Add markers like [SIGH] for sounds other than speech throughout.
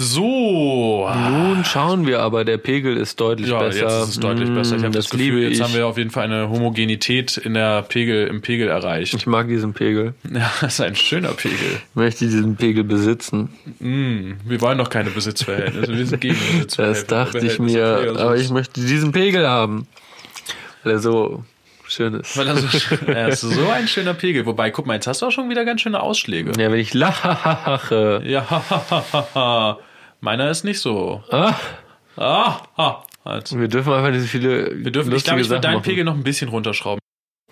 So. Nun schauen wir aber, der Pegel ist deutlich Ja, besser. jetzt ist es deutlich besser. Ich Mm, habe das, Gefühl, liebe jetzt ich. haben wir auf jeden Fall eine Homogenität in der Pegel, im Pegel erreicht. ich mag diesen Pegel. Ja, [LAUGHS] das ist ein schöner Pegel. Ich möchte diesen Pegel besitzen. Wir wollen doch keine Besitzverhältnisse. Wir sind gegen [LAUGHS] Besitzverhältnisse. Das dachte ich mir, aber ich möchte diesen Pegel haben. Weil er so schön ist. Weil er so, [LAUGHS] er ist so ein schöner Pegel. Wobei, guck mal, jetzt hast du auch schon wieder ganz schöne Ausschläge. Ja, wenn ich lache. Ja, meiner ist nicht so. Ah, Ah, ah. Also, wir dürfen einfach so viele. wir dürfen, ich glaube, ich will deinen Pegel noch ein bisschen runterschrauben.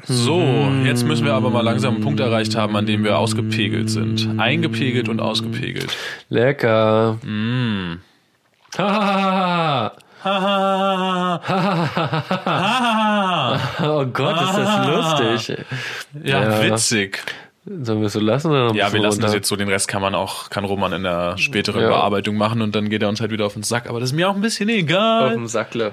So, jetzt müssen wir aber mal langsam einen Punkt erreicht haben, an dem wir ausgepegelt sind. Eingepegelt und ausgepegelt. Lecker. Mm. [LAUGHS] Oh Gott, ist das lustig. Ja, Ja. witzig. Sollen wir es so lassen oder noch ein Ja, wir lassen das runter? jetzt so. Den Rest kann man auch, kann Roman in der späteren Ja. Bearbeitung machen und dann geht er uns halt wieder auf den Sack. Aber das ist mir auch ein bisschen auf egal. dem Sackle.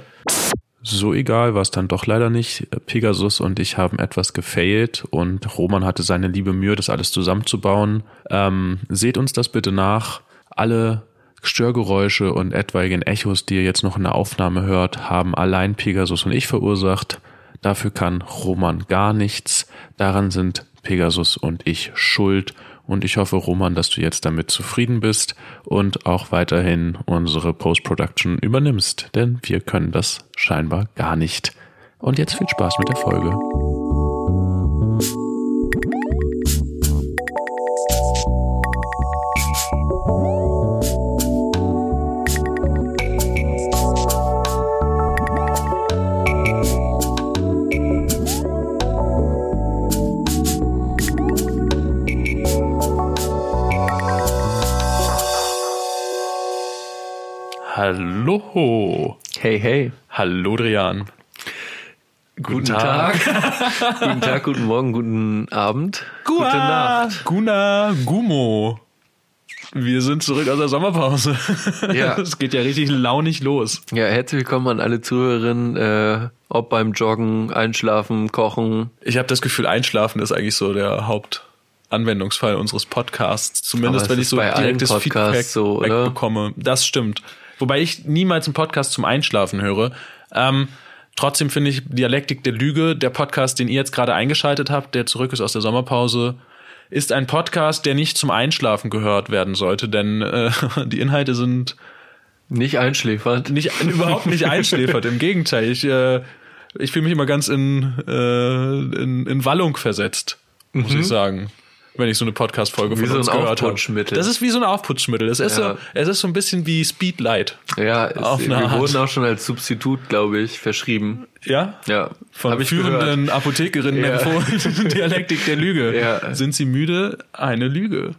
So egal war es dann doch leider nicht. Pegasus und ich haben etwas gefailt und Roman hatte seine liebe Mühe, das alles zusammenzubauen. Ähm, seht uns das bitte nach. Alle Störgeräusche und etwaigen Echos, die ihr jetzt noch in der Aufnahme hört, haben allein Pegasus und ich verursacht. Dafür kann Roman gar nichts. Daran sind Pegasus und ich schuld. Und ich hoffe, Roman, dass du jetzt damit zufrieden bist und auch weiterhin unsere Post-Production übernimmst, denn wir können das scheinbar gar nicht. Und jetzt viel Spaß mit der Folge. Hallo. Hey, hey. Hallo, Drian. Guten, Tag. [LAUGHS] guten Tag, guten Morgen, guten Abend. Gute Nacht. Guna, Gumo. Wir sind zurück aus der Sommerpause. Ja. [LAUGHS] Es geht ja richtig launig los. Ja, herzlich willkommen an alle Zuhörerinnen, äh, ob beim Joggen, Einschlafen, Kochen. Ich habe das Gefühl, Einschlafen ist eigentlich so der Hauptanwendungsfall unseres Podcasts. Zumindest wenn ich so direktes Feedback so, bekomme. Das stimmt. Wobei ich niemals einen Podcast zum Einschlafen höre. Ähm, trotzdem finde ich Dialektik der Lüge, der Podcast, den ihr jetzt gerade eingeschaltet habt, der zurück ist aus der Sommerpause, ist ein Podcast, der nicht zum Einschlafen gehört werden sollte, denn äh, [LAUGHS] die Inhalte sind Nicht einschläfernd. nicht überhaupt nicht einschläfert. Im Gegenteil, ich äh, ich fühle mich immer ganz in, äh, in in Wallung versetzt, muss ich sagen, wenn ich so eine Podcast-Folge von so uns ein gehört habe. Das ist wie so ein Aufputschmittel. Es ist Ja. so, es ist so ein bisschen wie Speedlight. Ja, es, Auf wir Art. wurden auch schon als Substitut, glaube ich, verschrieben. Ja. Ja, Von führenden Apothekerinnen Ja. empfohlen. [LAUGHS] Dialektik der Lüge. Ja. Sind Sie müde? Eine Lüge.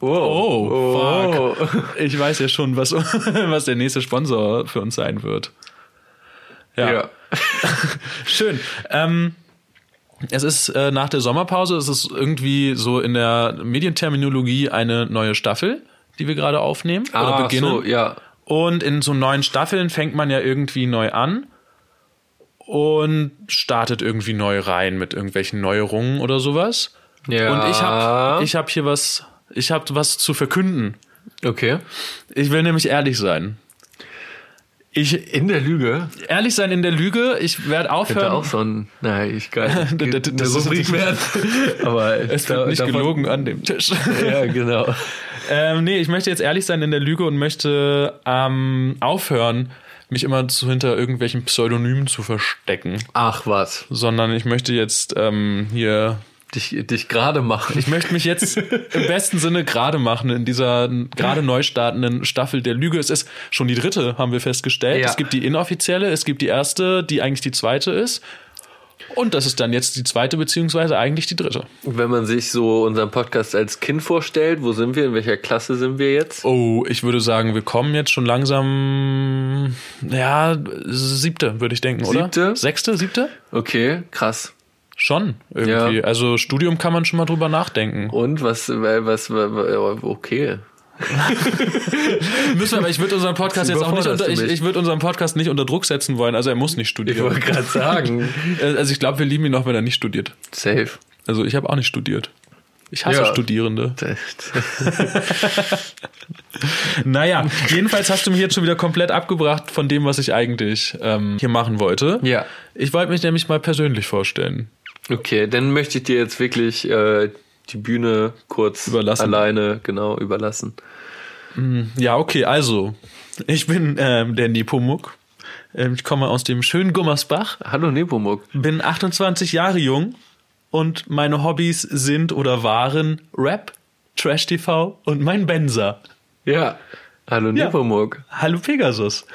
Wow. Oh, fuck. Ich weiß ja schon, was, [LAUGHS] was der nächste Sponsor für uns sein wird. Ja. [LAUGHS] Schön. Ähm, es ist äh, nach der Sommerpause, es ist irgendwie so in der Medienterminologie eine neue Staffel, die wir gerade aufnehmen oder Ah, beginnen. so, ja. Und in so neuen Staffeln fängt man ja irgendwie neu an und startet irgendwie neu rein mit irgendwelchen Neuerungen oder sowas. Ja. Und ich habe ich hab hier was, ich habe was zu verkünden. Okay. Ich will nämlich ehrlich sein. Ich In der Lüge. ehrlich sein in der Lüge. Ich werde Könnte aufhören. auch [LAUGHS] so ein, nein, ich geil. Das- das- ist- Rubrik werden. [LAUGHS] Aber es wird nicht gelogen an dem Tisch. [LAUGHS] Ja, genau. ähm, nee, ich möchte jetzt ehrlich sein in der Lüge und möchte ähm, aufhören, mich immer zu hinter irgendwelchen Pseudonymen zu verstecken. Ach was. Sondern ich möchte jetzt ähm, hier. Dich, dich gerade machen. Ich möchte mich jetzt [LAUGHS] im besten Sinne gerade machen in dieser gerade neu startenden Staffel der Lüge. Es ist schon die dritte, haben wir festgestellt. Ja. Es gibt die inoffizielle, es gibt die erste, die eigentlich die zweite ist. Und das ist dann jetzt die zweite, beziehungsweise eigentlich die dritte. Wenn man sich so unseren Podcast als Kind vorstellt, wo sind wir? In welcher Klasse sind wir jetzt? Oh, ich würde sagen, wir kommen jetzt schon langsam, ja, siebte, würde ich denken, oder? Siebte? Sechste, siebte? Okay, krass. Schon, irgendwie. Ja. Also Studium kann man schon mal drüber nachdenken. Und was, was, was okay. [LAUGHS] Müssen wir, aber ich würde unseren Podcast jetzt auch nicht unter, ich, ich würde unseren Podcast nicht unter Druck setzen wollen, also er muss nicht Ich studieren. wollte gerade sagen. [LAUGHS] also ich glaube, wir lieben ihn auch, wenn er nicht studiert. Safe. Also ich habe auch nicht studiert. Ich hasse ja. Studierende. [LAUGHS] naja, jedenfalls hast du mich jetzt schon wieder komplett abgebracht von dem, was ich eigentlich ähm, hier machen wollte. Ja. Ich wollte mich nämlich mal persönlich vorstellen. Okay, dann möchte ich dir jetzt wirklich äh, die Bühne kurz überlassen. alleine genau überlassen. Mm, ja, okay, also ich bin ähm, der Nepomuk. Ähm, ich komme aus dem schönen Gummersbach. Hallo Nepomuk. Bin 28 Jahre jung und meine Hobbys sind oder waren Rap, Trash TV und mein Benzer. Ja. Hallo Nepomuk. Ja. Hallo Pegasus.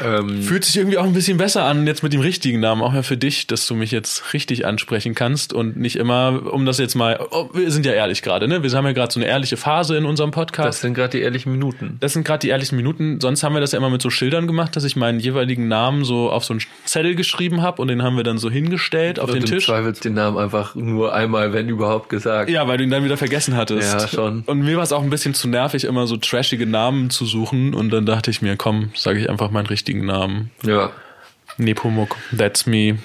Ähm, Fühlt sich irgendwie auch ein bisschen besser an, jetzt mit dem richtigen Namen, auch ja für dich, dass du mich jetzt richtig ansprechen kannst und nicht immer, um das jetzt mal, oh, wir sind ja ehrlich gerade, ne? Wir haben ja gerade so eine ehrliche Phase in unserem Podcast. Das sind gerade die ehrlichen Minuten. Das sind gerade die ehrlichen Minuten. Sonst haben wir das ja immer mit so Schildern gemacht, dass ich meinen jeweiligen Namen so auf so einen Zettel geschrieben habe und den haben wir dann so hingestellt auf und den Tisch. Du zweifelst den Namen einfach nur einmal, wenn überhaupt gesagt. Ja, weil du ihn dann wieder vergessen hattest. Ja, schon. Und mir war es auch ein bisschen zu nervig, immer so trashige Namen zu suchen und dann dachte ich mir, komm, sage ich einfach meinen richtigen Namen. Ja. Nepomuk, that's me.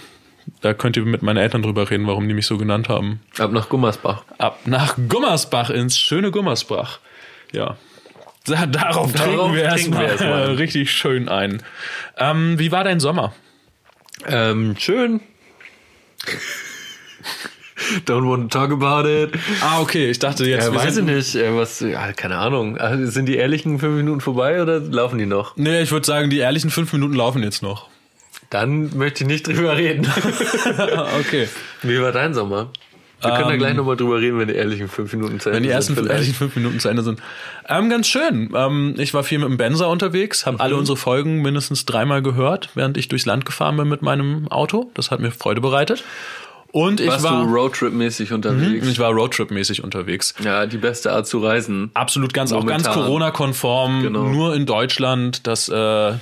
Da könnt ihr mit meinen Eltern drüber reden, warum die mich so genannt haben. Ab nach Gummersbach. Ab nach Gummersbach, ins schöne Gummersbach. Ja. Darauf, Darauf trinken wir erstmal erst [LAUGHS] richtig schön ein. Ähm, wie war dein Sommer? Ähm, schön. Don't want to talk about it. Ah, okay. Ich dachte jetzt. Ja, weiß ich nicht. Was, ja, keine Ahnung. Also, sind die ehrlichen fünf Minuten vorbei oder laufen die noch? Nee, ich würde sagen, die ehrlichen fünf Minuten laufen jetzt noch. Dann möchte ich nicht drüber reden. [LAUGHS] okay. Wie war dein Sommer? Wir können um, da ähm, gleich nochmal drüber reden, wenn die ehrlichen fünf Minuten zu Ende sind. Wenn die ersten sind ehrlichen fünf Minuten zu Ende sind. Ähm, ganz schön. Ähm, ich war viel mit dem Benzer unterwegs, habe mhm. alle unsere Folgen mindestens dreimal gehört, während ich durchs Land gefahren bin mit meinem Auto. Das hat mir Freude bereitet. Und ich Warst war du Roadtrip-mäßig unterwegs. Mhm, ich war Roadtrip-mäßig unterwegs. Ja, die beste Art zu reisen. Absolut, ganz Momentan. auch ganz Corona-konform. Genau. Nur in Deutschland, das, äh,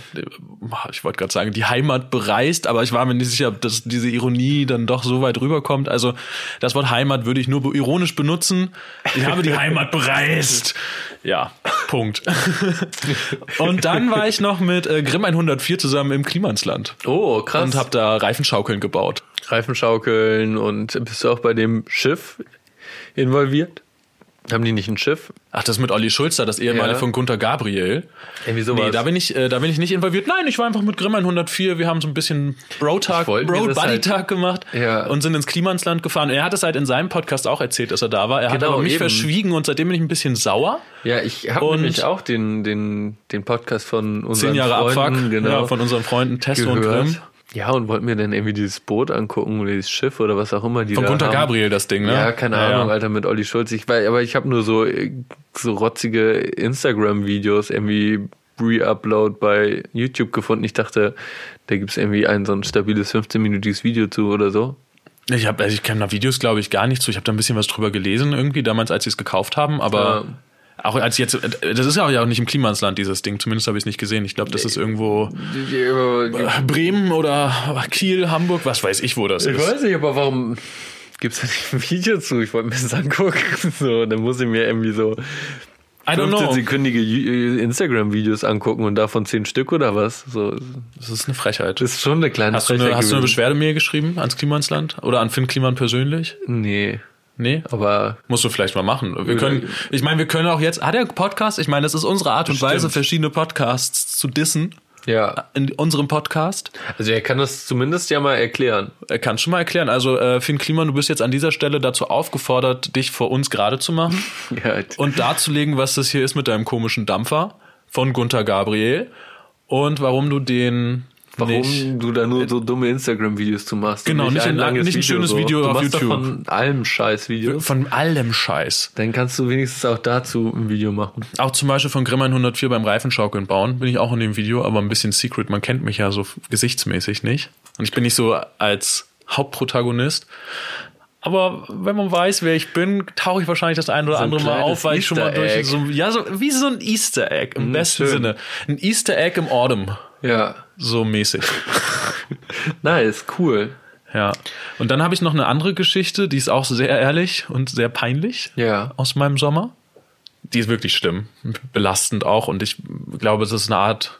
ich wollte gerade sagen, die Heimat bereist, aber ich war mir nicht sicher, dass diese Ironie dann doch so weit rüberkommt. Also das Wort Heimat würde ich nur ironisch benutzen. Ich habe die Heimat bereist. Ja, Punkt. [LAUGHS] und dann war ich noch mit äh, Grimm 104 zusammen im Klimansland. Oh, krass. Und habe da Reifenschaukeln gebaut. Reifenschaukeln und bist du auch bei dem Schiff involviert? Haben die nicht ein Schiff? Ach, das mit Olli Schulzer, das ehemalige ja. von Gunther Gabriel. Irgendwie sowas. Nee, da bin ich, äh, da bin ich nicht involviert. Nein, ich war einfach mit Grimm 104. Wir haben so ein bisschen Bro-Tag, Bro-Buddy-Tag halt, gemacht ja. und sind ins Klimansland gefahren. Er hat es halt in seinem Podcast auch erzählt, dass er da war. Er genau, hat aber mich eben. verschwiegen und seitdem bin ich ein bisschen sauer. Ja, ich habe nämlich auch den, den, den Podcast von unseren Zehn Jahre Freunden, Abfuck, genau, ja, von unseren Freunden Testo und Grimm. Ja, und wollten mir dann irgendwie dieses Boot angucken oder dieses Schiff oder was auch immer. Die Von Gunter Gabriel das Ding, ne? Ja, keine ja, Ahnung, ja. Alter, mit Olli Schulz. Ich aber ich habe nur so, so rotzige Instagram-Videos irgendwie Re-Upload bei YouTube gefunden. Ich dachte, da gibt's irgendwie ein so ein stabiles 15-minütiges Video zu oder so. Ich habe, also ich kenne da Videos, glaube ich, gar nicht zu. Ich habe da ein bisschen was drüber gelesen irgendwie damals, als sie es gekauft haben, aber ja. Auch als jetzt, das ist ja auch nicht im Klimansland, dieses Ding. Zumindest habe ich es nicht gesehen. Ich glaube, das ist irgendwo Bremen oder Kiel, Hamburg, was weiß ich, wo das ich ist. Ich weiß nicht, aber warum gibt es da nicht ein Video zu? Ich wollte mir das angucken. [LAUGHS] So, dann muss ich mir irgendwie so 15-sekündige Instagram-Videos angucken und davon 10 Stück oder was? So. Das ist eine Frechheit. Das ist schon eine kleine hast Frechheit. Du eine, hast du eine Beschwerdemail geschrieben ans Klimansland? Oder an Finn Kliman persönlich? Nee. Nee, aber musst du vielleicht mal machen. Wir können, ich meine, wir können auch jetzt, hat er Podcast? Ich meine, das ist unsere Art und Stimmt. Weise, verschiedene Podcasts zu dissen. Ja. In unserem Podcast. Also er kann das zumindest ja mal erklären. Er kann schon mal erklären. Also äh, Finn Kliman, du bist jetzt an dieser Stelle dazu aufgefordert, dich vor uns gerade zu machen [LAUGHS] ja. und darzulegen, was das hier ist mit deinem komischen Dampfer von Gunther Gabriel und warum du den Warum nicht, du da nur so dumme Instagram-Videos zu machst. Genau, nicht ein, langes nicht ein schönes so. Video du auf YouTube. von allem Scheiß Videos. Von allem Scheiß. Dann kannst du wenigstens auch dazu ein Video machen. Auch zum Beispiel von Grimm 104 beim Reifenschaukeln bauen. Bin ich auch in dem Video, aber ein bisschen secret. Man kennt mich ja so gesichtsmäßig nicht. Und ich bin nicht so als Hauptprotagonist. Aber wenn man weiß, wer ich bin, tauche ich wahrscheinlich das ein oder so andere Mal auf, weil ich schon mal durch so, ja, so, wie so ein Easter Egg im mm, besten schön. Sinne. Ein Easter Egg im Autumn. Ja. So mäßig. [LAUGHS] nice, cool. Ja. Und dann habe ich noch eine andere Geschichte, die ist auch sehr ehrlich und sehr peinlich. Ja. Aus meinem Sommer. Die ist wirklich schlimm. Belastend auch. Und ich glaube, es ist eine Art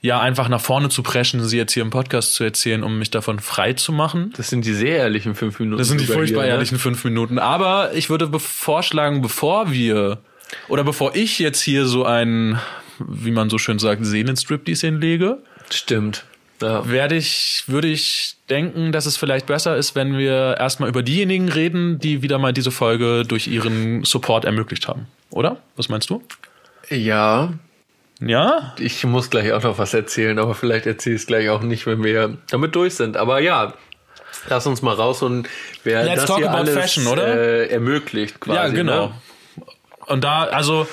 ja einfach nach vorne zu preschen, sie jetzt hier im Podcast zu erzählen, um mich davon frei zu machen. Das sind die sehr ehrlichen fünf Minuten. Das sind die furchtbar hier, ne? ehrlichen fünf Minuten. Aber ich würde vorschlagen, bevor wir oder bevor ich jetzt hier so einen, wie man so schön sagt, Seelenstriptease hinlege, Stimmt. Ja. werde ich, würde ich denken, dass es vielleicht besser ist, wenn wir erstmal über diejenigen reden, die wieder mal diese Folge durch ihren Support ermöglicht haben. Oder? Was meinst du? ja, Ja? ich muss gleich auch noch was erzählen, aber vielleicht erzähle ich es gleich auch nicht, wenn wir damit durch sind. Aber ja, lass uns mal raus und wer Let's das hier alles fashion, oder? Äh, ermöglicht quasi. ja, genau. Ne? Und da, also,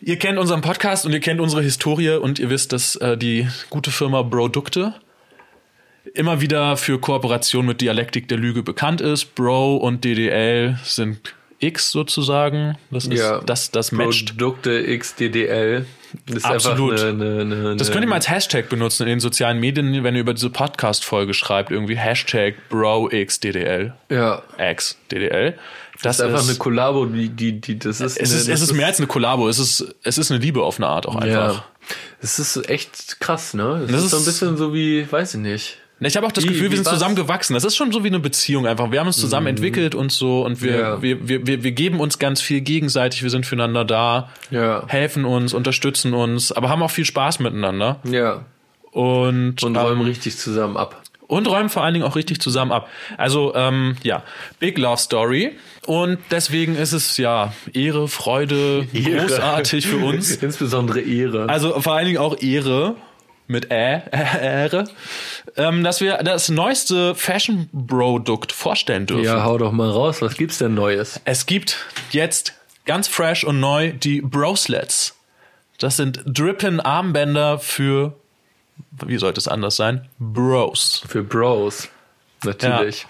ihr kennt unseren Podcast und ihr kennt unsere Historie und ihr wisst, dass äh, die gute Firma Brodukte immer wieder für Kooperation mit Dialektik der Lüge bekannt ist. Bro und DDL sind X sozusagen. Das ist Ja. das, das matcht. Produkte XDDL. Das ist Absolut. eine, eine, eine, Das könnt ihr mal als Hashtag benutzen in den sozialen Medien, wenn ihr über diese Podcast-Folge schreibt, irgendwie Hashtag BroXDDL. Ja. XDDL. Das, Das ist einfach ist, eine Kollabo, die, die, die, das ist. es eine, ist, es ist mehr als eine Kollabo, es ist, es ist eine Liebe auf eine Art auch einfach. Ja. Es ist echt krass, ne? Das, Das ist so ein bisschen so wie, weiß ich nicht. Ich habe auch das Wie- Gefühl, wie wir sind was? zusammen gewachsen. Das ist schon so wie eine Beziehung einfach. Wir haben uns zusammen entwickelt und so und wir, Ja. wir, wir, wir, wir geben uns ganz viel gegenseitig. Wir sind füreinander da, Ja. helfen uns, unterstützen uns, aber haben auch viel Spaß miteinander Ja. und, Und ähm, räumen richtig zusammen ab. Und räumen vor allen Dingen auch richtig zusammen ab. Also ähm, ja, Big Love Story und deswegen ist es ja Ehre, Freude, Ehre. großartig für uns. [LAUGHS] Insbesondere Ehre. Also vor allen Dingen auch Ehre mit Ä, Ehre, ähm, dass wir das neueste Fashion-Produkt vorstellen dürfen. ja, hau doch mal raus. Was gibt's denn Neues? Es gibt jetzt ganz fresh und neu die Broslets. Das sind Drippen-Armbänder für, wie sollte es anders sein? Bros. Für Bros. Natürlich.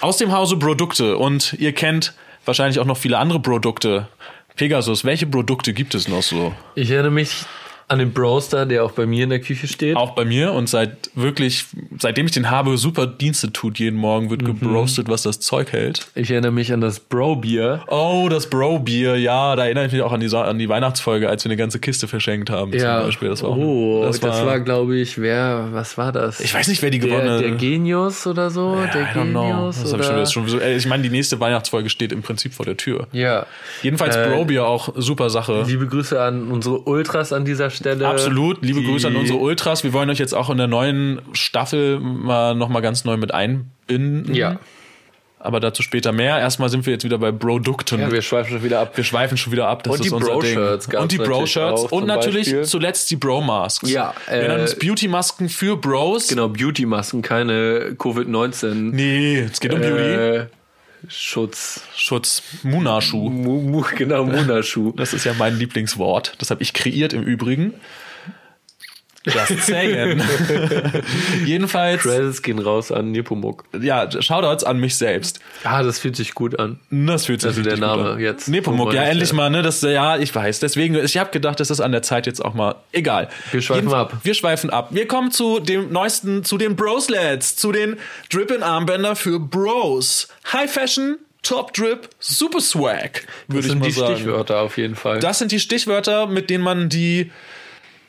Aus dem Hause Produkte und ihr kennt wahrscheinlich auch noch viele andere Produkte. Pegasus, welche Produkte gibt es noch so? Ich erinnere mich an den Broster, der auch bei mir in der Küche steht. Auch bei mir und seit wirklich, seitdem ich den habe, super Dienste tut. Jeden Morgen wird gebrostet, was das Zeug hält. Ich erinnere mich an das Bro-Bier. Oh, das Bro-Bier, ja, da erinnere ich mich auch an die, an die Weihnachtsfolge, als wir eine ganze Kiste verschenkt haben. Zum Beispiel. Das war, oh, das war, glaube ich, wer, was war das? ich weiß nicht, wer die der, gewonnen der Genius oder so? der I. Genius? Das ich, schon, oder? das schon so, ey, ich meine, die nächste Weihnachtsfolge steht im Prinzip vor der Tür. Ja. Jedenfalls Äh, Bro-Bier auch super Sache. Liebe Grüße an unsere Ultras an dieser Stelle. Absolut. Liebe Grüße an unsere Ultras. Wir wollen euch jetzt auch in der neuen Staffel mal nochmal ganz neu mit einbinden. Ja. Aber dazu später mehr. Erstmal sind wir jetzt wieder bei Produkten. ja, wir schweifen schon wieder ab. Wir schweifen schon wieder ab. Das Und ist die unser Bro-Shirts Und die natürlich Bro-Shirts. Und natürlich Beispiel. zuletzt die Bro-Masks. Ja, Wir nennen äh, uns Beauty-Masken für Bros. Genau, Beauty-Masken, keine Covid-19. Nee, es geht um Beauty. Schutz. Schutz. Munaschuh. Mu, mu, genau, Munaschuh. Das ist ja mein Lieblingswort. Das habe ich kreiert im Übrigen. Just [LAUGHS] saying. Jedenfalls, Credits gehen raus an Nepomuk. ja, Shoutouts an mich selbst. Ah, das fühlt sich gut an. Das fühlt sich Also der Name an. jetzt. Nepomuk, ja, endlich mal, ne? Das, ja, ich weiß. Deswegen, ich habe gedacht, das ist an der Zeit jetzt auch mal. Egal. Wir schweifen ab. Wir schweifen ab. Wir kommen zu dem neuesten, zu den Broslets, zu den Drip-In-Armbänder für Bros. High Fashion, Top Drip, Super Swag, Das würde ich sind mal die sagen. Stichwörter auf jeden Fall. Das sind die Stichwörter, mit denen man die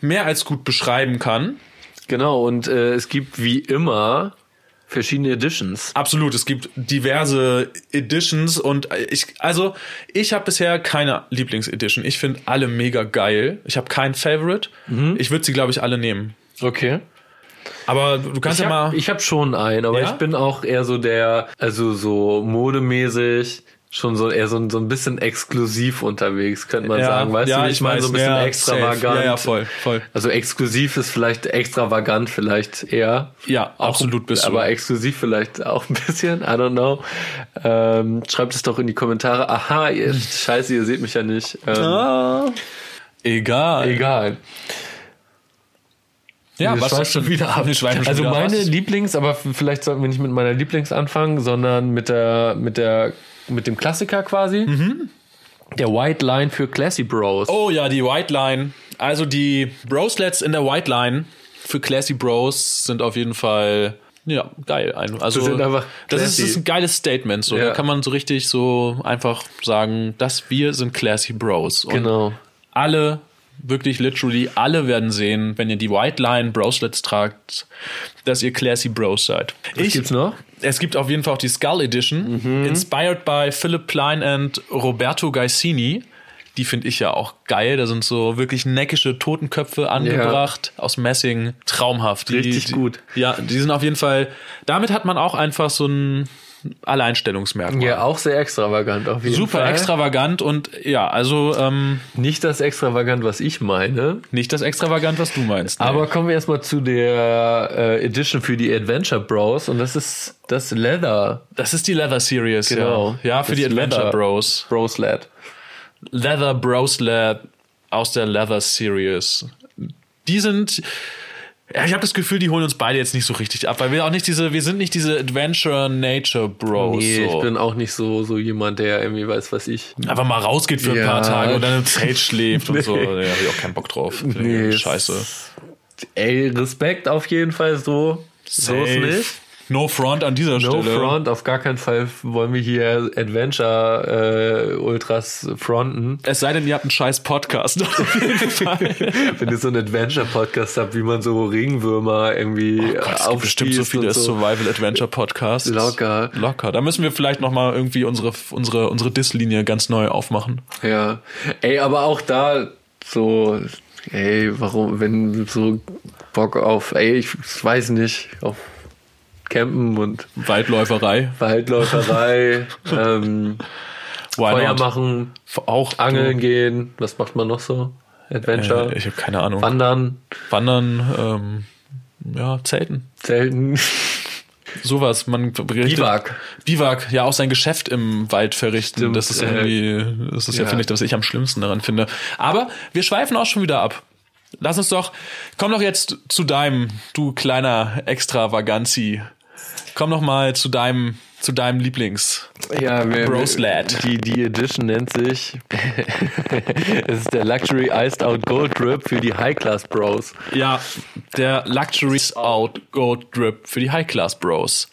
mehr als gut beschreiben kann. genau, und äh, es gibt wie immer verschiedene Editions. Absolut, es gibt diverse Editions und ich, also ich habe bisher keine Lieblingsedition. Ich finde alle mega geil. Ich habe keinen Favorite. Mhm. Ich würde sie, glaube ich, alle nehmen. Okay. Aber du kannst Ich ja habe mal. hab schon einen, aber Ja? ich bin auch eher so der, also so modemäßig, schon so eher so, ein- so ein bisschen exklusiv unterwegs, könnte man ja, sagen. Weißt ja, du, wie ich meine, so ein bisschen ja, extravagant. Ja, voll, voll. Also exklusiv ist vielleicht extravagant vielleicht eher. Ja, absolut bist du. Aber exklusiv vielleicht auch ein bisschen, I don't know. Ähm, schreibt es doch in die Kommentare. Aha, ihr, scheiße, ihr seht mich ja nicht. Ähm, Ah, egal. Egal. Ja, wir was hast schon wieder ab. Schon also wieder meine aus. Lieblings, aber vielleicht sollten wir nicht mit meiner Lieblings anfangen, sondern mit der, mit der, mit dem Klassiker quasi. Der White Line für Classy Bros. Mhm. Oh ja, die White Line. Also die Broslets in der White Line für Classy Bros sind auf jeden Fall ja geil. Also das ist, das ist ein geiles Statement. So, Ja. da kann man so richtig so einfach sagen, dass wir sind Classy Bros. Und Genau. alle wirklich literally alle werden sehen, wenn ihr die White Line Bracelets tragt, dass ihr classy Bros seid. Was gibt's noch? Es gibt auf jeden Fall auch die Skull Edition, inspired by Philip Plein and Roberto Gaisini. Die finde ich ja auch geil. Da sind so wirklich neckische Totenköpfe angebracht aus Messing. Traumhaft. Die, Richtig die, gut. Ja, die sind auf jeden Fall. Damit hat man auch einfach so ein Alleinstellungsmerkmal. Ja, auch sehr extravagant auf jeden Super Fall. extravagant und ja, also ähm, Nicht das extravagant, was ich meine. nicht das extravagant, was du meinst. nee. Aber kommen wir erstmal zu der äh, Edition für die Adventure Bros. Und das ist das Leather das ist die Leather Series, Genau. ja. Ja, für Das die Adventure Leather. Bros. Bracelet. Leather Bracelet aus der Leather Series. Die sind, ja, ich habe das Gefühl, die holen uns beide jetzt nicht so richtig ab, weil wir auch nicht diese, wir sind nicht diese Adventure Nature Bros. Nee, so. ich bin auch nicht so, so jemand, der irgendwie weiß, was ich. Einfach mal rausgeht für ein Ja. paar Tage und dann im Zelt schläft und so. Nee. Ja, hab ich auch keinen Bock drauf. Nee, Scheiße. Ey, Respekt auf jeden Fall so. So ist Safe. nicht. No front an dieser No Stelle. front, auf gar keinen Fall wollen wir hier Adventure äh, Ultras fronten. Es sei denn, ihr habt einen scheiß Podcast. [LAUGHS] Wenn ihr so einen Adventure-Podcast habt, wie man so Regenwürmer irgendwie Oh Gott, es gibt bestimmt so viele so. Survival-Adventure-Podcasts. Locker. Locker. Da müssen wir vielleicht nochmal irgendwie unsere, unsere, unsere Diss-Linie ganz neu aufmachen. Ja. Ey, aber auch da so, ey, warum, wenn so Bock auf, ey, ich weiß nicht, auf Campen und Waldläuferei. Waldläuferei, [LAUGHS] ähm, Why Feuer not? machen, Auch angeln gehen, was macht man noch so? Adventure, Äh, ich habe keine Ahnung. wandern, Wandern, ähm, ja, Zelten. Zelten, Sowas. Man berichtet- Biwak. Biwak, ja, auch sein Geschäft im Wald verrichten. Stimmt, das ist irgendwie, das ist ja, ja. finde ich, das, was ich am schlimmsten daran finde. Aber wir schweifen auch schon wieder ab. Lass uns doch, komm doch jetzt zu deinem, du kleiner Extravaganzi. Komm doch mal zu deinem, zu deinem Lieblings. Ja, wir, Broslat. Die, die Edition nennt sich, [LAUGHS] es ist der Luxury Iced Out Gold Drip für die High Class Bros. Ja, der Luxury Out Gold Drip für die High Class Bros.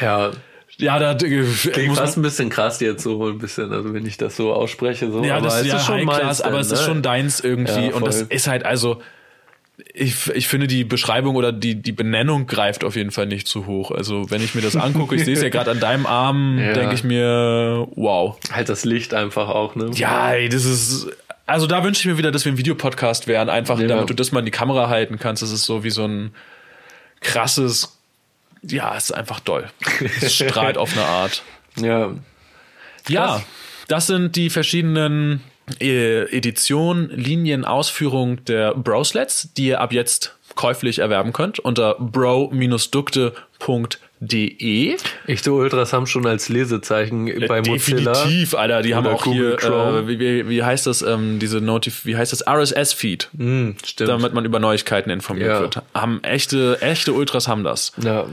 Ja, Ja, da äh, klingt fast ein bisschen krass jetzt so ein bisschen, also wenn ich das so ausspreche. So, ja, das ist ja ist schon High Class, meins aber es ist ne? schon deins irgendwie Ja, und das ist halt also ich, ich finde die Beschreibung oder die, die Benennung greift auf jeden Fall nicht zu hoch. Also wenn ich mir das angucke, ich sehe es ja gerade an deinem Arm, [LAUGHS] Ja. denke ich mir, wow. Halt das Licht einfach auch, ne? Ja, ey, das ist. Also da wünsche ich mir wieder, dass wir ein Videopodcast wären, einfach Ja. damit du das mal in die Kamera halten kannst. Das ist so wie so ein krasses. Ja, es ist einfach toll. Es strahlt [LAUGHS] auf eine Art. Ja. Ja, das sind die verschiedenen äh, Editionen, Linien, Ausführungen der Broslets, die ihr ab jetzt käuflich erwerben könnt unter bro-dukte.de. Echte Ultras haben schon als Lesezeichen bei Mozilla. Definitiv, Alter. Die haben auch hier, Google Chrome. äh, wie, wie, wie heißt das, ähm, diese Notif, wie heißt das, RSS-Feed, Hm, stimmt. damit man über Neuigkeiten informiert Ja. wird. Haben echte, echte Ultras haben das. ja.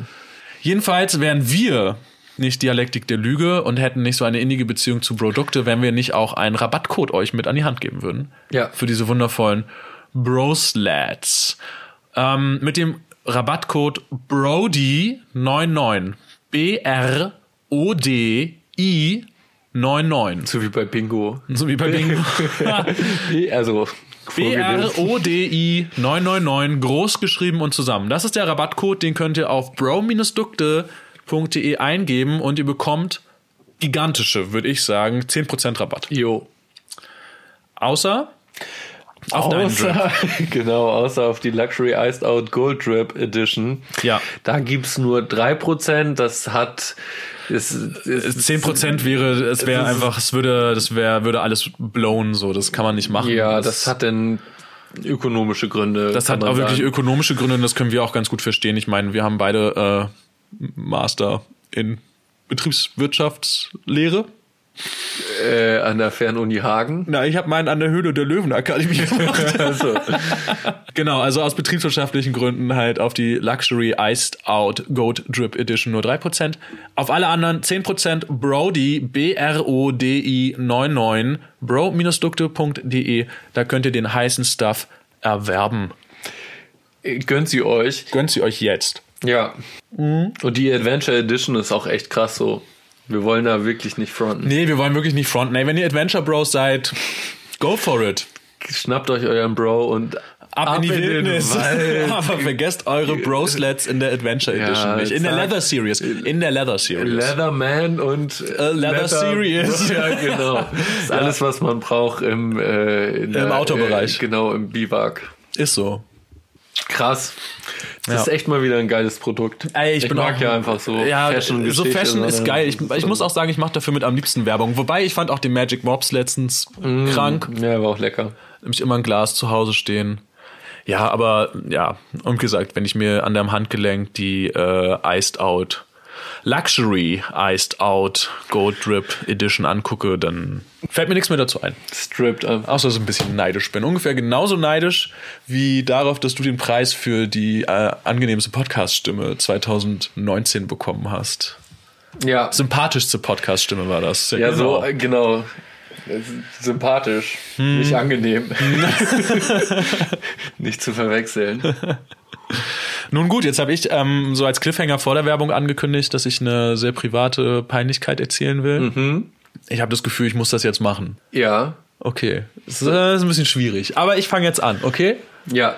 Jedenfalls wären wir nicht Dialektik der Lüge und hätten nicht so eine innige Beziehung zu Produkte, wenn wir nicht auch einen Rabattcode euch mit an die Hand geben würden. Ja. Für diese wundervollen Broslats. Ähm, mit dem Rabattcode Brody99. B-R-O-D-I 99. So wie bei Bingo. So wie bei Bingo. [LAUGHS] Also. B-R-O-D-I 999 groß geschrieben und zusammen. Das ist der Rabattcode, den könnt ihr auf bro-dukte.de eingeben und ihr bekommt gigantische, würde ich sagen, 10% Rabatt. Jo. Außer auf. Außer, [LAUGHS] genau, außer auf die Luxury Iced Out Gold Drip Edition. Ja. Da gibt's nur 3%. Das hat. Es, es, 10% wäre, es wäre Das einfach, es würde, das wäre, würde alles blown, so, das kann man nicht machen. Ja, das hat denn ökonomische Gründe. Das hat auch wirklich sagen. ökonomische Gründe und das können wir auch ganz gut verstehen. Ich meine, wir haben beide äh, Master in Betriebswirtschaftslehre. äh, an der Fernuni Hagen. Na, ich habe meinen an der Höhle der Löwenakademie gemacht. [LAUGHS] Also, genau, also aus betriebswirtschaftlichen Gründen halt auf die Luxury Iced Out Goat Drip Edition nur 3%. Auf alle anderen 10% Brody, B-R-O-D-I 99, bro-dukte.de. Da könnt ihr den heißen Stuff erwerben. gönnt sie euch. Gönnt sie euch jetzt. Ja. Mhm. Und die Adventure Edition ist auch echt krass so. Wir wollen da wirklich nicht fronten. Nee, wir wollen wirklich nicht fronten. Ey, wenn ihr Adventure Bros seid, go for it. schnappt euch euren Bro und Ab, in die Wildnis. Aber vergesst eure Broslets in der Adventure Edition Ja, nicht. In der. Leather Series. In der Leather Series. Leatherman und Äh, Leather Series. [LAUGHS] Ja, genau. Das [LAUGHS] ist alles, was man braucht im, äh, in Im Outdoor-Bereich. Äh, genau, im Biwak. Ist so. Krass. Das Ja. ist echt mal wieder ein geiles Produkt. Ey, ich, bin mag auch, ja einfach so ja, Fashion. So Fashion ist geil. Ich, ich muss auch sagen, ich mache dafür mit am liebsten Werbung. Wobei ich fand auch den Magic Mops letztens krank. Ja, war auch lecker. Nämlich immer ein Glas zu Hause stehen. Ja, aber ja, und gesagt, wenn ich mir an dem Handgelenk die äh, Iced Out Luxury Iced Out Gold Drip Edition angucke, dann fällt mir nichts mehr dazu ein. Stripped einfach. Außer dass ich ein bisschen neidisch bin. Ungefähr genauso neidisch wie darauf, dass du den Preis für die äh, angenehmste Podcast-Stimme 2019 bekommen hast. Ja, Sympathischste Podcast-Stimme war das. ja so, äh, genau. Sympathisch, Hm. nicht angenehm. [LAUGHS] nicht zu verwechseln. Nun gut, jetzt habe ich ähm, so als Cliffhanger vor der Werbung angekündigt, dass ich eine sehr private Peinlichkeit erzählen will. Mhm. Ich habe das Gefühl, ich muss das jetzt machen. Ja, Okay, das ist äh, ist ein bisschen schwierig, aber ich fange jetzt an, okay? ja,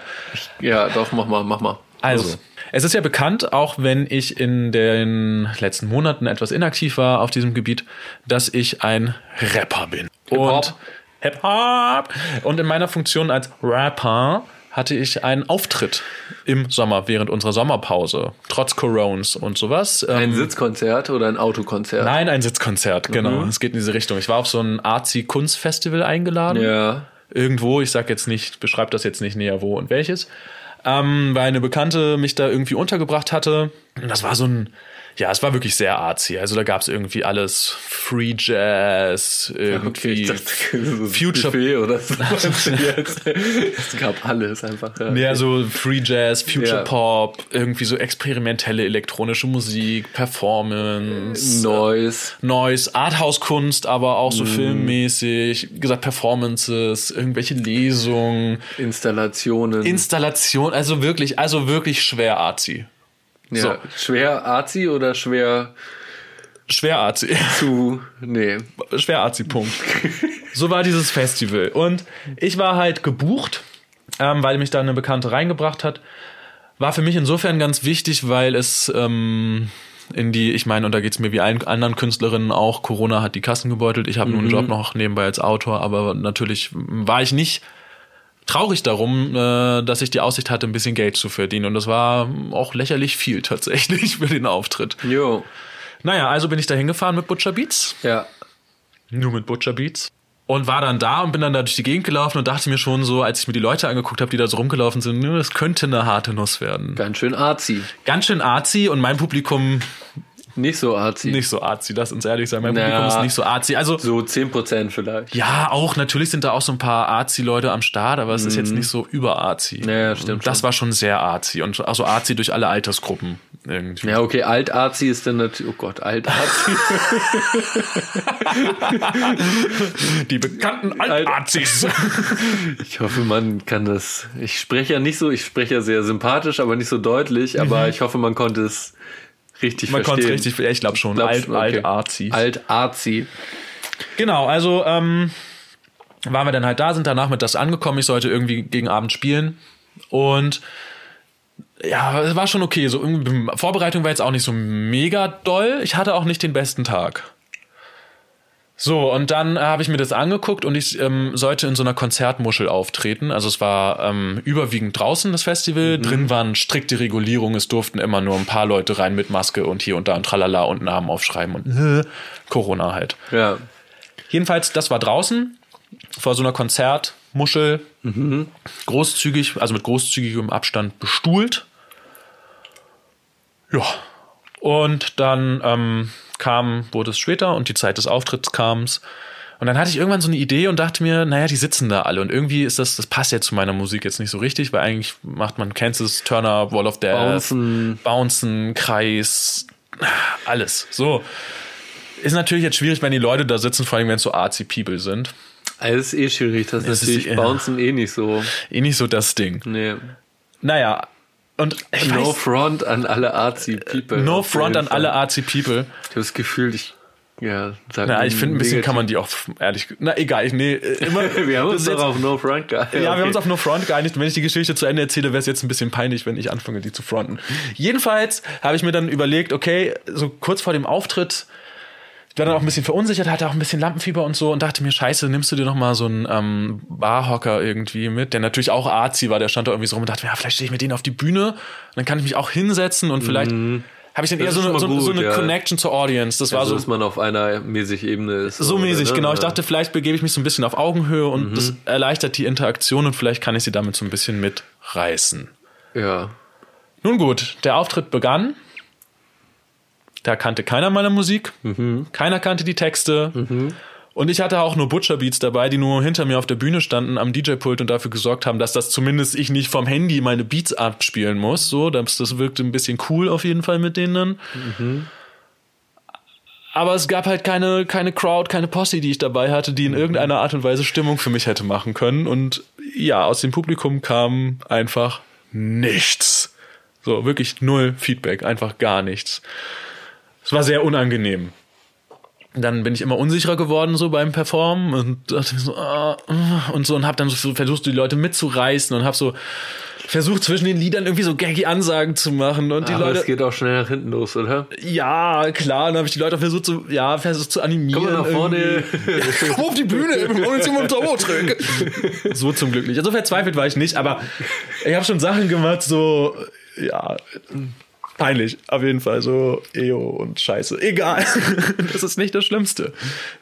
ja, doch, mach mal, mach mal. Also, Los. es ist ja bekannt, auch wenn ich in den letzten Monaten etwas inaktiv war auf diesem Gebiet, dass ich ein Rapper bin. Und Hip-Hop. Und in meiner Funktion als Rapper hatte ich einen Auftritt im Sommer während unserer Sommerpause, trotz Coronas und sowas. Ein Ähm, Sitzkonzert oder ein Autokonzert? Nein, ein Sitzkonzert, genau. Es geht in diese Richtung. Ich war auf so ein Arzi-Kunstfestival eingeladen Ja. irgendwo, ich sag jetzt nicht, beschreib das jetzt nicht näher wo und welches, ähm, weil eine Bekannte mich da irgendwie untergebracht hatte. Und das war so ein, ja, es war wirklich sehr artsy. Also da gab es irgendwie alles Free Jazz, irgendwie Okay, dachte, Future- Buffet oder so. [LAUGHS] es gab alles einfach. Ja. Ja, so Free Jazz, Future Ja. Pop, irgendwie so experimentelle elektronische Musik, Performance, Noise. Noise, Arthouse-Kunst, aber auch so filmmäßig, wie gesagt, Performances, irgendwelche Lesungen, Installationen. Installation, also wirklich, also wirklich schwer arzi. Ja. so. Schwer Arzi oder schwer Schwer arzi. zu. Nee. schwer arzi, Punkt. so war dieses Festival. Und ich war halt gebucht, ähm, weil mich da eine Bekannte reingebracht hat. War für mich insofern ganz wichtig, weil es ähm, in die, ich meine, und da geht's mir wie allen anderen Künstlerinnen auch, Corona hat die Kassen gebeutelt. Ich habe nur einen Job noch nebenbei als Autor, aber natürlich war ich nicht traurig darum, äh, dass ich die Aussicht hatte, ein bisschen Geld zu verdienen. Und das war auch lächerlich viel tatsächlich [LAUGHS] für den Auftritt. Jo. Naja, also bin ich da hingefahren mit Butcher Beats. Ja. Nur mit Butcher Beats. Und war dann da und bin dann da durch die Gegend gelaufen und dachte mir schon so, als ich mir die Leute angeguckt habe, die da so rumgelaufen sind, "Nö, das könnte eine harte Nuss werden. Ganz schön Arzi. Ganz schön arzi und mein Publikum Nicht so Arzi. nicht so arzi, lass uns ehrlich sein. Mein Naja. Publikum ist nicht so arzi. Also, So 10% vielleicht. ja, auch, natürlich sind da auch so ein paar arzi-Leute am Start, aber es ist jetzt nicht so über-arzi. Naja, stimmt Das schon. war schon sehr arzi und also arzi durch alle Altersgruppen irgendwie. Ja, okay, Alt-Arzi ist dann natürlich. Oh Gott, Alt-Arzi. [LAUGHS] Die bekannten Alt-Arzis. [LAUGHS] Ich hoffe, man kann das. Ich spreche ja nicht so, ich spreche ja sehr sympathisch, aber nicht so deutlich, aber ich hoffe, man konnte es richtig. Man verstehen. konnte es richtig, ja, ich glaube schon, Glaub alt, schon, okay. alt-Arzis. Alt-Arzi. Genau, also ähm, waren wir dann halt da, sind danach mit das angekommen. Ich sollte irgendwie gegen Abend spielen. Und ja, es war schon okay. So, Vorbereitung war jetzt auch nicht so mega doll. Ich hatte auch nicht den besten Tag. So, und dann äh, habe ich mir das angeguckt und ich ähm, sollte in so einer Konzertmuschel auftreten. Also es war ähm, überwiegend draußen das Festival. Drin waren strikte Regulierungen. Es durften immer nur ein paar Leute rein mit Maske und hier und da und tralala und Namen aufschreiben und äh, Corona halt. Ja. Jedenfalls, das war draußen vor so einer Konzertmuschel, großzügig, also mit großzügigem Abstand bestuhlt. Ja. Und dann ähm, kam, wurde es später und die Zeit des Auftritts kam's. Und dann hatte ich irgendwann so eine Idee und dachte mir, naja, die sitzen da alle. Und irgendwie ist das, das passt jetzt zu meiner Musik jetzt nicht so richtig, weil eigentlich macht man Kansas, Turner, Wall of Death, Bouncen. Bouncen, Kreis, alles. So. Ist natürlich jetzt schwierig, wenn die Leute da sitzen, vor allem wenn es so artsy People sind. Also ist eh schwierig, das ist Es ist- natürlich ja. Bouncen eh nicht so. Eh nicht so das Ding. Nee. Naja, und No weiß, front an alle Arzi-People. no auf front an alle artsy People. Ich habe das Gefühl, ich Ja, sag Na, ich finde, ein bisschen negativ. kann man die auch, ehrlich, na egal, ich, nee, äh, immer. [LAUGHS] Wir haben uns doch auf No Front geeinigt. Ja, wir Okay. haben uns auf No Front geeinigt. Wenn ich die Geschichte zu Ende erzähle, wäre es jetzt ein bisschen peinlich, wenn ich anfange, die zu fronten. Jedenfalls habe ich mir dann überlegt, okay, so kurz vor dem Auftritt, ich war dann auch ein bisschen verunsichert, hatte auch ein bisschen Lampenfieber und so und dachte mir, scheiße, nimmst du dir noch mal so einen ähm, Barhocker irgendwie mit, der natürlich auch Arzi war, der stand da irgendwie so rum und dachte mir, ja, vielleicht stehe ich mit denen auf die Bühne und dann kann ich mich auch hinsetzen und vielleicht habe ich dann Das eher so eine, so, mal so gut, eine ja. Connection zur Audience. Das war also, so dass man auf einer mäßig Ebene ist. so oder, mäßig, ne? genau. Ich Ja. dachte, vielleicht begebe ich mich so ein bisschen auf Augenhöhe und das erleichtert die Interaktion und vielleicht kann ich sie damit so ein bisschen mitreißen. Ja. Nun gut, der Auftritt begann. Da kannte keiner meiner Musik. Keiner kannte die Texte. Und ich hatte auch nur Butcher Beats dabei, die nur hinter mir auf der Bühne standen am DJ-Pult und dafür gesorgt haben, dass das zumindest ich nicht vom Handy meine Beats abspielen muss. So, das, das wirkte ein bisschen cool auf jeden Fall mit denen dann. Aber es gab halt keine, keine Crowd, keine Posse, die ich dabei hatte, die in irgendeiner Art und Weise Stimmung für mich hätte machen können. Und ja, aus dem Publikum kam einfach nichts. So, wirklich null Feedback, einfach gar nichts. Es war sehr unangenehm. Dann bin ich immer unsicherer geworden so beim Performen und dachte so ah, und so und habe dann so versucht die Leute mitzureißen und habe so versucht zwischen den Liedern irgendwie so gaggy Ansagen zu machen und die Aber Leute es geht auch schnell nach hinten los, oder? ja, klar, dann habe ich die Leute versucht zu, ja, versucht zu animieren. Komm mal nach vorne. Komm [LAUGHS] auf die Bühne, Turbo So zum Glück nicht. Also verzweifelt war ich nicht, aber ich habe schon Sachen gemacht, so, ja, peinlich, auf jeden Fall, so, Eo und Scheiße. Egal, [LAUGHS] das ist nicht das Schlimmste.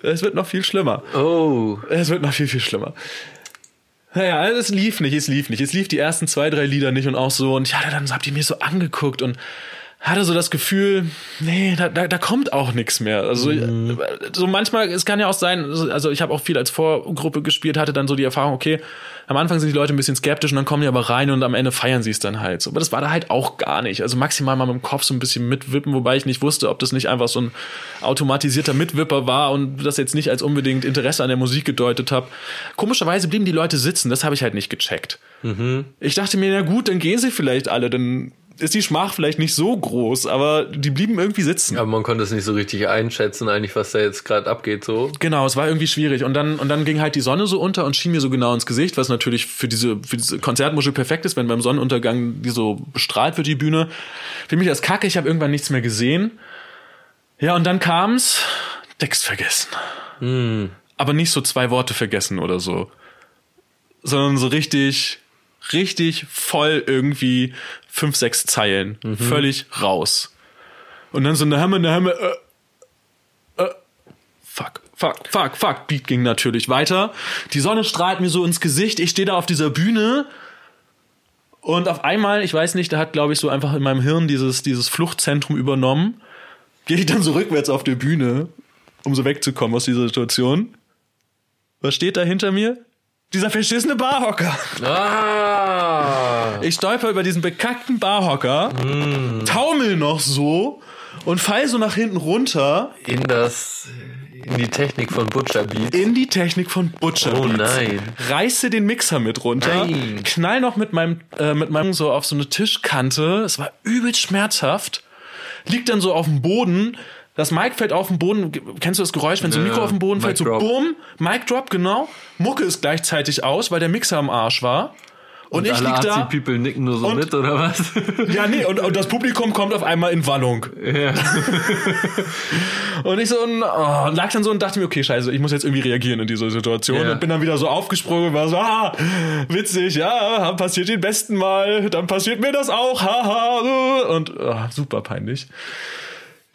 Es wird noch viel schlimmer. Oh. Es wird noch viel, viel schlimmer. Naja, es lief nicht, es lief nicht. Es lief die ersten zwei, drei Lieder nicht und auch so. Und hatte dann, habt ihr mir so angeguckt und hatte so das Gefühl, nee, da, da, da kommt auch nichts mehr. Also so manchmal, es kann ja auch sein, also ich habe auch viel als Vorgruppe gespielt, hatte dann so die Erfahrung, okay, am Anfang sind die Leute ein bisschen skeptisch und dann kommen die aber rein und am Ende feiern sie es dann halt. So. Aber das war da halt auch gar nicht. Also maximal mal mit dem Kopf so ein bisschen mitwippen, wobei ich nicht wusste, ob das nicht einfach so ein automatisierter Mitwipper war und das jetzt nicht als unbedingt Interesse an der Musik gedeutet habe. Komischerweise blieben die Leute sitzen, das habe ich halt nicht gecheckt. Ich dachte mir, na gut, dann gehen sie vielleicht alle, dann ist die Schmach vielleicht nicht so groß, aber die blieben irgendwie sitzen. Aber man konnte es nicht so richtig einschätzen, eigentlich, was da jetzt gerade abgeht, so. Genau, es war irgendwie schwierig. Und dann, und dann ging halt die Sonne so unter und schien mir so genau ins Gesicht, was natürlich für diese, für diese Konzertmuschel perfekt ist, wenn beim Sonnenuntergang die so bestrahlt wird, die Bühne. Für mich als Kacke, ich habe irgendwann nichts mehr gesehen. Ja, und dann kam's, Text vergessen. Aber nicht so zwei Worte vergessen oder so. Sondern so richtig, richtig voll irgendwie fünf, sechs Zeilen. Völlig raus. Und dann so eine Hammer, eine Hammer, äh, äh, fuck, fuck, fuck, fuck. Beat ging natürlich weiter. Die Sonne strahlt mir so ins Gesicht. Ich stehe da auf dieser Bühne. Und auf einmal, ich weiß nicht, da hat, glaube ich, so einfach in meinem Hirn dieses, dieses Fluchtzentrum übernommen. Gehe ich dann so rückwärts auf der Bühne, um so wegzukommen aus dieser Situation. Was steht da hinter mir? Dieser verschissene Barhocker. Ah! Ich stolper über diesen bekackten Barhocker, taumel noch so und fall so nach hinten runter In das, in die Technik von Butcher Beat. in die Technik von Butcher Oh Beats. nein. Reiße den Mixer mit runter, Nein. knall noch mit meinem, äh, mit meinem so auf so eine Tischkante. Es war übelst schmerzhaft. Liegt dann so auf dem Boden. Das Mic fällt auf den Boden. Kennst du das Geräusch, wenn so ein Mikro auf den Boden fällt? So drop. bumm, Mic Drop, genau. Mucke ist gleichzeitig aus, weil der Mixer am Arsch war. Und, ich Alle lieg da. People nicken nur so Und- mit, oder was? [LAUGHS] Ja, nee, und, und das Publikum kommt auf einmal in Wallung. ja. [LAUGHS] Und ich so und, oh, und lag dann so und dachte mir, okay, scheiße, ich muss jetzt irgendwie reagieren in dieser Situation. Ja. Und bin dann wieder so aufgesprungen und war so, ah, witzig, ja, passiert den besten Mal, dann passiert mir das auch, haha. Und ah, super peinlich.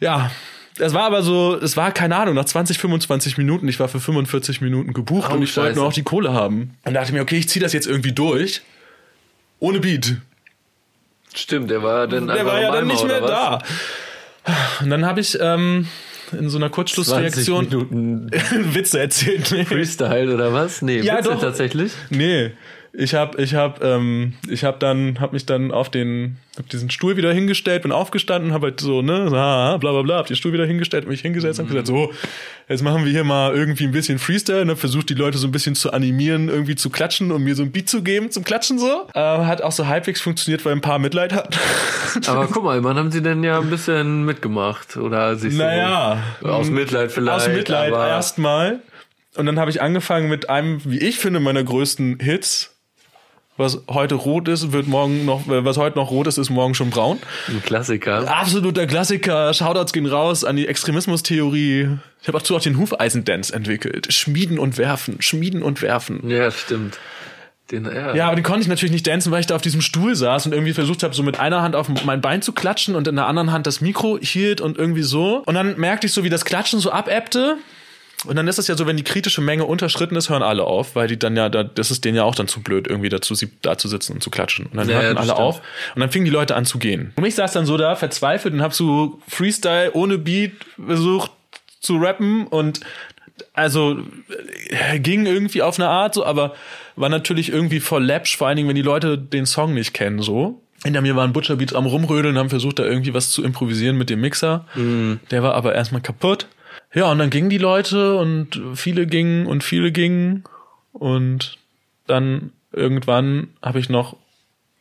Ja. Es war aber so, es war keine Ahnung, nach 20, 25 Minuten, ich war für 45 Minuten gebucht Oh, und ich wollte Scheiße. nur auch die Kohle haben. Und dachte mir, okay, ich ziehe das jetzt irgendwie durch. Ohne Beat. Stimmt, der war dann Der war ja dann Eimer, nicht mehr da. Und dann habe ich ähm, in so einer 20 Kurzschlussreaktion [LAUGHS] Witze erzählt. Nee. Freestyle oder was? Nee, Ja, Witze doch. tatsächlich. nee. Ich habe ich hab, ähm, ich hab dann hab mich dann auf den hab diesen Stuhl wieder hingestellt, bin aufgestanden, habe halt so ne, so, bla bla bla, hab den Stuhl wieder hingestellt, mich hingesetzt, hab gesagt so, jetzt machen wir hier mal irgendwie ein bisschen Freestyle, hab versucht die Leute so ein bisschen zu animieren, irgendwie zu klatschen und mir so ein Beat zu geben zum Klatschen so. Äh, hat auch so halbwegs funktioniert, weil ein paar Mitleid hatten. [LAUGHS] Aber guck mal, wann haben sie denn ja ein bisschen mitgemacht oder sich Naja, so aus Mitleid vielleicht? aus Mitleid erstmal. Und dann habe ich angefangen mit einem, wie ich finde, meiner größten Hits. Was heute rot ist, wird morgen noch, was heute noch rot ist, ist morgen schon braun. Ein Klassiker. Absoluter Klassiker. Shoutouts gehen raus an die Extremismustheorie. Ich habe dazu auch den Hufeisendance entwickelt. Schmieden und werfen, schmieden und werfen. Ja, stimmt. Den, ja. Ja, aber den konnte ich natürlich nicht dancen, weil ich da auf diesem Stuhl saß und irgendwie versucht habe, so mit einer Hand auf mein Bein zu klatschen und in der anderen Hand das Mikro hielt und irgendwie so. Und dann merkte ich so, wie das Klatschen so abebbte. Und dann ist es ja so, wenn die kritische Menge unterschritten ist, hören alle auf, weil die dann ja, da, das ist denen ja auch dann zu blöd, irgendwie dazu, sie da zu sitzen und zu klatschen. Und dann Ja, hörten alle stimmt. auf und dann fingen die Leute an zu gehen. Und ich saß dann so da, verzweifelt und hab so Freestyle ohne Beat versucht zu rappen und also äh, ging irgendwie auf eine Art so, aber war natürlich irgendwie voll läppsch, vor allen Dingen, wenn die Leute den Song nicht kennen so. Hinter mir waren Butcher Beats am rumrödeln, haben versucht da irgendwie was zu improvisieren mit dem Mixer. Der war aber erstmal kaputt. Ja, und dann gingen die Leute und viele gingen und viele gingen und dann irgendwann habe ich noch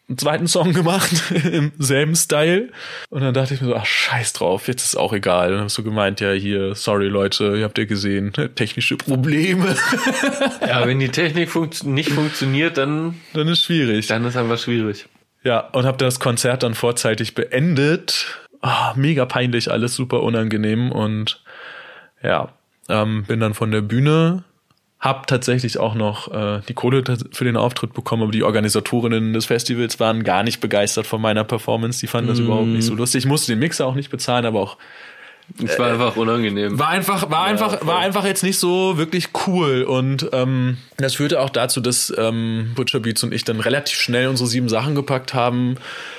einen zweiten Song [LAUGHS] gemacht im selben Style und dann dachte ich mir so, ach scheiß drauf, jetzt ist auch egal. Und dann hast du gemeint, ja hier, sorry Leute, ihr habt ja gesehen, [LAUGHS] technische Probleme. [LAUGHS] ja, wenn die Technik funkt nicht funktioniert, dann, dann ist schwierig. dann ist einfach schwierig. Ja, und habe das Konzert dann vorzeitig beendet. Ah, mega peinlich, alles super unangenehm und ja, ähm, bin dann von der Bühne, hab tatsächlich auch noch äh, die Kohle für den Auftritt bekommen, aber die Organisatorinnen des Festivals waren gar nicht begeistert von meiner Performance. Die fanden das überhaupt nicht so lustig. Ich musste den Mixer auch nicht bezahlen, aber auch Es war einfach unangenehm. war einfach, war einfach, voll. war einfach jetzt nicht so wirklich cool. Und ähm, das führte auch dazu, dass ähm, Butcher Beats und ich dann relativ schnell unsere sieben Sachen gepackt haben,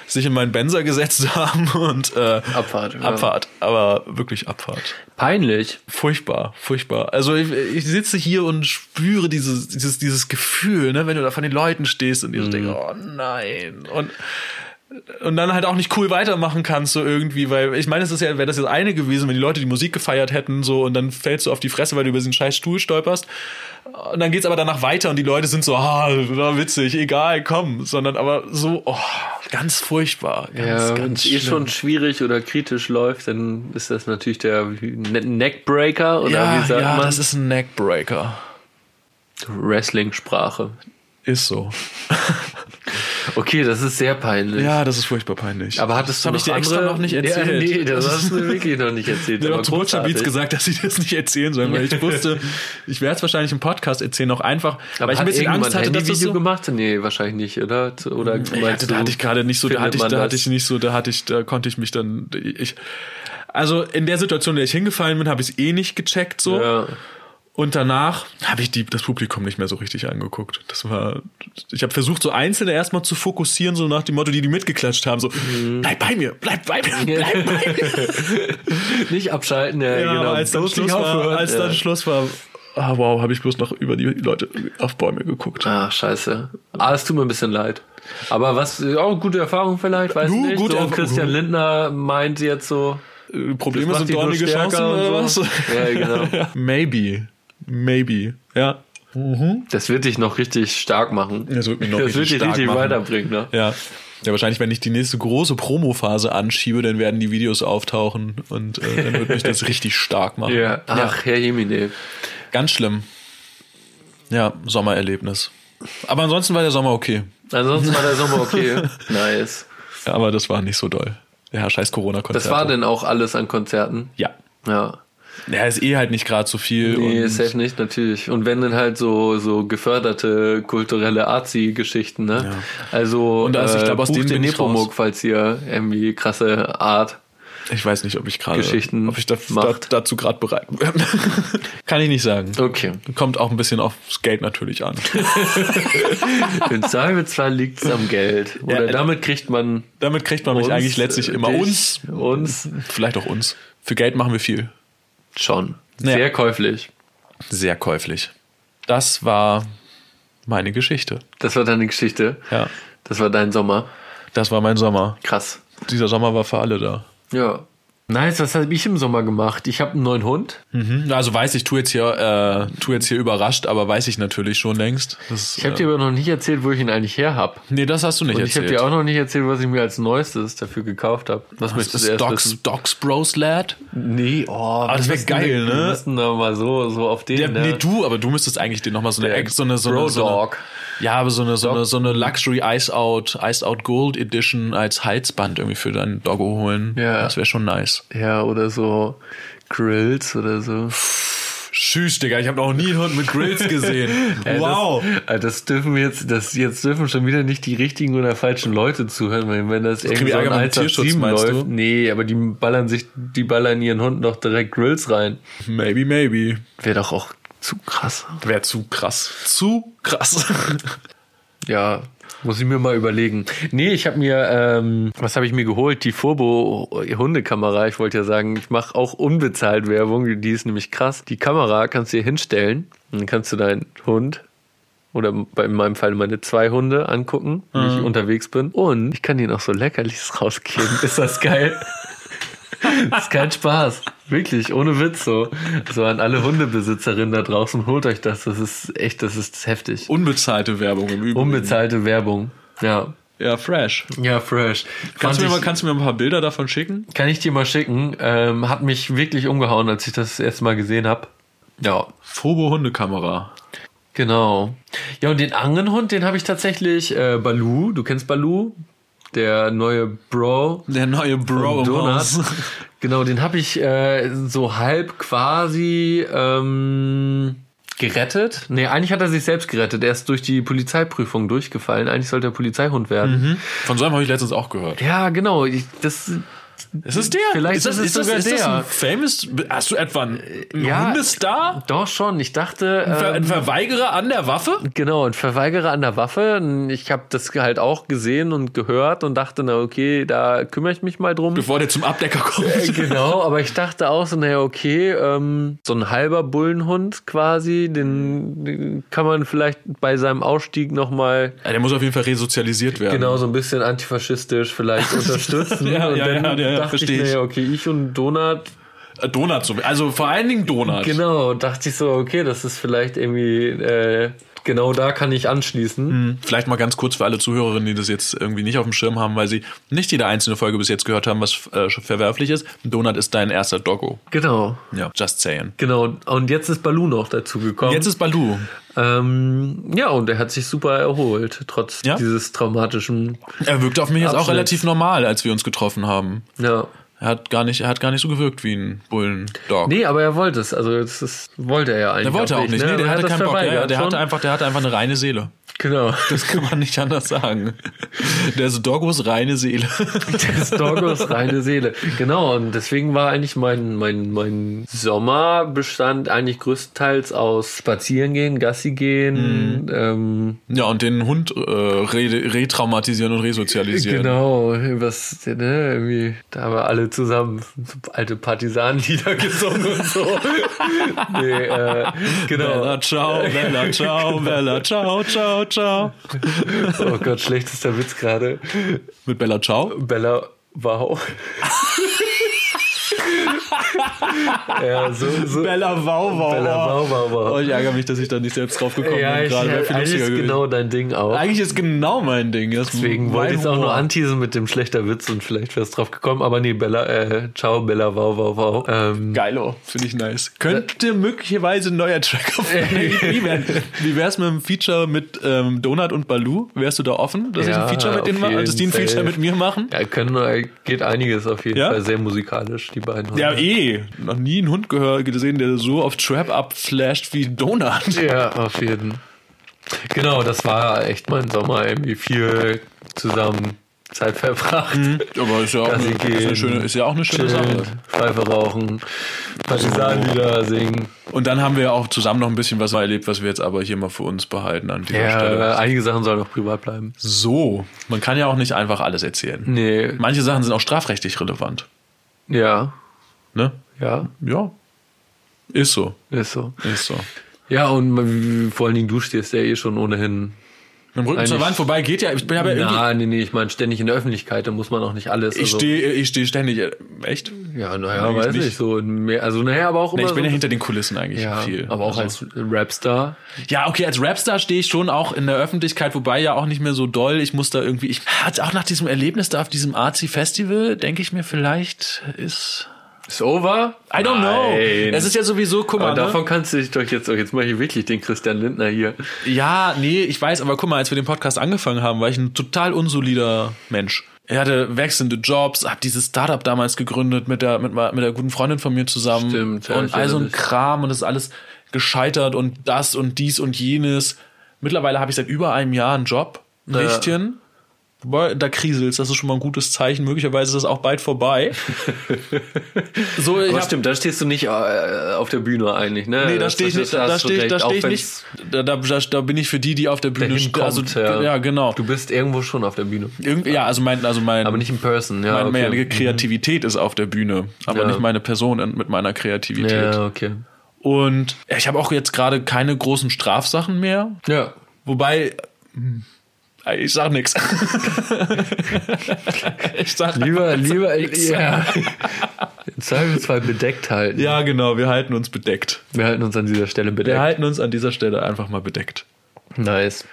sich in meinen Benzer gesetzt [LAUGHS] haben und äh, Abfahrt, ja. Abfahrt, aber wirklich Abfahrt. Peinlich. Furchtbar, furchtbar. Also ich, ich sitze hier und spüre dieses, dieses, dieses Gefühl, ne, wenn du da von den Leuten stehst und dir so denkst, oh nein. Und und dann halt auch nicht cool weitermachen kannst so irgendwie, weil ich meine, es ist ja, wäre das jetzt eine gewesen, wenn die Leute die Musik gefeiert hätten so und dann fällst du auf die Fresse, weil du über diesen scheiß Stuhl stolperst und dann geht's aber danach weiter und die Leute sind so, ah, war witzig, egal, komm, sondern aber so, oh, ganz furchtbar, ganz, Ja, wenn ganz es eh schon schwierig oder kritisch läuft, dann ist das natürlich der Ne- Neckbreaker oder ja, wie sagt ja, man? das ist ein Neckbreaker, Wrestling-Sprache. Ist so. [LAUGHS] Okay, das ist sehr peinlich. Ja, das ist furchtbar peinlich. Aber hattest das du habe noch ich dir extra andere? noch nicht erzählt. Ja, nee, das hast du mir wirklich noch nicht erzählt. Ich habe zu Butcher Beats gesagt, dass sie das nicht erzählen sollen, weil ich [LAUGHS] wusste, ich werde es wahrscheinlich im Podcast erzählen, auch einfach, Aber weil ich ein bisschen Angst hatte, dass das so, gemacht? Nee, wahrscheinlich nicht, oder? Oder ja, meinst da hatte ich gerade nicht so, da hatte ich, da hatte ich nicht so, da hatte ich, da konnte ich mich dann, ich, also in der Situation, in der ich hingefallen bin, habe ich es eh nicht gecheckt so. Ja. Und danach habe ich die, das Publikum nicht mehr so richtig angeguckt. Das war, ich habe versucht, so Einzelne erstmal zu fokussieren, so nach dem Motto, die die mitgeklatscht haben, so, Mhm. bleib bei mir, bleib bei mir, [LAUGHS] bleib bei mir. Nicht abschalten, ja, Ja, genau. als dann Schluss war, als ja. dann Schluss war, ah, wow, habe ich bloß noch über die Leute auf Bäume geguckt. Ah, scheiße. Ah, es tut mir ein bisschen leid. Aber was, auch gute Erfahrung vielleicht, weiß Du, nicht. gute so. Christian Lindner meint jetzt so, Probleme sind dornige Chancen oder was? Ja, genau. [LAUGHS] Maybe. Maybe. Ja. das wird dich noch richtig stark machen. Das wird mich noch das richtig wird dich stark richtig machen. weiterbringen, ne? Ja. Ja, wahrscheinlich, wenn ich die nächste große Promophase anschiebe, dann werden die Videos auftauchen und äh, dann wird mich das [LAUGHS] richtig stark machen. Ja. Ach, Herr Jemine. Ganz schlimm. Ja, Sommererlebnis. Aber ansonsten war der Sommer okay. Ansonsten war der Sommer okay. [LAUGHS] nice. Ja, aber das war nicht so doll. Ja, scheiß Corona-Konzert. Das war denn auch alles an Konzerten? Ja. Ja. Ja, ist eh halt nicht gerade so viel. Nee, safe nicht, natürlich. Und wenn dann halt so, so geförderte kulturelle Arzi-Geschichten, ne? Ja. Also, Und also ich glaub, aus bucht denen den bin ich Nepomuk, falls ihr irgendwie krasse Art. Ich weiß nicht, ob ich gerade Geschichten ob ich da, da, dazu gerade bereit bin. [LAUGHS] Kann ich nicht sagen. Okay. Kommt auch ein bisschen aufs Geld natürlich an. [LAUGHS] Im Zweifelsfall liegt es am Geld. Oder Ja, damit kriegt man Damit kriegt man mich uns, eigentlich letztlich immer dich, uns, Uns vielleicht auch uns. Für Geld machen wir viel. Schon. Ja. Sehr käuflich. Sehr käuflich. Das war meine Geschichte. Das war deine Geschichte. Ja. Das war dein Sommer. Das war mein Sommer. Krass. Dieser Sommer war für alle da. Ja. Nice, was habe ich im Sommer gemacht? Ich habe einen neuen Hund. Mhm. Also weiß ich, tu jetzt hier, äh, tu jetzt hier überrascht, aber weiß ich natürlich schon längst. Das, Ich habe äh, dir aber noch nicht erzählt, wo ich ihn eigentlich her habe. nee, das hast du nicht Und ich habe erzählt. dir auch noch nicht erzählt, was ich mir als neuestes dafür gekauft habe. Was das möchtest du erst Docs, wissen? Docs Bros Lad. Nee, oh, das wir wär müssten- geil, Wir ne? müssten da mal so, so auf den, Ja, ne? Nee, du, aber du müsstest eigentlich dir nochmal so eine, Der so eine, so eine, Bro so eine Dog. Ja, aber so eine, so eine, so eine Luxury Ice Out, Ice Out Gold Edition als Halsband irgendwie für deinen Doggo holen. Ja. Das wäre schon nice. Ja, oder so Grills oder so. Tschüss, Digga, ich habe noch nie einen Hund mit Grills [LAUGHS] gesehen. Ey, wow. Das, äh, das dürfen wir jetzt, das jetzt dürfen schon wieder nicht die richtigen oder falschen Leute zuhören, weil wenn das kriegen irgendwie so ein Tierschutz, 187 meinst läuft, du? nee, aber die ballern sich, die ballern ihren Hund noch direkt Grills rein. maybe, maybe. Wäre doch auch zu krass. Wäre zu krass. Zu krass. Ja, muss ich mir mal überlegen. Nee, ich habe mir, ähm, was habe ich mir geholt? Die Furbo Hundekamera. Ich wollte ja sagen, ich mache auch unbezahlt Werbung. Die ist nämlich krass. Die Kamera kannst du dir hinstellen. Und dann kannst du deinen Hund oder bei in meinem Fall meine zwei Hunde angucken, wenn ich unterwegs bin. Und ich kann dir noch so Leckerlis rausgeben. [LAUGHS] Ist das geil? Das ist kein Spaß. Wirklich, ohne Witz so. So an alle Hundebesitzerinnen da draußen, holt euch das. Das ist echt, das ist heftig. Unbezahlte Werbung im Übrigen. Unbezahlte Werbung. Ja. Ja, fresh. Ja, fresh. Kannst du, mir mal, kannst du mir ein paar Bilder davon schicken? kann ich dir mal schicken. Ähm, hat mich wirklich umgehauen, als ich das, das erste Mal gesehen habe. Ja, Fobo Hundekamera. genau. Ja, und den anderen Hund, den habe ich tatsächlich, äh, Balu, du kennst Balu? Der neue Bro. Der neue Bro im Donut. Haus. [LAUGHS] Genau, den habe ich äh, so halb quasi ähm, gerettet. Nee, eigentlich hat er sich selbst gerettet. Er ist durch die Polizeiprüfung durchgefallen. Eigentlich sollte er Polizeihund werden. Von so einem habe ich letztens auch gehört. Ja, genau. Ich, das, Ist es der? Vielleicht ist das, ist ist das, sogar ist das der. ein famous? Hast du etwa einen, einen ja. Hundestar? doch schon. Ich dachte. Ver, ähm, ein Verweigerer an der Waffe? Genau, ein Verweigerer an der Waffe. Ich habe das halt auch gesehen und gehört und dachte, na okay, da kümmere ich mich mal drum. Bevor der zum Abdecker kommt. Äh, genau, aber ich dachte auch so, naja, okay, ähm, so ein halber Bullenhund quasi, den, den kann man vielleicht bei seinem Ausstieg nochmal Ja, der muss auf jeden Fall resozialisiert werden. genau so ein bisschen antifaschistisch vielleicht [LAUGHS] unterstützen. Ja, ja, dann ja, ja, dachte ich, ich. naja, okay, ich und Donut Äh, Donut, so- also vor allen Dingen Donut. Genau, dachte ich so, okay, das ist vielleicht irgendwie, äh, genau da kann ich anschließen. Hm, Vielleicht mal ganz kurz für alle Zuhörerinnen, die das jetzt irgendwie nicht auf dem Schirm haben, weil sie nicht jede einzelne Folge bis jetzt gehört haben, was äh, verwerflich ist. Donut ist dein erster Doggo. Genau, Ja, just saying. genau. Und jetzt ist Balu noch dazu gekommen. Jetzt ist Balu. ähm, ja, und er hat sich super erholt, trotz Ja? dieses traumatischen, Er wirkte auf mich jetzt auch relativ normal, als wir uns getroffen haben. ja. Er hat gar nicht, er hat gar nicht so gewirkt wie ein Bulldog. Nee, aber er wollte es, also das ist, wollte er ja eigentlich der wollte auch nicht, ne? nee, der Er hat hatte das keinen Bock. Der, schon. hatte einfach, der hatte einfach eine reine Seele. Genau. [LAUGHS] Das kann man nicht anders sagen. Der ist Doggos reine Seele. [LAUGHS] Das Doggos reine Seele. Genau, und deswegen war eigentlich mein, mein, mein Sommer bestand eigentlich größtenteils aus Spazieren gehen, Gassi gehen, ähm, Ja, und den Hund äh, re retraumatisieren und resozialisieren. Genau, was, ne, irgendwie, da haben wir alle zusammen alte Partisanenlieder [LAUGHS] gesungen und so. nee, äh, genau. Bella, ciao, Bella, ciao, Bella, ciao, ciao, ciao. Oh Gott, schlechtester Witz gerade. Mit Bella, ciao. Bella, wow. Ja, so, so. Bella, wow, wow, Bella, wow. Oh, ich ärgere mich, dass ich da nicht selbst drauf gekommen ja, bin. ich, Gerade viel eigentlich ist gewesen. genau dein Ding auch. Eigentlich ist genau mein Ding. Das Deswegen mein wollte ich es auch nur anteasen mit dem schlechter Witz und vielleicht wäre es drauf gekommen. Aber nee, Bella, äh, ciao, Bella, wow, wow, wow. Ähm, Geilo, finde ich nice. Könnte möglicherweise ein neuer Track auf [LAUGHS] werden. Wie wär's mit einem Feature mit ähm, Donut und Baloo? Wärst du da offen, dass ich Ja, ein Feature mit denen mache? Dass die ein Feature mit mir machen? Ja, können, äh, geht einiges auf jeden Ja? Fall. Sehr musikalisch, die beiden. Ja, eh. Noch nie einen Hund gehört, gesehen, der so auf Trap abflasht wie Donut. Ja, auf jeden. Genau, das war echt mein Sommer. Irgendwie viel zusammen Zeit verbracht. Aber ist ja auch, eine, ist, eine gehen, schöne, ist ja auch eine schöne Chillen, Sache. Pfeife rauchen, Partisanenlieder singen. Und dann haben wir auch zusammen noch ein bisschen was erlebt, was wir jetzt aber hier mal für uns behalten an dieser Ja, Stelle. einige Sachen sollen auch privat bleiben. So, man kann ja auch nicht einfach alles erzählen. Nee, Manche Sachen sind auch strafrechtlich relevant. ja, Ne? ja, Ja. Ist so. ist so. Ist so. Ja, und vor allen Dingen du stehst ja eh schon ohnehin. Mit dem Rücken zur Wand vorbei geht ja. Ich bin aber irgendwie. Na, nee, nee, ich meine ständig in der Öffentlichkeit, da muss man auch nicht alles. Ich also, stehe ich steh ständig. äh, Echt? Ja, naja, weiß nicht. nicht. So mehr, also naja, aber auch Nee, immer. ich bin ja so, hinter den Kulissen eigentlich ja, viel. aber auch Also- als Rapstar. Ja, okay, als Rapstar stehe ich schon auch in der Öffentlichkeit, wobei ja auch nicht mehr so doll. Ich muss da irgendwie, ich hatte auch nach diesem Erlebnis da auf diesem Arzi Festival, denke ich mir, vielleicht ist. Ist over? I don't know. Nein. Es ist ja sowieso, guck aber mal. Ne? davon kannst du dich doch jetzt, oh, jetzt mache ich wirklich den Christian Lindner hier. Ja, nee, ich weiß, aber guck mal, als wir den Podcast angefangen haben, war ich ein total unsolider Mensch. Er hatte wechselnde Jobs, hab dieses Startup damals gegründet mit der, mit, mit der guten Freundin von mir zusammen. Stimmt, ja, und all so ein. Kram und das ist alles gescheitert und das und dies und jenes. Mittlerweile habe ich seit über einem Jahr einen Job, ein Ja. Richtchen. Da kriselst, das ist schon mal ein gutes Zeichen. Möglicherweise ist das auch bald vorbei. [LAUGHS] so, ich Aber hab- stimmt, da stehst du nicht äh, auf der Bühne eigentlich, ne? Nee, da stehe ich nicht, da ich, da stehe ich nicht. Da, da, da, bin ich für die, die auf der Bühne stehen. Also, ja. ja, genau. Du bist irgendwo schon auf der Bühne. Irgendwie, ja, also mein, also mein, Aber nicht in person, ja. meine, okay. meine Kreativität ist auf der Bühne, aber Ja. nicht meine Person mit meiner Kreativität. Ja, okay. Und ich habe auch jetzt gerade keine großen Strafsachen mehr, Ja. wobei hm, ich sag nix. [LAUGHS] ich sag Lieber, lieber, nix. ja. Im Zweifelsfall bedeckt halten. Ja, genau, wir halten uns bedeckt. Wir halten uns an dieser Stelle Wir bedeckt. halten uns an dieser Stelle einfach mal bedeckt. Nice.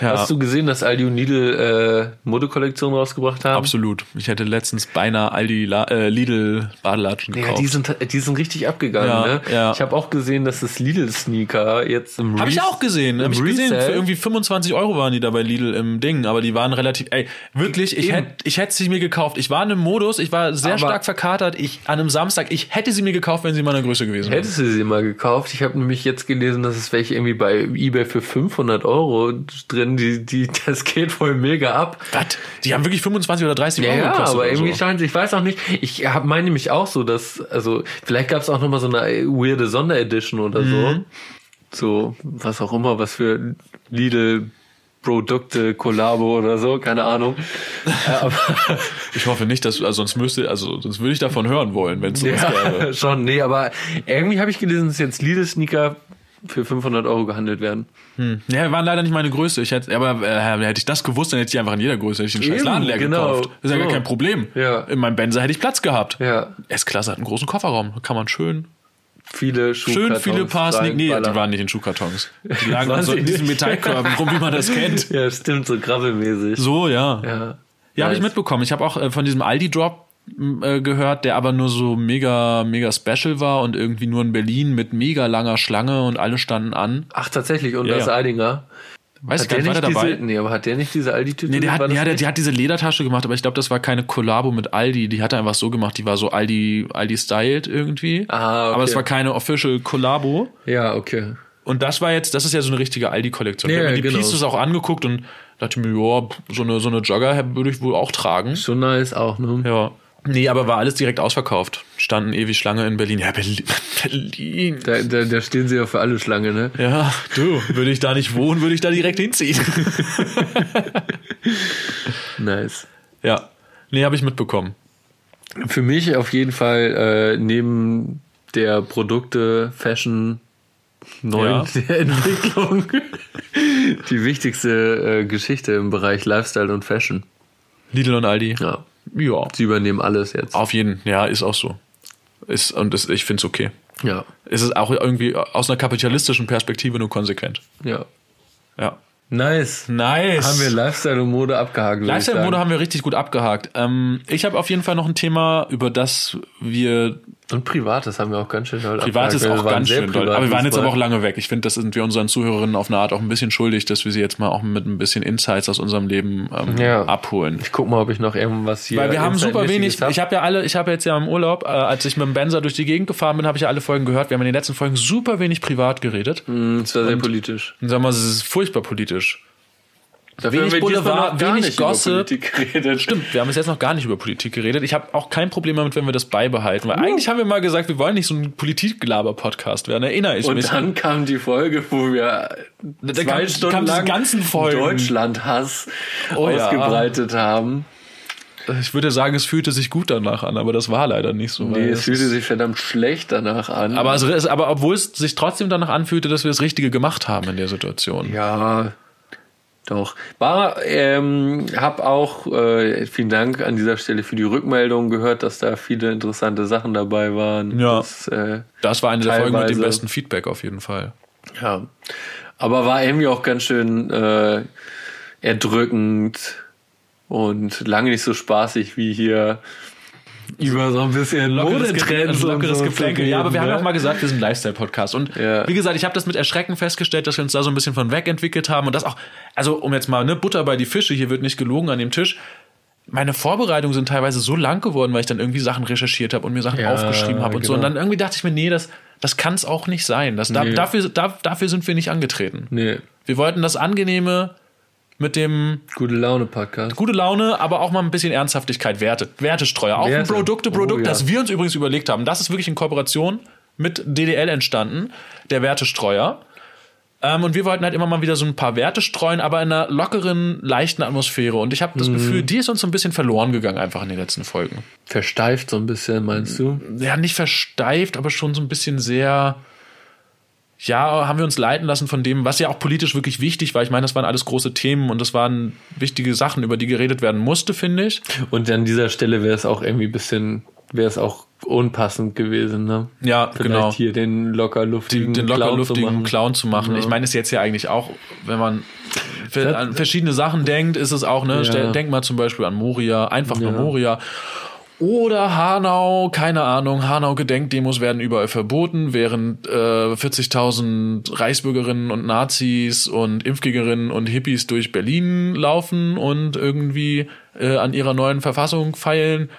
Ja, Hast du gesehen, dass Aldi und Lidl äh, Modekollektion rausgebracht haben? absolut. Ich hätte letztens beinahe Aldi La äh, Lidl Badelatschen gekauft. Ja, die sind, die sind richtig abgegangen, Ja, ne? ja. Ich habe auch gesehen, dass das Lidl-Sneaker jetzt im Habe ich auch gesehen. Habe ich gesehen. Für irgendwie 25 Euro waren die da bei Lidl im Ding, aber die waren relativ. Ey, wirklich, ich hätte ich hätte sie mir gekauft. Ich war in einem Modus, ich war sehr Aber- stark verkatert. Ich an einem Samstag, ich hätte sie mir gekauft, wenn sie meiner Größe gewesen wäre. Hättest du sie mal gekauft? Ich habe nämlich jetzt gelesen, dass es welche irgendwie bei eBay für 500 Euro drin, die, die, das geht wohl mega ab. Was? Die haben wirklich 25 oder 30 Ja, Euro ja, gekostet. aber oder irgendwie so. scheint ich weiß auch nicht, ich hab, meine nämlich auch so, dass, also, vielleicht gab es auch nochmal so eine weirde Sonderedition oder Mhm. so. So, was auch immer, was für Lidl Produkte, Kollabo oder so, keine Ahnung. [LAUGHS] Ja, aber, Ich hoffe nicht, dass also sonst müsste, also sonst würde ich davon hören wollen, wenn es gäbe. ja, [LAUGHS] schon, nee, aber irgendwie habe ich gelesen, dass jetzt Lidl-Sneaker für 500 Euro gehandelt werden. Ja, waren leider nicht meine Größe. Ich hätte, aber äh, hätte ich das gewusst, dann hätte ich einfach in jeder Größe hätte ich den scheiß Laden leer genau. gekauft. Das ist ja gar kein Problem. Ja. In meinem Benzer hätte ich Platz gehabt. Ja, S-Klasse hat einen großen Kofferraum. Da kann man schön viele Schön Schuhkartons viele Paar Sneak. Nee, die waren nicht in Schuhkartons. [LAUGHS] Die lagen an so in diesen? Metallkörben rum, wie man das kennt. Ja, stimmt, so grabbelmäßig. So, ja. Ja, Ja, habe ich Nice. mitbekommen. Ich habe auch äh, von diesem Aldi-Drop äh, gehört, der aber nur so mega, mega special war und irgendwie nur in Berlin mit mega langer Schlange und alle standen an. Ach, tatsächlich, und Ja, das ja. Eidinger. Weiß ich Hat gar nicht, war der dabei? diese, nee, aber hat der nicht diese Aldi-Tüte? Nee, der hat, ja, der, der hat diese Ledertasche gemacht, aber ich glaube, das war keine Kollabo mit Aldi. Die hat er einfach so gemacht. Die war so Aldi, Aldi styled irgendwie. Ah, okay. Aber es war keine official Kollabo. Ja, okay. Und das war jetzt, das ist ja so eine richtige Aldi-Kollektion. ich Ja, habe mir die genau. Pieces auch angeguckt und dachte mir, ja, so eine, so eine Jogger würde ich wohl auch tragen. Schon nice auch, ne? Ja. Nee, aber war alles direkt ausverkauft. Standen ewig Schlange in Berlin. Ja, Berlin. [LAUGHS] Berlin. Da, da, da stehen sie ja für alle Schlange, ne? Ja, du, würde ich da nicht wohnen, würde ich da direkt hinziehen. [LAUGHS] Nice. ja. Nee, habe ich mitbekommen. Für mich auf jeden Fall äh, neben der Produkte, Fashion, neuen [LAUGHS] Entwicklung die wichtigste äh, Geschichte im Bereich Lifestyle und Fashion. Lidl und Aldi. Ja. Ja. Sie übernehmen alles jetzt. Auf jeden, ja, ist auch so. Ist, und ist, ich finde es okay. Ja. Es ist auch irgendwie aus einer kapitalistischen Perspektive nur konsequent. Ja. Ja. Nice. Nice. Haben wir Lifestyle und Mode abgehakt. ich Lifestyle-Mode sagen. haben wir richtig gut abgehakt. Ähm, ich habe auf jeden Fall noch ein Thema, über das wir Und Privates haben wir auch ganz schön doll Privat ist abgehakt. auch ganz schön doll. Aber wir waren jetzt aber auch lange weg. Ich finde, das sind wir unseren Zuhörerinnen auf eine Art auch ein bisschen schuldig, dass wir sie jetzt mal auch mit ein bisschen Insights aus unserem Leben ähm, Ja. abholen. Ich guck mal, ob ich noch irgendwas hier. Weil wir haben super wenig, hab. ich habe ja alle, ich habe jetzt ja im Urlaub, äh, als ich mit dem Benzer durch die Gegend gefahren bin, habe ich ja alle Folgen gehört. Wir haben in den letzten Folgen super wenig privat geredet. Hm, Es war sehr politisch. Sagen wir, mal, es ist furchtbar politisch. Dafür Wenig Boulevard, wenig nicht über Gossip. Stimmt, wir haben bis jetzt noch gar nicht über Politik geredet. Ich habe auch kein Problem damit, wenn wir das beibehalten. Weil eigentlich haben wir mal gesagt, wir wollen nicht so ein Politikgelaber-Podcast werden. Erinnere ich mich. Und dann kam die Folge, wo wir Da zwei kam- Stunden kam lang ganzen Folgen. Deutschland-Hass Oh ja. ausgebreitet haben. Ich würde sagen, es fühlte sich gut danach an, aber das war leider nicht so. Nee, es es fühlte sich verdammt schlecht danach an. aber, also, es, aber obwohl es sich trotzdem danach anfühlte, dass wir das Richtige gemacht haben in der Situation. Ja, doch. War, ähm, hab auch, äh, vielen Dank an dieser Stelle für die Rückmeldung gehört, dass da viele interessante Sachen dabei waren. Ja. Das, äh, Das war eine der Folgen mit dem besten Feedback auf jeden Fall. ja. Aber war irgendwie auch ganz schön äh, erdrückend und lange nicht so spaßig wie hier über so ein bisschen Modetrends und lockeres so Geplänkel. Ja, aber wir reden, haben ja ne? auch mal gesagt, wir sind ein Lifestyle-Podcast. Und Ja. wie gesagt, ich habe das mit Erschrecken festgestellt, dass wir uns da so ein bisschen von weg entwickelt haben. Und das auch, also um jetzt mal, ne, Butter bei die Fische, hier wird nicht gelogen an dem Tisch. Meine Vorbereitungen sind teilweise so lang geworden, weil ich dann irgendwie Sachen recherchiert habe und mir Sachen Ja, aufgeschrieben habe und so. Und genau. dann irgendwie dachte ich mir, nee, das, das kann es auch nicht sein. Das, da, Nee. dafür, da, dafür sind wir nicht angetreten. Nee, Wir wollten das Angenehme mit dem gute Laune Podcast. gute Laune, aber auch mal ein bisschen Ernsthaftigkeit, Werte, Wertestreuer. Auch ein Werte. Produkte-Produkt, Oh, ja. das wir uns übrigens überlegt haben. Das ist wirklich in Kooperation mit DDL entstanden, der Wertestreuer. Ähm, und wir wollten halt immer mal wieder so ein paar Werte streuen, aber in einer lockeren, leichten Atmosphäre. Und ich habe Mhm. das Gefühl, die ist uns so ein bisschen verloren gegangen einfach in den letzten Folgen. Versteift so ein bisschen, meinst du? Ja, nicht versteift, aber schon so ein bisschen sehr. Ja, haben wir uns leiten lassen von dem, was ja auch politisch wirklich wichtig war. Ich meine, das waren alles große Themen und das waren wichtige Sachen, über die geredet werden musste, finde ich. Und an dieser Stelle wäre es auch irgendwie ein bisschen, wäre es auch unpassend gewesen, ne? Ja, Vielleicht genau. hier den locker luftigen den locker Clown zu luftigen machen. Clown zu machen. Ja. Ich meine, ist jetzt ja eigentlich auch, wenn man an verschiedene Sachen denkt, ist es auch, ne? Ja. Denk mal zum Beispiel an Moria, einfach nur Ja. Moria. Oder Hanau, keine Ahnung, Hanau-Gedenkdemos werden überall verboten, während äh, 40.000 Reichsbürgerinnen und Nazis und Impfgegerinnen und Hippies durch Berlin laufen und irgendwie äh, an ihrer neuen Verfassung feilen.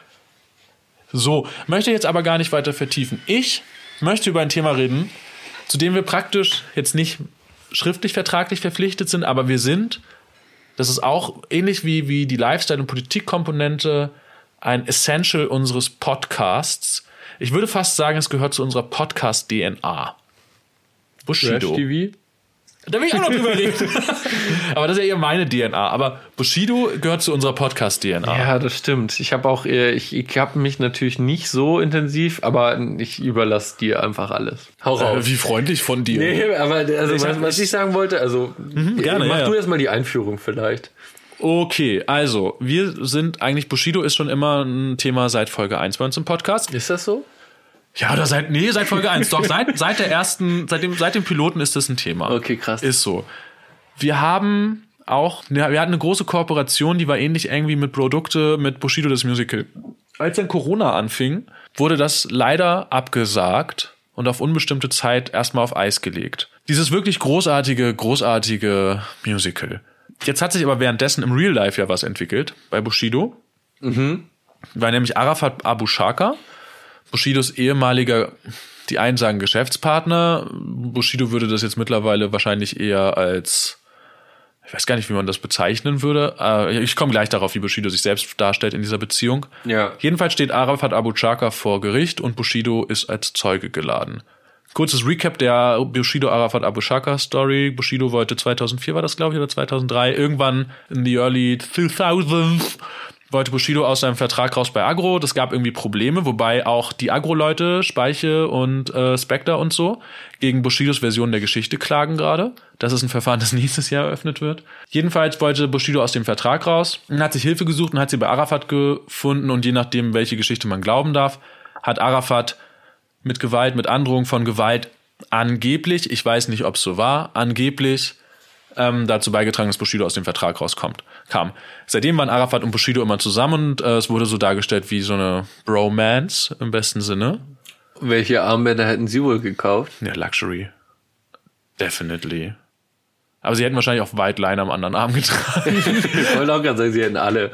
So, möchte jetzt aber gar nicht weiter vertiefen. Ich möchte über ein Thema reden, zu dem wir praktisch jetzt nicht schriftlich vertraglich verpflichtet sind, aber wir sind, das ist auch ähnlich wie, wie die Lifestyle- und Politikkomponente, ein Essential unseres Podcasts. Ich würde fast sagen, es gehört zu unserer Podcast-DNA. Bushido. Trash-TV? Da will ich auch noch drüber reden. [LAUGHS] aber das ist ja eher meine DNA. Aber Bushido gehört zu unserer Podcast-DNA. Ja, das stimmt. Ich habe auch, äh, ich, ich habe mich natürlich nicht so intensiv, aber ich überlasse dir einfach alles. Hau Äh, raus. wie freundlich von dir. Nee, aber also, Ich was, was ich sagen wollte, also gerne, mach ja, du erstmal die Einführung vielleicht. Okay, also, wir sind eigentlich, Bushido ist schon immer ein Thema seit Folge 1 bei uns im Podcast. Ist das so? Ja, oder seit, nee, seit Folge 1. Doch, seit, seit der ersten, seit dem, seit dem Piloten ist das ein Thema. Okay, krass. Ist so. Wir haben auch, ja, wir hatten eine große Kooperation, die war ähnlich irgendwie mit Produkte, mit Bushido das Musical. Als dann Corona anfing, wurde das leider abgesagt und auf unbestimmte Zeit erstmal auf Eis gelegt. Dieses wirklich großartige, großartige Musical. Jetzt hat sich aber währenddessen im Real Life ja was entwickelt bei Bushido. Weil nämlich Arafat Abu Shaka, Bushidos ehemaliger, die einen sagen Geschäftspartner, Bushido würde das jetzt mittlerweile wahrscheinlich eher als, ich weiß gar nicht, wie man das bezeichnen würde. Äh, Ich komme gleich darauf, wie Bushido sich selbst darstellt in dieser Beziehung. Ja. Jedenfalls steht Arafat Abu Chaka vor Gericht und Bushido ist als Zeuge geladen. Kurzes Recap der Bushido Arafat Abu Shaka Story. Bushido wollte 2004 war das, glaube ich, oder 2003, irgendwann in the early 2000s wollte Bushido aus seinem Vertrag raus bei Agro. Das gab irgendwie Probleme, wobei auch die Agro-Leute, Speiche und äh, Spectre und so, gegen Bushidos Version der Geschichte klagen gerade. Das ist ein Verfahren, das [LAUGHS] nächstes Jahr eröffnet wird. Jedenfalls wollte Bushido aus dem Vertrag raus und hat sich Hilfe gesucht und hat sie bei Arafat gefunden und je nachdem, welche Geschichte man glauben darf, hat Arafat mit Gewalt, mit Androhung von Gewalt angeblich, ich weiß nicht, ob es so war, angeblich ähm, dazu beigetragen, dass Bushido aus dem Vertrag rauskommt. Kam. Seitdem waren Arafat und Bushido immer zusammen und äh, es wurde so dargestellt wie so eine Bromance im besten Sinne. Welche Armbänder hätten Sie wohl gekauft? Ja, Luxury. Definitely. Aber sie hätten wahrscheinlich auch White Line am anderen Arm getragen. [LAUGHS] Ich wollte auch gerade sagen, Sie hätten alle.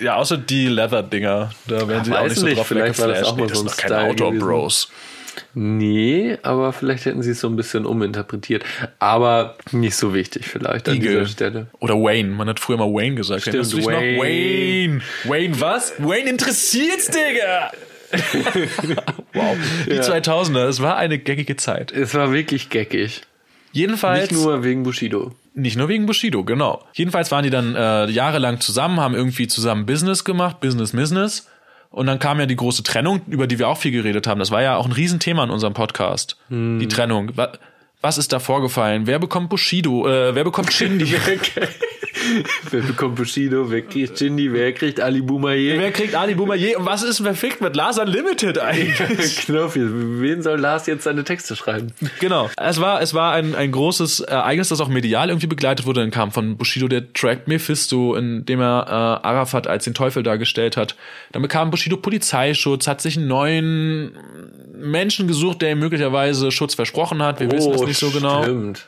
ja, außer die Leather-Dinger. Da wären sie auch nicht so nicht, drauf vielleicht war das auch mal Nee, so ein Style Outdoor-Bros. Nee, aber vielleicht hätten Sie es so ein bisschen uminterpretiert. Aber nicht so wichtig vielleicht an Eagle. dieser Stelle. Oder Wayne. Man hat früher mal Wayne gesagt. Stimmt, Erinnerst du dich noch? Wayne. Wayne. Wayne was? Wayne interessiert's, Digga! [LAUGHS] wow. Die Ja. 2000er, es war eine geckige Zeit. Es war wirklich geckig. Jedenfalls, Nicht nur wegen Bushido. Nicht nur wegen Bushido, genau. Jedenfalls waren die dann äh, jahrelang zusammen, haben irgendwie zusammen Business gemacht, Business, Business. Und dann kam ja die große Trennung, über die wir auch viel geredet haben. Das war ja auch ein Riesenthema in unserem Podcast. Die Trennung. Wa- Was ist da vorgefallen? Wer bekommt Bushido? Äh, wer bekommt Shindy? [LAUGHS] [LAUGHS] wer bekommt Bushido, wer kriegt Shindy, wer kriegt Ali Boumaier? wer kriegt Ali Boumaier? Und was ist verfickt mit Lars Unlimited eigentlich? [LAUGHS] Knopf, wen soll Lars jetzt seine Texte schreiben? Genau. Es war, es war ein, ein großes Ereignis, das auch medial irgendwie begleitet wurde. Dann kam von Bushido der Track Mephisto, in dem er äh, Arafat als den Teufel dargestellt hat. Dann bekam Bushido Polizeischutz, hat sich einen neuen Menschen gesucht, der ihm möglicherweise Schutz versprochen hat. Wir wissen es nicht so genau. Stimmt.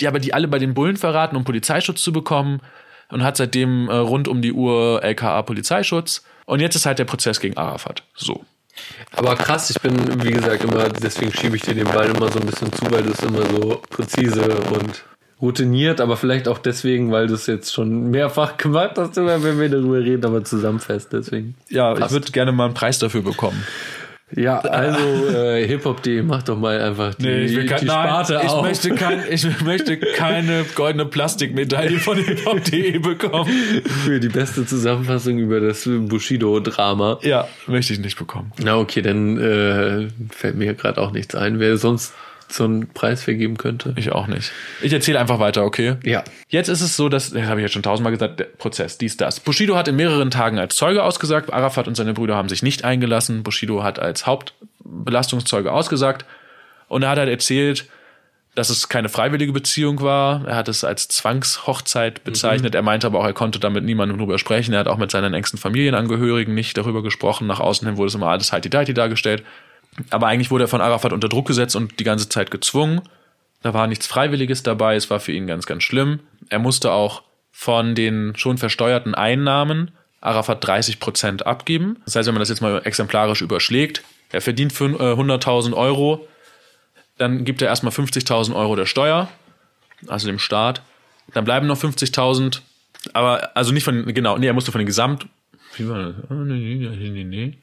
Die aber die alle bei den Bullen verraten, um Polizeischutz zu bekommen. Und hat seitdem äh, rund um die Uhr LKA Polizeischutz. Und jetzt ist halt der Prozess gegen Arafat. So. Aber krass, ich bin, wie gesagt, immer, deswegen schiebe ich dir den Ball immer so ein bisschen zu, weil du es immer so präzise und routiniert, aber vielleicht auch deswegen, weil du es jetzt schon mehrfach [LAUGHS] gemacht hast, immer wenn wir darüber reden, aber zusammenfest, deswegen. Ja, Passt. ich würde gerne mal einen Preis dafür bekommen. Ja, [LAUGHS] also äh, hiphop.de macht doch mal einfach die, die Sparte ich auf. Möchte kein, ich [LAUGHS] möchte keine goldene Plastikmedaille von hiphop.de [LAUGHS] bekommen. für die beste Zusammenfassung über das Bushido-Drama. Ja, möchte ich nicht bekommen. Na okay, dann äh, fällt mir gerade auch nichts ein, wer sonst so einen Preis vergeben könnte. Ich auch nicht. Ich erzähle einfach weiter, okay? Ja. Jetzt ist es so, dass, das habe ich jetzt schon tausendmal gesagt, der Prozess, dies, das. Bushido hat in mehreren Tagen als Zeuge ausgesagt. Arafat und seine Brüder haben sich nicht eingelassen. Bushido hat als Hauptbelastungszeuge ausgesagt. Und er hat halt erzählt, dass es keine freiwillige Beziehung war. Er hat es als Zwangshochzeit bezeichnet. Er meinte aber auch, er konnte damit niemandem drüber sprechen. Er hat auch mit seinen engsten Familienangehörigen nicht darüber gesprochen. Nach außen hin wurde es immer alles die dargestellt. Aber eigentlich wurde er von Arafat unter Druck gesetzt und die ganze Zeit gezwungen. Da war nichts Freiwilliges dabei. Es war für ihn ganz, ganz schlimm. Er musste auch von den schon versteuerten Einnahmen Arafat 30 Prozent abgeben. Das heißt, wenn man das jetzt mal exemplarisch überschlägt, er verdient fün- äh, 100.000 Euro, dann gibt er erstmal 50.000 Euro der Steuer, also dem Staat. Dann bleiben noch 50.000, aber also nicht von, genau, nee, er musste von den Gesamt, wie war das? Ah, Nee, nee, nee, nee.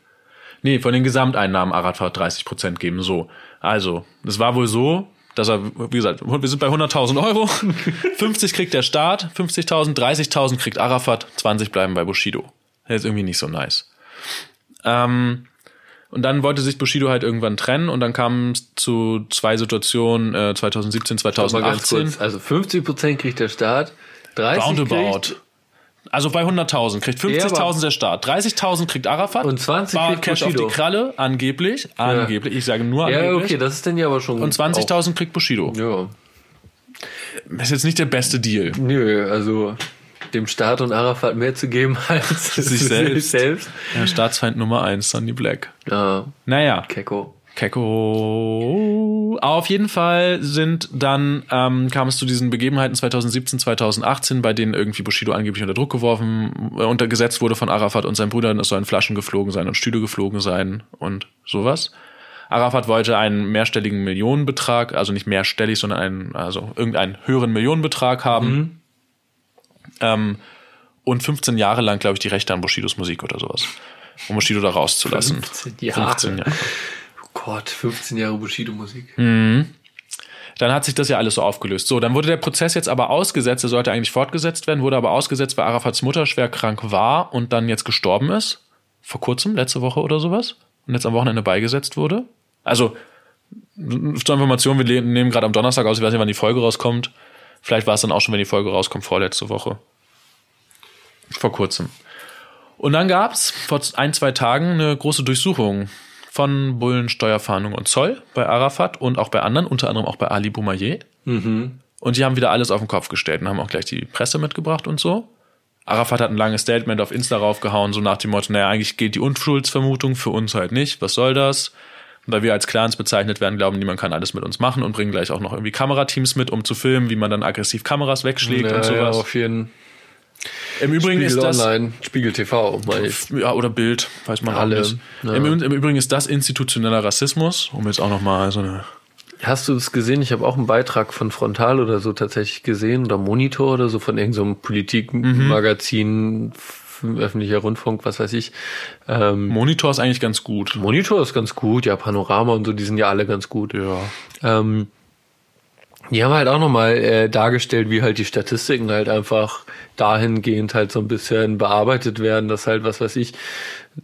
Nee, von den Gesamteinnahmen Arafat 30 Prozent geben, so. Also, das war wohl so, dass er, wie gesagt, wir sind bei 100.000 Euro, [LAUGHS] 50 kriegt der Staat, 50.000, 30.000 kriegt Arafat, 20 bleiben bei Bushido. Das ist irgendwie nicht so nice. Ähm, und dann wollte sich Bushido halt irgendwann trennen und dann kam es zu zwei Situationen, äh, 2017, Aber ganz 2018. kurz, also 50% kriegt der Staat, 30 Roundabout. kriegt Also bei 100.000 kriegt 50.000 der Staat, 30.000 kriegt Arafat Und 20 Bar kriegt Cash auf die Bushido. Kralle, angeblich, angeblich, ich sage nur Ja, angeblich. okay, das ist dann ja aber schon. Und 20.000 kriegt Bushido. Ja. Ist jetzt nicht der beste Deal. Nö, also dem Staat und Arafat mehr zu geben [LAUGHS] als Sich selbst. selbst. Ja, Staatsfeind Nummer eins, Sunny Black. Ja, Naja, Kecko. Kecko. Auf jeden Fall sind dann, ähm, kam es zu diesen Begebenheiten 2017, 2018, bei denen irgendwie Bushido angeblich unter Druck geworfen, äh, untergesetzt wurde von Arafat und seinen Brüdern. Es sollen Flaschen geflogen sein und Stühle geflogen sein und sowas. Arafat wollte einen mehrstelligen Millionenbetrag, also nicht mehrstellig, sondern einen, also irgendeinen höheren Millionenbetrag haben. Ähm, und 15 Jahre lang, glaube ich, die Rechte an Bushidos Musik oder sowas. Um Bushido da rauszulassen. 15 Jahre. 15 Jahre. Gott, 15 Jahre Bushido-Musik. Dann hat sich das ja alles so aufgelöst. So, dann wurde der Prozess jetzt aber ausgesetzt. Er sollte eigentlich fortgesetzt werden, wurde aber ausgesetzt, weil Arafats Mutter schwer krank war und dann jetzt gestorben ist. Vor kurzem, letzte Woche oder sowas. Und jetzt am Wochenende beigesetzt wurde. Also, zur Information, wir nehmen gerade am Donnerstag aus, ich weiß nicht, wann die Folge rauskommt. Vielleicht war es dann auch schon, wenn die Folge rauskommt, vorletzte Woche. Vor kurzem. Und dann gab es vor ein, zwei Tagen eine große Durchsuchung von Bullen, Steuerfahndung und Zoll bei Arafat und auch bei anderen, unter anderem auch bei Ali Boumaier. Und die haben wieder alles auf den Kopf gestellt und haben auch gleich die Presse mitgebracht und so. Arafat hat ein langes Statement auf Insta raufgehauen, so nach dem Motto, naja, eigentlich gilt die Unschuldsvermutung, für uns halt nicht, was soll das? Und weil wir als Clans bezeichnet werden, glauben die, man kann alles mit uns machen und bringen gleich auch noch irgendwie Kamerateams mit, um zu filmen, wie man dann aggressiv Kameras wegschlägt und Ja, sowas. auf jeden Im Übrigen Spiegel ist das, Online, Spiegel TV, meine ich. ja, oder Bild, weiß man Alle, nicht. ja. Im, Im Übrigen ist das institutioneller Rassismus, um jetzt auch nochmal so eine Hast du es gesehen? Ich habe auch einen Beitrag von Frontal oder so tatsächlich gesehen oder Monitor oder so von irgendeinem Politikmagazin, f- öffentlicher Rundfunk, was weiß ich. Ähm, Monitor ist eigentlich ganz gut. Monitor ist ganz gut, ja, Panorama und so, die sind ja alle ganz gut. Ja. Ähm, Die haben halt auch nochmal äh, dargestellt, wie halt die Statistiken halt einfach dahingehend halt so ein bisschen bearbeitet werden, dass halt, was weiß ich,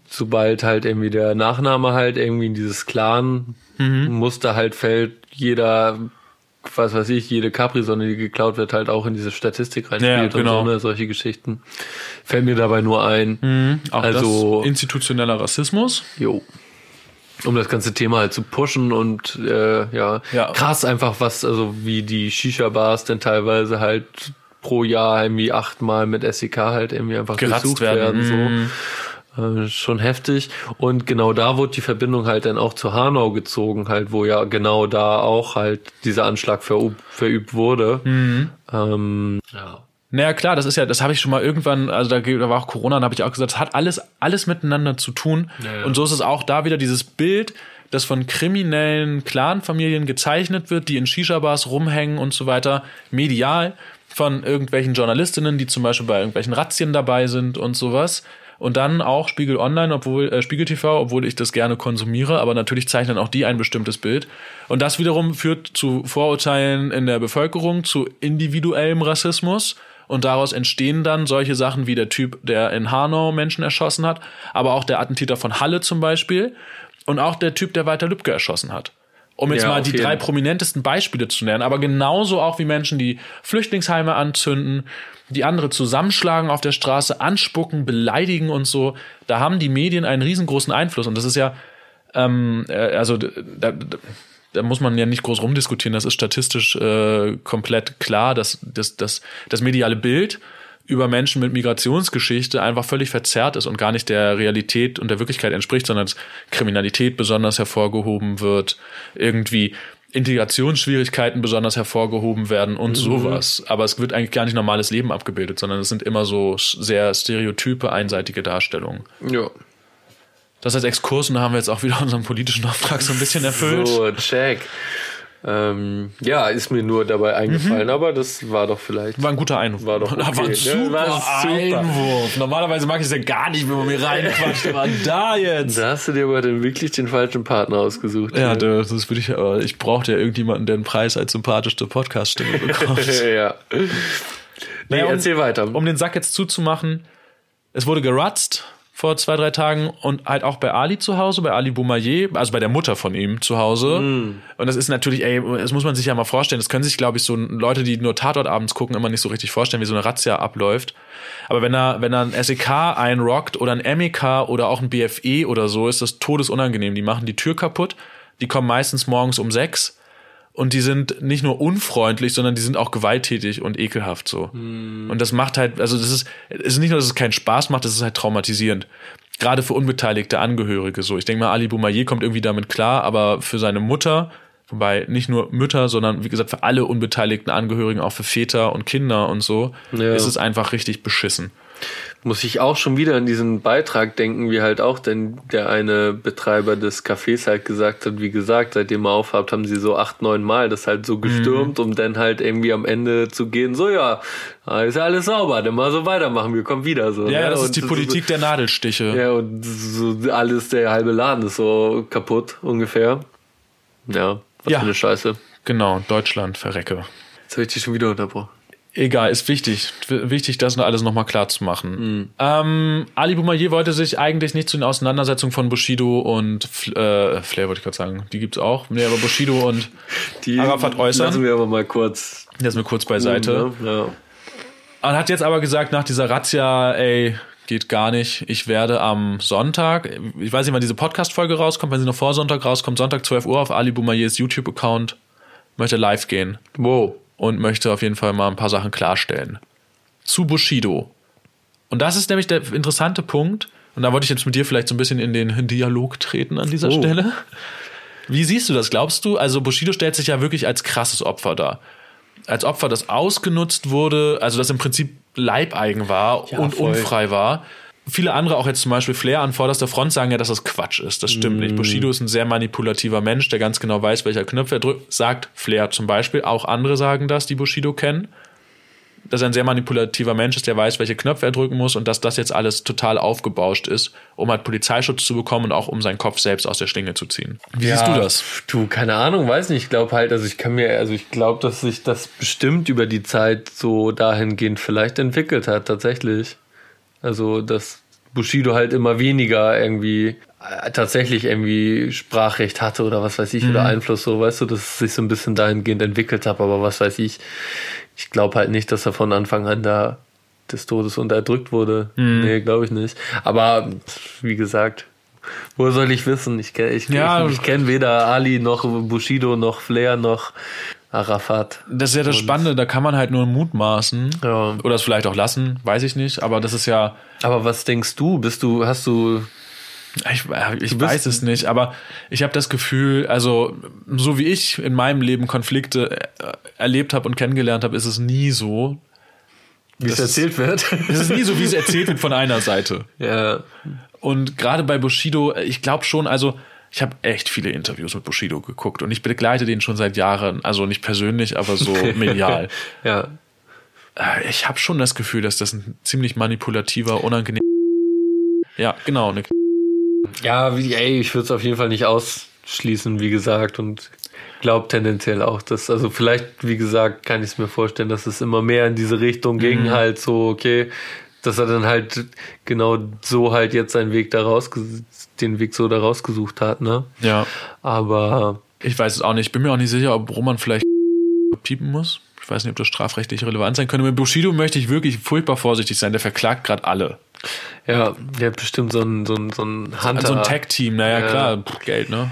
sobald halt irgendwie der Nachname halt irgendwie in dieses Clan-Muster halt fällt, jeder, was weiß ich, jede Capri-Sonne, die geklaut wird, halt auch in diese Statistik reinspielt Ja, genau. und so, ne, solche Geschichten. Fällt mir dabei nur ein. Auch Also- institutioneller Rassismus. Jo. Um das ganze Thema halt zu pushen und äh, ja, Ja. krass einfach was, also wie die Shisha-Bars denn teilweise halt pro Jahr irgendwie achtmal mit SEK halt irgendwie einfach Geratzt durchsucht werden. werden. so. Äh, schon heftig. Und genau da wurde die Verbindung halt dann auch zu Hanau gezogen, halt, wo ja genau da auch halt dieser Anschlag verübt, verübt wurde. Mhm. Ähm, ja. Naja, klar, das ist ja, das habe ich schon mal irgendwann, also da, da war auch Corona, da habe ich auch gesagt, es hat alles, alles miteinander zu tun. Ja, ja. Und so ist es auch da wieder dieses Bild, das von kriminellen Clanfamilien gezeichnet wird, die in Shisha-Bars rumhängen und so weiter, medial von irgendwelchen Journalistinnen, die zum Beispiel bei irgendwelchen Razzien dabei sind und sowas. Und dann auch Spiegel Online, obwohl äh, Spiegel TV, obwohl ich das gerne konsumiere, aber natürlich zeichnen auch die ein bestimmtes Bild. Und das wiederum führt zu Vorurteilen in der Bevölkerung, zu individuellem Rassismus. Und daraus entstehen dann solche Sachen wie der Typ, der in Hanau Menschen erschossen hat, aber auch der Attentäter von Halle zum Beispiel und auch der Typ, der Walter Lübcke erschossen hat. Um jetzt Ja, mal die drei prominentesten Beispiele zu nennen, aber genauso auch wie Menschen, die Flüchtlingsheime anzünden, die andere zusammenschlagen auf der Straße, anspucken, beleidigen und so. Da haben die Medien einen riesengroßen Einfluss. Und das ist ja, ähm, äh, also da, da, da muss man ja nicht groß rumdiskutieren. Das ist statistisch äh, komplett klar, dass, dass, dass das mediale Bild über Menschen mit Migrationsgeschichte einfach völlig verzerrt ist und gar nicht der Realität und der Wirklichkeit entspricht, sondern dass Kriminalität besonders hervorgehoben wird, irgendwie Integrationsschwierigkeiten besonders hervorgehoben werden und sowas. Aber es wird eigentlich gar nicht normales Leben abgebildet, sondern es sind immer so sehr stereotype, einseitige Darstellungen. ja. Das als Exkurs und da haben wir jetzt auch wieder unseren politischen Auftrag so ein bisschen erfüllt. So, check. Ähm, ja, ist mir nur dabei eingefallen, aber das war doch vielleicht. War ein guter Einwurf. War doch War okay, ein ne? super, War super. Einwurf. Normalerweise mag ich es ja gar nicht, wenn man mir reinquatscht, aber da jetzt. Da hast du dir aber dann wirklich den falschen Partner ausgesucht. Ja, ne? das würde ich, aber ich brauchte ja irgendjemanden, der einen Preis als sympathischste Podcast-Stimme bekommt. [LAUGHS] ja. Nee, Naja, um- erzähl weiter. um den Sack jetzt zuzumachen, es wurde geratzt vor zwei, drei Tagen und halt auch bei Ali zu Hause, bei Ali Boumaier, also bei der Mutter von ihm zu Hause. Mm. Und das ist natürlich, ey, das muss man sich ja mal vorstellen. Das können sich, glaube ich, so Leute, die nur Tatort abends gucken, immer nicht so richtig vorstellen, wie so eine Razzia abläuft. Aber wenn da, wenn da ein SEK einrockt oder ein MEK oder auch ein BFE oder so, ist das todesunangenehm. Die machen die Tür kaputt. Die kommen meistens morgens um sechs und die sind nicht nur unfreundlich, sondern die sind auch gewalttätig und ekelhaft so. Und das macht halt, also das ist, es ist nicht nur, dass es keinen Spaß macht, das ist halt traumatisierend. Gerade für unbeteiligte Angehörige so. Ich denke mal, Ali Boumaier kommt irgendwie damit klar, aber für seine Mutter, wobei nicht nur Mütter, sondern wie gesagt für alle unbeteiligten Angehörigen, auch für Väter und Kinder und so, Ja. ist es einfach richtig beschissen. Muss ich auch schon wieder an diesen Beitrag denken, wie halt auch denn der eine Betreiber des Cafés halt gesagt hat, wie gesagt, seitdem er aufhabt, haben sie so acht, neun Mal das halt so gestürmt, um dann halt irgendwie am Ende zu gehen, so ja, ist ja alles sauber, dann mal so weitermachen, wir kommen wieder so. Ja, ne? das Und ist die Politik der Nadelstiche. Ja, und so alles, der halbe Laden ist so kaputt ungefähr. Ja, was Ja. für eine Scheiße. Genau, Deutschland, verrecke. Jetzt habe ich dich schon wieder unterbrochen. Egal, ist wichtig. Wichtig, das alles nochmal klar zu machen. Ähm, Ali Boumaier wollte sich eigentlich nicht zu den Auseinandersetzungen von Bushido und äh, Flair, wollte ich gerade sagen. Die gibt's auch. Nee, aber Bushido und [LAUGHS] Die Arafat äußern. lassen wir aber mal kurz. ist mir kurz beiseite. Ne? Ja. Und hat jetzt aber gesagt, nach dieser Razzia, ey, geht gar nicht. Ich werde am Sonntag, ich weiß nicht, wann diese Podcast-Folge rauskommt, wenn sie noch vor Sonntag rauskommt, Sonntag 12 Uhr auf Ali Boumaiers YouTube-Account, möchte live gehen. Wow. Und möchte auf jeden Fall mal ein paar Sachen klarstellen. Zu Bushido. Und das ist nämlich der interessante Punkt. Und da wollte ich jetzt mit dir vielleicht so ein bisschen in den Dialog treten an dieser Oh. Stelle. Wie siehst du das? Glaubst du, also Bushido stellt sich ja wirklich als krasses Opfer dar. Als Opfer, das ausgenutzt wurde, also das im Prinzip leibeigen war Ja, und voll. unfrei war. Viele andere, auch jetzt zum Beispiel Flair an vorderster Front, sagen ja, dass das Quatsch ist. Das stimmt Mm. nicht. Bushido ist ein sehr manipulativer Mensch, der ganz genau weiß, welcher Knopf er drückt. Sagt Flair zum Beispiel. Auch andere sagen das, die Bushido kennen. dass er ein sehr manipulativer Mensch ist, der weiß, welche Knöpfe er drücken muss und dass das jetzt alles total aufgebauscht ist, um halt Polizeischutz zu bekommen und auch um seinen Kopf selbst aus der Schlinge zu ziehen. Wie siehst du das? Du, keine Ahnung, weiß nicht. Ich glaube halt, also ich kann mir, also ich glaube, dass sich das bestimmt über die Zeit so dahingehend vielleicht entwickelt hat, tatsächlich. Also, dass Bushido halt immer weniger irgendwie äh, tatsächlich irgendwie Sprachrecht hatte oder was weiß ich oder Einfluss so, weißt du, dass es sich so ein bisschen dahingehend entwickelt hat, aber was weiß ich. Ich glaube halt nicht, dass er von Anfang an da des Todes unterdrückt wurde. Nee, glaube ich nicht. Aber wie gesagt, wo soll ich wissen? Ich kenne ich, Ja. ich, ich kenn weder Ali noch Bushido noch Flair noch Arafat. Das ist ja das Spannende, da kann man halt nur mutmaßen. Ja. Oder es vielleicht auch lassen, weiß ich nicht. Aber das ist ja, Aber was denkst du? Bist du, hast du ich, äh, ich weiß es nicht, aber ich habe das Gefühl, also so wie ich in meinem Leben Konflikte äh, erlebt habe und kennengelernt habe, ist es nie so. wie es erzählt wird? [LAUGHS] Es ist nie so, wie es erzählt wird von einer Seite. ja. Und gerade bei Bushido, äh, ich glaube schon, also ich habe echt viele Interviews mit Bushido geguckt und ich begleite den schon seit Jahren, also nicht persönlich, aber so medial. [LAUGHS] Ja. Äh, Ich habe schon das Gefühl, dass das ein ziemlich manipulativer, unangenehm. Ja, genau. Ne, Ja, wie, ey, ich würde es auf jeden Fall nicht ausschließen, wie gesagt, und glaube tendenziell auch, dass, also vielleicht, wie gesagt, kann ich es mir vorstellen, dass es immer mehr in diese Richtung ging, halt so, okay, dass er dann halt genau so halt jetzt seinen Weg da rausges den Weg so da rausgesucht hat, ne? ja. Aber Ich weiß es auch nicht. Ich bin mir auch nicht sicher, ob Roman vielleicht piepen muss. Ich weiß nicht, ob das strafrechtlich relevant sein könnte. Mit Bushido möchte ich wirklich furchtbar vorsichtig sein. Der verklagt gerade alle. ja, der hat bestimmt so ein, so ein, so ein Hunter. Also ein Tag-Team, naja, Ja. klar, Geld, ne?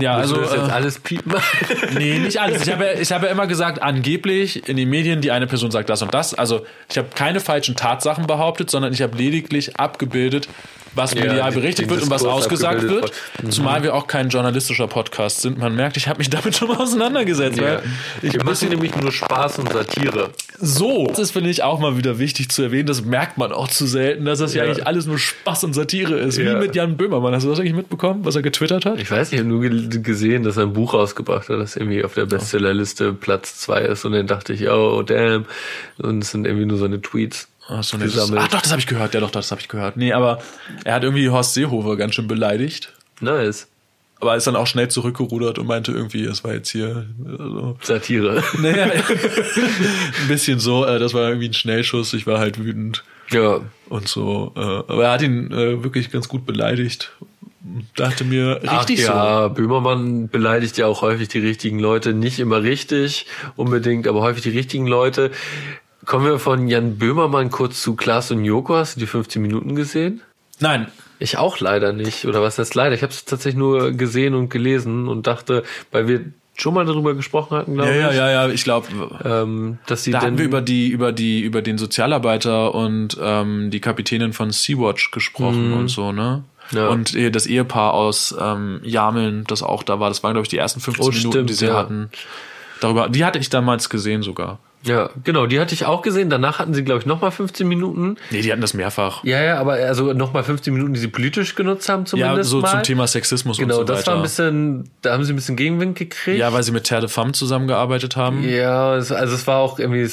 Ja, Also das jetzt Äh, alles piepen. [LAUGHS] nee, nicht alles. Ich habe, ja, ich habe ja immer gesagt, angeblich in den Medien, die eine Person sagt das und das. Also ich habe keine falschen Tatsachen behauptet, sondern ich habe lediglich abgebildet, was Ja, medial berichtet den wird und was ausgesagt wird. Mhm. Zumal wir auch kein journalistischer Podcast sind. Man merkt, ich habe mich [LAUGHS] damit schon mal auseinandergesetzt. Ja. Ich Wir machen nämlich nur Spaß und Satire. So, das ist, finde ich, auch mal wieder wichtig zu erwähnen. Das merkt man auch zu selten, dass das ja, Ja. eigentlich alles nur Spaß und Satire ist. Wie mit Jan Böhmermann. Hast du das eigentlich mitbekommen, was er getwittert hat? Ich weiß nicht, ich habe nur ge- gesehen, dass er ein Buch rausgebracht hat, das irgendwie auf der Bestsellerliste Platz zwei ist. Und dann dachte ich, oh, damn. Und es sind irgendwie nur seine Tweets. Ach, so, gesammelt. ach doch, das habe ich gehört. Ja, doch, das habe ich gehört. Nee, aber er hat irgendwie Horst Seehofer ganz schön beleidigt. Nice. Aber ist dann auch schnell zurückgerudert und meinte irgendwie, es war jetzt hier also, Satire. [LAUGHS] naja, ein bisschen so, äh, das war irgendwie ein Schnellschuss, ich war halt wütend ja. und so. Äh, aber er hat ihn äh, wirklich ganz gut beleidigt. Dachte mir, richtig Ach, ja, Böhmermann beleidigt ja auch häufig die richtigen Leute. Nicht immer richtig unbedingt, aber häufig die richtigen Leute. Kommen wir von Jan Böhmermann kurz zu Klaas und Joko. Hast du die 15 Minuten gesehen? Nein, Ich auch leider nicht. Oder was heißt leider? Ich habe es tatsächlich nur gesehen und gelesen und dachte, weil wir schon mal darüber gesprochen hatten, glaube ja, ich. ja, ja, ja, ich glaube, Ähm, dass sie Da hatten wir über die, über die, über den Sozialarbeiter und ähm, die Kapitänin von Sea-Watch gesprochen und so, ne? Mhm. Ja. Und äh, das Ehepaar aus ähm, Jameln, das auch da war, das waren, glaube ich, die ersten 15 Oh, Minuten, stimmt, die sie ja. hatten. Darüber, die hatte ich damals gesehen sogar. Ja, genau, die hatte ich auch gesehen. Danach hatten sie, glaube ich, nochmal 15 Minuten. Nee, die hatten das mehrfach. Ja, ja, aber also nochmal 15 Minuten, die sie politisch genutzt haben Ja, zumindest so mal. zum Thema Sexismus Genau, und so weiter. das war ein bisschen, da haben sie ein bisschen Gegenwind gekriegt. ja, weil sie mit Terre de Femme zusammengearbeitet haben. Ja, es, also es war auch irgendwie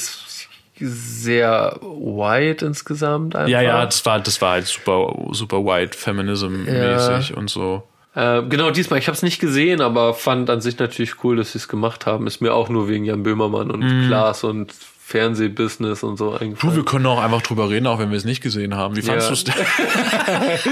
sehr white insgesamt einfach. Ja, ja, das war, das war halt super, super white Feminism-mäßig und so. Äh, genau, diesmal, ich habe es nicht gesehen, aber fand an sich natürlich cool, dass sie es gemacht haben. Ist mir auch nur wegen Jan Böhmermann und Klaas und Fernsehbusiness und so Du, eingefallen. wir können auch einfach drüber reden, auch wenn wir es nicht gesehen haben. Wie fandest Ja. du es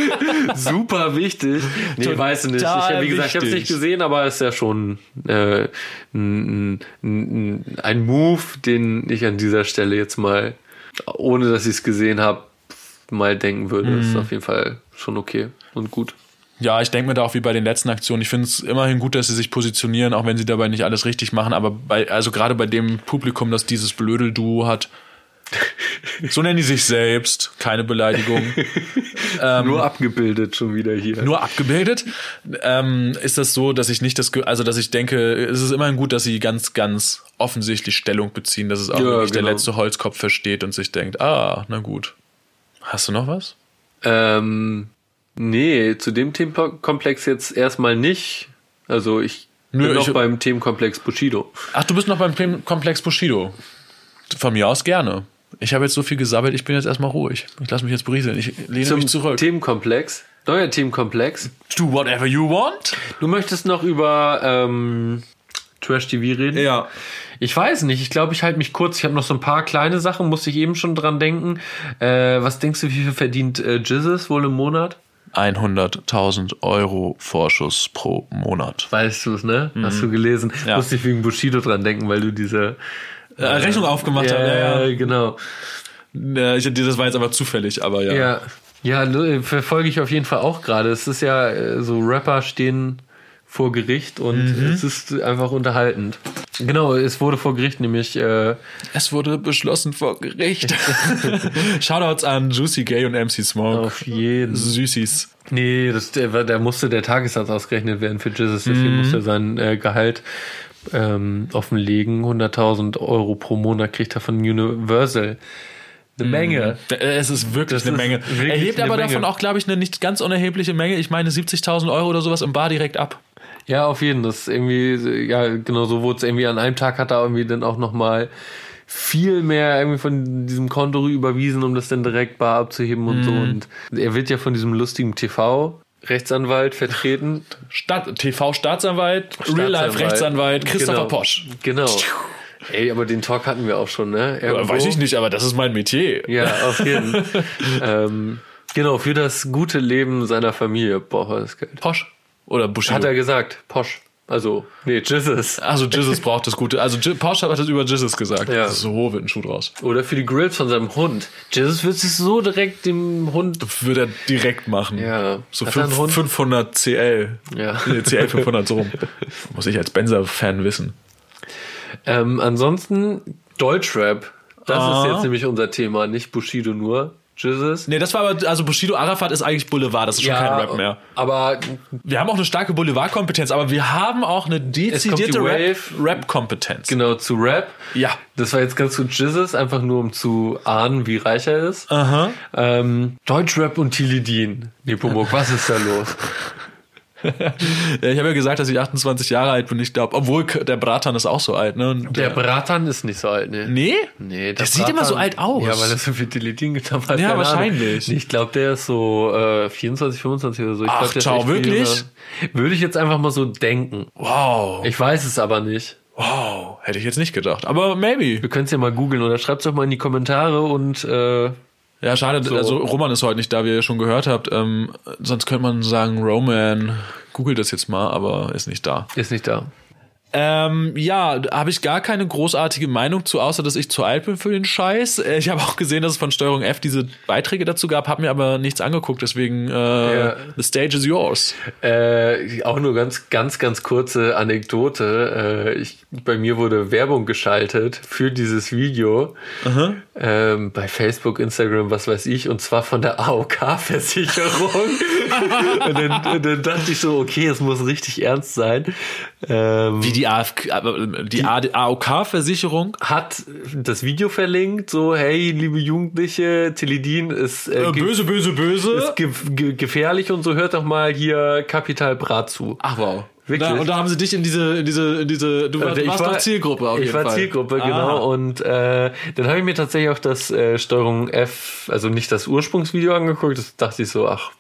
denn? [LAUGHS] Super wichtig. Nee, weiß ich nicht. Ich, Total wie gesagt, ich habe es nicht gesehen, aber es ist ja schon äh, ein, ein, ein Move, den ich an dieser Stelle jetzt mal, ohne dass ich es gesehen habe, mal denken würde. Mhm. Ist auf jeden Fall schon okay und gut. Ja, ich denke mir da auch wie bei den letzten Aktionen. Ich finde es immerhin gut, dass sie sich positionieren, auch wenn sie dabei nicht alles richtig machen. Aber bei, also gerade bei dem Publikum, das dieses Blödel-Duo hat, [LAUGHS] so nennen die sich selbst, keine Beleidigung, [LAUGHS] Nur abgebildet schon wieder hier. nur abgebildet, ähm, ist das so, dass ich nicht das, also dass ich denke, es ist immerhin gut, dass sie ganz, ganz offensichtlich Stellung beziehen, dass es auch Ja, wirklich der genau. letzte Holzkopf versteht und sich denkt, ah, na gut. Hast du noch was? Ähm, nee, zu dem Themenkomplex jetzt erstmal nicht. Also ich Nö, bin noch beim Themenkomplex Bushido. Ach, du bist noch beim Komplex Bushido. Von mir aus gerne. Ich habe jetzt so viel gesabbelt, ich bin jetzt erstmal ruhig. Ich lasse mich jetzt berieseln. Ich lehne Zum mich zurück. Themenkomplex. Neuer Themenkomplex. Do whatever you want. Du möchtest noch über ähm, Trash TV reden? Ja. Ich weiß nicht. Ich glaube, ich halte mich kurz. Ich habe noch so ein paar kleine Sachen, musste ich eben schon dran denken. Äh, was denkst du, wie viel verdient äh, Jizzes wohl im Monat? 100.000 Euro Vorschuss pro Monat. Weißt du es, ne? Hast du gelesen? Ja. Musste ich wegen Bushido dran denken, weil du diese Äh, Rechnung aufgemacht ja, habe. Ja, ja. genau. Ja, ich, das war jetzt aber zufällig, aber ja. Ja, ja, ne, verfolge ich auf jeden Fall auch gerade. Es ist ja äh, so Rapper stehen vor Gericht und es ist einfach unterhaltend. Genau, es wurde vor Gericht nämlich äh, Es wurde beschlossen vor Gericht. [LAUGHS] Shoutouts an Juicy Gay und MC Smoke. auf jeden. Süßis. Nee, das, der, der musste der Tagessatz ausgerechnet werden für Jesus, deswegen musste er sein äh, Gehalt ähm, offenlegen. 100.000 Euro pro Monat kriegt er von Universal. Eine Menge. Es ist wirklich Das eine ist Menge. wirklich Er hebt aber Menge. davon auch, glaube ich, eine nicht ganz unerhebliche Menge. Ich meine 70.000 Euro oder sowas im Bar direkt ab. Ja, auf jeden Fall. Das ist irgendwie, ja, genau so wurde es irgendwie an einem Tag hat er irgendwie dann auch nochmal viel mehr irgendwie von diesem Konto überwiesen, um das dann direkt bar abzuheben und so. Und er wird ja von diesem lustigen TV-Rechtsanwalt vertreten. Stadt, TV-Staatsanwalt, Real-Life-Rechtsanwalt, Christopher genau. Posch. Genau. Ey, aber den Talk hatten wir auch schon, ne? Irgendwo. Weiß ich nicht, aber das ist mein Metier. Ja, auf jeden Fall. [LAUGHS] ähm, genau, für das gute Leben seiner Familie braucht er das Geld. Posch. Oder Bushido. Hat er gesagt. Posch. Also, nee, Jesus. also Jesus braucht das Gute. Also J- Posch hat das über Jesus gesagt. Ja. So wird ein Schuh draus. Oder für die Grills von seinem Hund. Jesus wird sich so direkt dem Hund. Würde er direkt machen. Ja. So Hat er einen fünf, Hund? 500 CL. Ja. Nee, CL 500 so rum. Muss ich als Benzer-Fan wissen. Ähm, ansonsten Deutschrap. Das Ah. ist jetzt nämlich unser Thema, nicht Bushido nur. Jesus. Nee, das war aber, also Bushido Arafat ist eigentlich Boulevard, das ist schon kein Rap mehr. Aber Wir haben auch eine starke Boulevardkompetenz, aber wir haben auch eine dezidierte. Rap-Kompetenz. genau zu Rap. Ja. Das war jetzt ganz gut Jesus, einfach nur um zu ahnen, wie reich er ist. Aha. Ähm, Deutschrap und Tilidin. Nepomuk, was ist da los? [LAUGHS] [LAUGHS] Ich habe ja gesagt, dass ich 28 Jahre alt bin. Ich glaube, obwohl der Bratan ist auch so alt, ne? Und Der Bratan ist nicht so alt, ne? nee? Nee, Der sieht immer so alt aus. Ja, weil er so viel Tilidin getan hat. Ja, wahrscheinlich. Ahnung. Ich glaube, der ist so äh, 24, 25 oder so. Ich Ach, glaub, der ist ciao, wirklich? Würde ich jetzt einfach mal so denken. Wow. Ich weiß es aber nicht. Wow. Hätte ich jetzt nicht gedacht. Aber maybe. Wir können es ja mal googeln oder schreibt es doch mal in die Kommentare und äh, Ja, schade. Also Roman ist heute nicht da, wie ihr schon gehört habt. Ähm, sonst könnte man sagen, Roman, googelt das jetzt mal, aber ist nicht da. ist nicht da. Ähm, ja, habe ich gar keine großartige Meinung zu, außer dass ich zu alt bin für den Scheiß. Äh, Ich habe auch gesehen, dass es von Steuerung F diese Beiträge dazu gab, habe mir aber nichts angeguckt, deswegen äh, Ja. the stage is yours. Äh, auch nur ganz, ganz, ganz kurze Anekdote. Äh, ich, bei mir wurde Werbung geschaltet für dieses Video ähm, bei Facebook, Instagram, was weiß ich, und zwar von der AOK-Versicherung. [LAUGHS] [LAUGHS] und, dann, und dann dachte ich so, okay, es muss richtig ernst sein. Ähm, Wie die AFK, äh, die, AOK-Versicherung. hat das Video verlinkt, so, hey, liebe Jugendliche, Teledin ist, äh, ge- böse, böse, böse. ist ge ge gefährlich und so, hört doch mal hier Kapital Brat zu. Ach wow. Wirklich? Da, und da haben sie dich in diese, in diese, in diese, du warst, Ich warst war- doch Zielgruppe auf ich jeden war Fall. Zielgruppe, Ah. genau. Und äh, dann habe ich mir tatsächlich auch das äh, Steuerung F, also nicht das Ursprungsvideo angeguckt. Das dachte ich so, ach,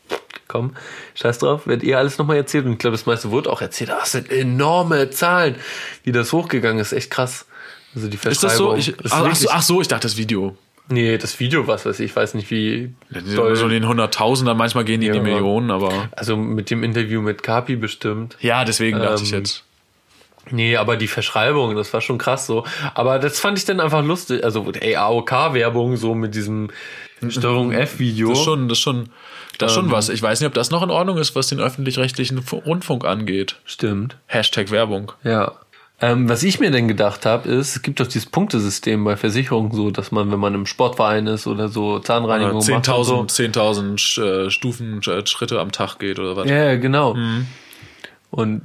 komm, scheiß drauf, wird ihr alles nochmal erzählt. Und ich glaube, das meiste wurde auch erzählt. Ach, das sind enorme Zahlen, wie das hochgegangen ist. Echt krass. Also die Ist das so? Ich, ist ach, ach, wirklich- so, ach so, ich dachte das Video. Nee, das Video, was weiß ich, ich weiß nicht, wie So in den Hunderttausender, manchmal gehen die in die Ja. Millionen, aber. Also mit dem Interview mit Kapi bestimmt. Ja, deswegen dachte ich Ähm, jetzt. Nee, aber die Verschreibung, das war schon krass so. Aber das fand ich dann einfach lustig. Also, ey, AOK-Werbung so mit diesem Steuerung F-Video. Das ist schon, das ist schon, das ist schon Ähm. was. Ich weiß nicht, ob das noch in Ordnung ist, was den öffentlich-rechtlichen Rundfunk angeht. Stimmt. Hashtag Werbung. Ja. Ähm, was ich mir denn gedacht habe, ist, es gibt doch dieses Punktesystem bei Versicherungen so, dass man, wenn man im Sportverein ist oder so Zahnreinigung macht und 10.000 so. 10.000 Sch- äh, Stufen, äh, Schritte am Tag geht oder was. Ja, genau. Mhm. Und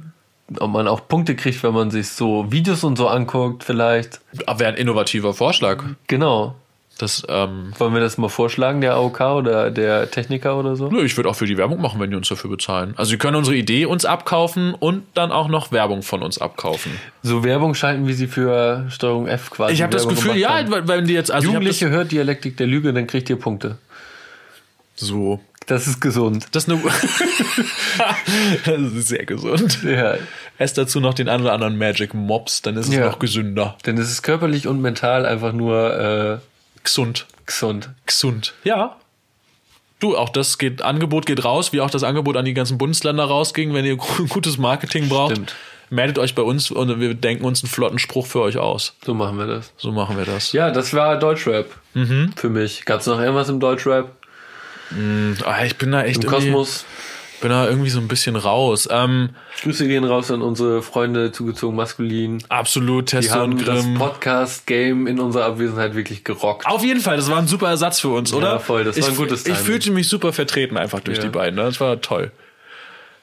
ob man auch Punkte kriegt, wenn man sich so Videos und so anguckt, vielleicht. Aber wäre ein innovativer Vorschlag. Genau. Das, ähm, Wollen wir das mal vorschlagen, der AOK oder der Techniker oder so? nö, ich würde auch für die Werbung machen, wenn die uns dafür bezahlen. Also, sie können unsere Idee uns abkaufen und dann auch noch Werbung von uns abkaufen. So Werbung schalten, wie sie für Steuerung F quasi. Ich habe das Gefühl, ja, haben. wenn die jetzt, also Jugendliche hört Dialektik der Lüge, dann kriegt ihr Punkte. so. Das ist gesund. Das ist eine, [LAUGHS] das ist sehr gesund. Ja. Esst dazu noch den einen oder anderen Magic Mops, dann ist es Ja. noch gesünder. Denn es ist körperlich und mental einfach nur äh, Gesund. gesund. Gesund. Ja. Du, auch das geht, Angebot geht raus, wie auch das Angebot an die ganzen Bundesländer rausging. Wenn ihr [LAUGHS] gutes Marketing braucht, Stimmt. meldet euch bei uns und wir denken uns einen flotten Spruch für euch aus. So machen wir das. So machen wir das. Ja, das war Deutschrap. Mhm. Für mich. Gab es noch irgendwas im Deutschrap? Ah, ich bin da echt Im Kosmos? Bin da irgendwie so ein bisschen raus. Ähm, Grüße gehen raus an unsere Freunde, zugezogen maskulin. absolut, Die Testo haben und das Grimm. Podcast-Game in unserer Abwesenheit wirklich gerockt. Auf jeden Fall, das war ein super Ersatz für uns, oder? Ja, voll, das war ich, ein gutes Ich Timing. fühlte mich super vertreten einfach durch Ja. die beiden. Ne? Das war toll.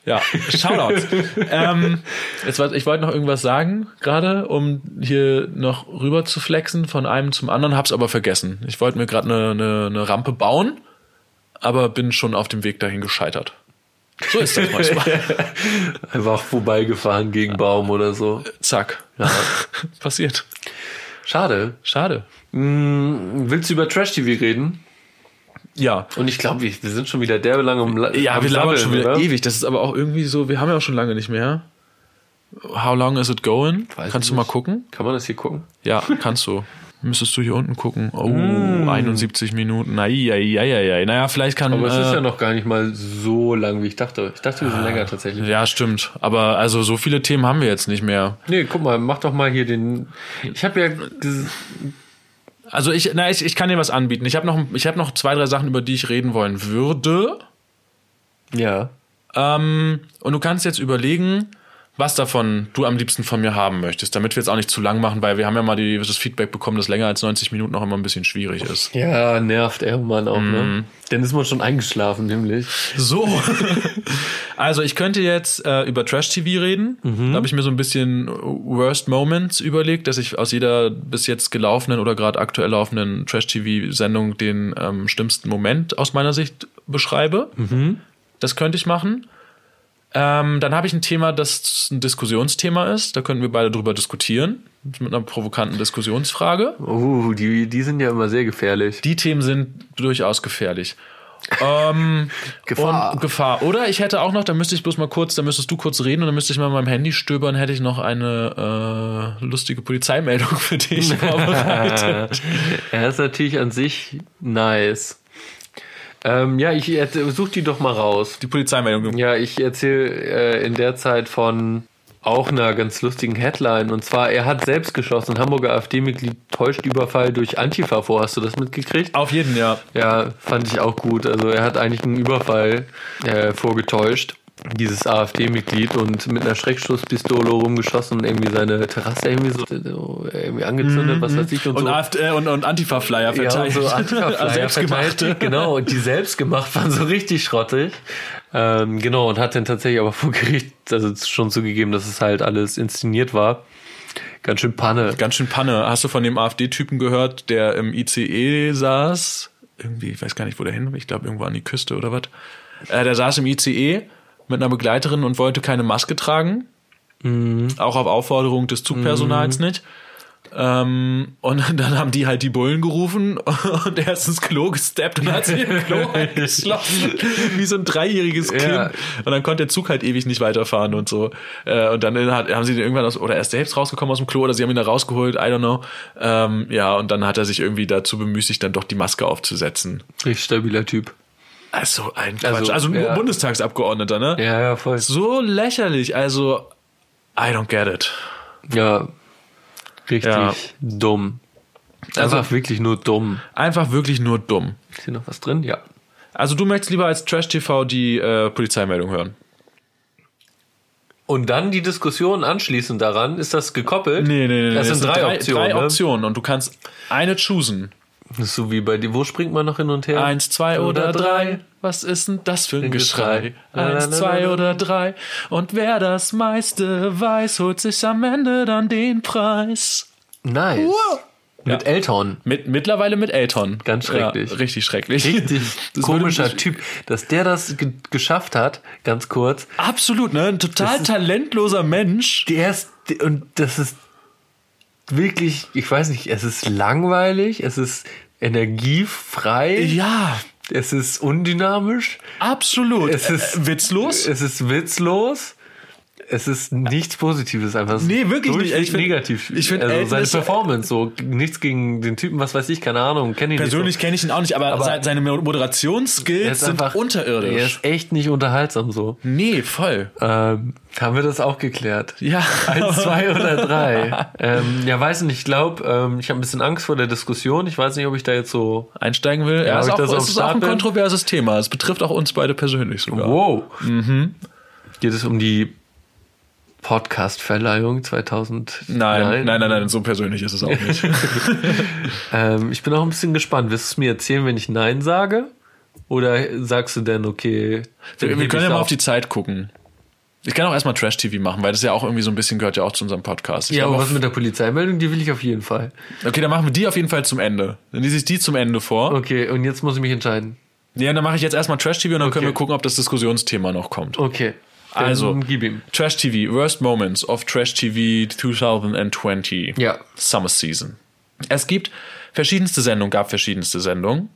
Ja, Shoutouts. [LAUGHS] ähm, jetzt, ich wollte noch irgendwas sagen, gerade, um hier noch rüber zu flexen von einem zum anderen, hab's aber vergessen. Ich wollte mir gerade eine, eine, eine Rampe bauen, aber bin schon auf dem Weg dahin gescheitert. So ist das manchmal. [LAUGHS] Einfach vorbeigefahren gegen Baum oder so. Zack. Ja. [LAUGHS] Passiert. Schade. Schade. Hm, willst du über Trash-TV reden? Ja. Und ich glaube, wir wir sind schon wieder derbe lang um Ja, wir labern schon wieder oder? ewig. Das ist aber auch irgendwie so, wir haben ja auch schon lange nicht mehr. How long is it going? Weiß kannst du mal nicht. gucken? Kann man das hier gucken? Ja, kannst du. [LAUGHS] Müsstest du hier unten gucken. Oh, Mm. 71 Minuten. Eieieiei. Naja, vielleicht kann. Aber es ist äh, ja noch gar nicht mal so lang, wie ich dachte. Ich dachte, wir sind länger tatsächlich. ja, stimmt. Aber also so viele Themen haben wir jetzt nicht mehr. Nee, guck mal, mach doch mal hier den. Ich habe ja Also ich, na, ich, ich kann dir was anbieten. Ich habe noch, ich habe noch zwei, drei Sachen, über die ich reden wollen würde. ja. Ähm, und du kannst jetzt überlegen, was davon du am liebsten von mir haben möchtest, damit wir jetzt auch nicht zu lang machen, weil wir haben ja mal die, das Feedback bekommen, dass länger als 90 Minuten noch immer ein bisschen schwierig ist. Ja, nervt irgendwann auch, Mhm. ne? Dann ist man schon eingeschlafen, nämlich. So. [LAUGHS] also ich könnte jetzt äh, über Trash-TV reden. Da habe ich mir so ein bisschen Worst Moments überlegt, dass ich aus jeder bis jetzt gelaufenen oder gerade aktuell laufenden Trash-TV-Sendung den ähm, schlimmsten Moment aus meiner Sicht beschreibe. Das könnte ich machen. Ähm, dann habe ich ein Thema, das ein Diskussionsthema ist. Da könnten wir beide drüber diskutieren. Mit einer provokanten Diskussionsfrage. Uh, die, die sind ja immer sehr gefährlich. Die Themen sind durchaus gefährlich. Ähm, [LAUGHS] Gefahr. Und Gefahr. Oder ich hätte auch noch, da müsste ich bloß mal kurz, da müsstest du kurz reden und dann müsste ich mal in meinem Handy stöbern, hätte ich noch eine äh, lustige Polizeimeldung für dich [LAUGHS] vorbereitet. Er ist natürlich an sich nice. Ähm, ja, ich such die doch mal raus. Die Polizeimeldung. Ja, ich erzähle äh, in der Zeit von auch einer ganz lustigen Headline. Und zwar, er hat selbst geschossen. Hamburger AfD-Mitglied täuscht Überfall durch Antifa vor. Hast du das mitgekriegt? Auf jeden, ja. Ja, fand ich auch gut. Also er hat eigentlich einen Überfall äh, vorgetäuscht, dieses AfD-Mitglied, und mit einer Schreckschusspistole rumgeschossen und irgendwie seine Terrasse irgendwie so irgendwie angezündet, was weiß ich und, Und, so. AfD, und, und Antifa-Flyer Ja, und verteilt. so [LAUGHS] Antifa-Flyer Selbstgemachte. Genau, und die selbstgemacht waren so richtig schrottig. Ähm, genau, und hat dann tatsächlich aber vor Gericht also schon zugegeben, dass es halt alles inszeniert war. Ganz schön Panne. Ganz schön Panne. Hast du von dem AfD-Typen gehört, der im ICE saß? Irgendwie, ich weiß gar nicht, wo der hin Ich glaube, irgendwo an die Küste oder was. Äh, der saß im ICE mit einer Begleiterin und wollte keine Maske tragen. Auch auf Aufforderung des Zugpersonals nicht. Ähm, und [LAUGHS] dann haben die halt die Bullen gerufen [LAUGHS] und er ist ins Klo gesteppt und hat sich im Klo [LAUGHS] eingeschlossen. Wie so ein dreijähriges Kind. Ja. Und dann konnte der Zug halt ewig nicht weiterfahren und so. Äh, und dann hat, haben sie den irgendwann aus, oder er ist selbst rausgekommen aus dem Klo oder sie haben ihn da rausgeholt, I don't know. Ähm, ja, und dann hat er sich irgendwie dazu bemüßigt, dann doch die Maske aufzusetzen. Richtig stabiler Typ. Also ein Quatsch. Also, Also, ja. Bundestagsabgeordneter, ne? Ja, ja, voll. So lächerlich. Also, I don't get it. Ja, richtig Ja. dumm. Also- Einfach wirklich nur dumm. Einfach wirklich nur dumm. Ist hier noch was drin? Ja. Also du möchtest lieber als Trash TV die äh, Polizeimeldung hören. Und dann die Diskussion anschließend daran, ist das gekoppelt? Nee, nee, nee. Das es sind drei, Optionen. Drei ne? Optionen und du kannst eine choosen. Das ist so wie bei dir. Wo springt man noch hin und her? Eins, zwei oder drei. Was ist denn das für ein Ein Geschrei? Geschrei. Eins, zwei oder drei. Und wer das meiste weiß, holt sich am Ende dann den Preis. Nice. Mit Elton. Mit, mittlerweile mit Elton. Ganz schrecklich. Ja, richtig schrecklich. Richtig [LAUGHS] Das komischer Typ, dass der das ge geschafft hat, ganz kurz. Absolut, ne? Ein total talentloser Mensch. Der ist, und das ist wirklich, ich weiß nicht, es ist langweilig, es ist energiefrei, Ja, es ist undynamisch, absolut. Es ist- äh, witzlos. es ist witzlos. Es ist nichts Positives, einfach Nee, wirklich nicht. Ich find- negativ. ich find, also seine Performance, so nichts gegen den Typen, was weiß ich, keine Ahnung, kenne ich Persönlich nicht. kenne ich ihn auch nicht, aber, Aber- se- seine So. Er Moderationsskills sind einfach, unterirdisch. Er ist echt nicht unterhaltsam so. nee, voll. Ähm, haben wir das auch geklärt? Ja. Eins, zwei oder drei? [LAUGHS] ähm, ja, weiß nicht. Ich glaube, ähm, ich habe ein bisschen Angst vor der Diskussion. Ich weiß nicht, ob ich da jetzt so. Einsteigen will. Ja, ob ist auch, das es ist auch ein kontroverses Thema. Es betrifft auch uns beide persönlich sogar. Wow. Mhm. Geht es um die Podcast-Verleihung 2000? Nein, nein, nein, nein, so persönlich ist es auch nicht. [LAUGHS] Ähm, ich bin auch ein bisschen gespannt. Wirst du es mir erzählen, wenn ich Nein sage? Oder sagst du denn, okay. wir wir können ja mal auf die Zeit gucken. Ich kann auch erstmal Trash-TV machen, weil das ja auch irgendwie so ein bisschen gehört ja auch zu unserem Podcast. Ich Ja, aber was mit der Polizeimeldung, die will ich auf jeden Fall. okay, dann machen wir die auf jeden Fall zum Ende. Dann lese ich die zum Ende vor. Okay, und jetzt muss ich mich entscheiden. Ja, dann mache ich jetzt erstmal Trash-TV und dann können Okay. wir gucken, ob das Diskussionsthema noch kommt. Okay. Dann Also, gib ihm. Trash TV, Worst Moments of Trash TV 2020. Ja. Summer Season. Es gibt verschiedenste Sendungen, gab verschiedenste Sendungen.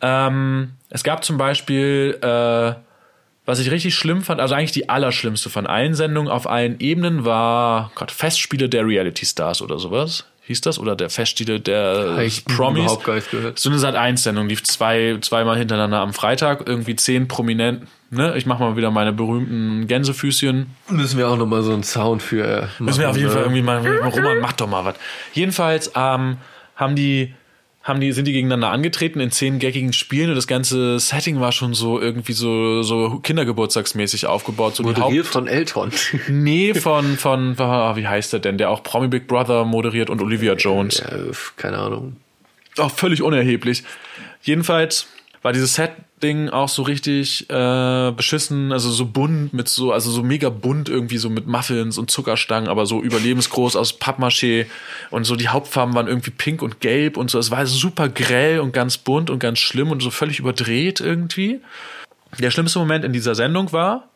Ähm, es gab zum Beispiel, äh, was ich richtig schlimm fand, also eigentlich die allerschlimmste von allen Sendungen auf allen Ebenen war, Gott, Festspiele der Reality Stars oder sowas. Hieß das? Oder der Festspiele der Ich Promis? überhaupt gar nicht gehört. So eine Sat 1 Sendung lief zwei, zweimal hintereinander am Freitag, irgendwie zehn prominent, ne? Ich mach mal wieder meine berühmten Gänsefüßchen. Müssen wir auch nochmal so einen Sound für. äh, Müssen wir auf jeden ne? Fall irgendwie mal, Roman, mach doch mal was. Jedenfalls ähm, haben die, haben die, sind die gegeneinander angetreten in zehn geckigen Spielen und das ganze Setting war schon so irgendwie so, so Kindergeburtstagsmäßig aufgebaut. So Moderiert von Elton. [LAUGHS] nee, von, von, ah, wie heißt der denn, der auch Promi Big Brother moderiert und Olivia Jones. ja, keine Ahnung. auch völlig unerheblich. Jedenfalls war dieses Set-Ding auch so richtig äh, beschissen, also so bunt mit so, also so mega bunt irgendwie so mit Muffins und Zuckerstangen, aber so überlebensgroß aus Pappmaché und so die Hauptfarben waren irgendwie pink und gelb und so. Es war super grell und ganz bunt und ganz schlimm und so völlig überdreht irgendwie. Der schlimmste Moment in dieser Sendung war,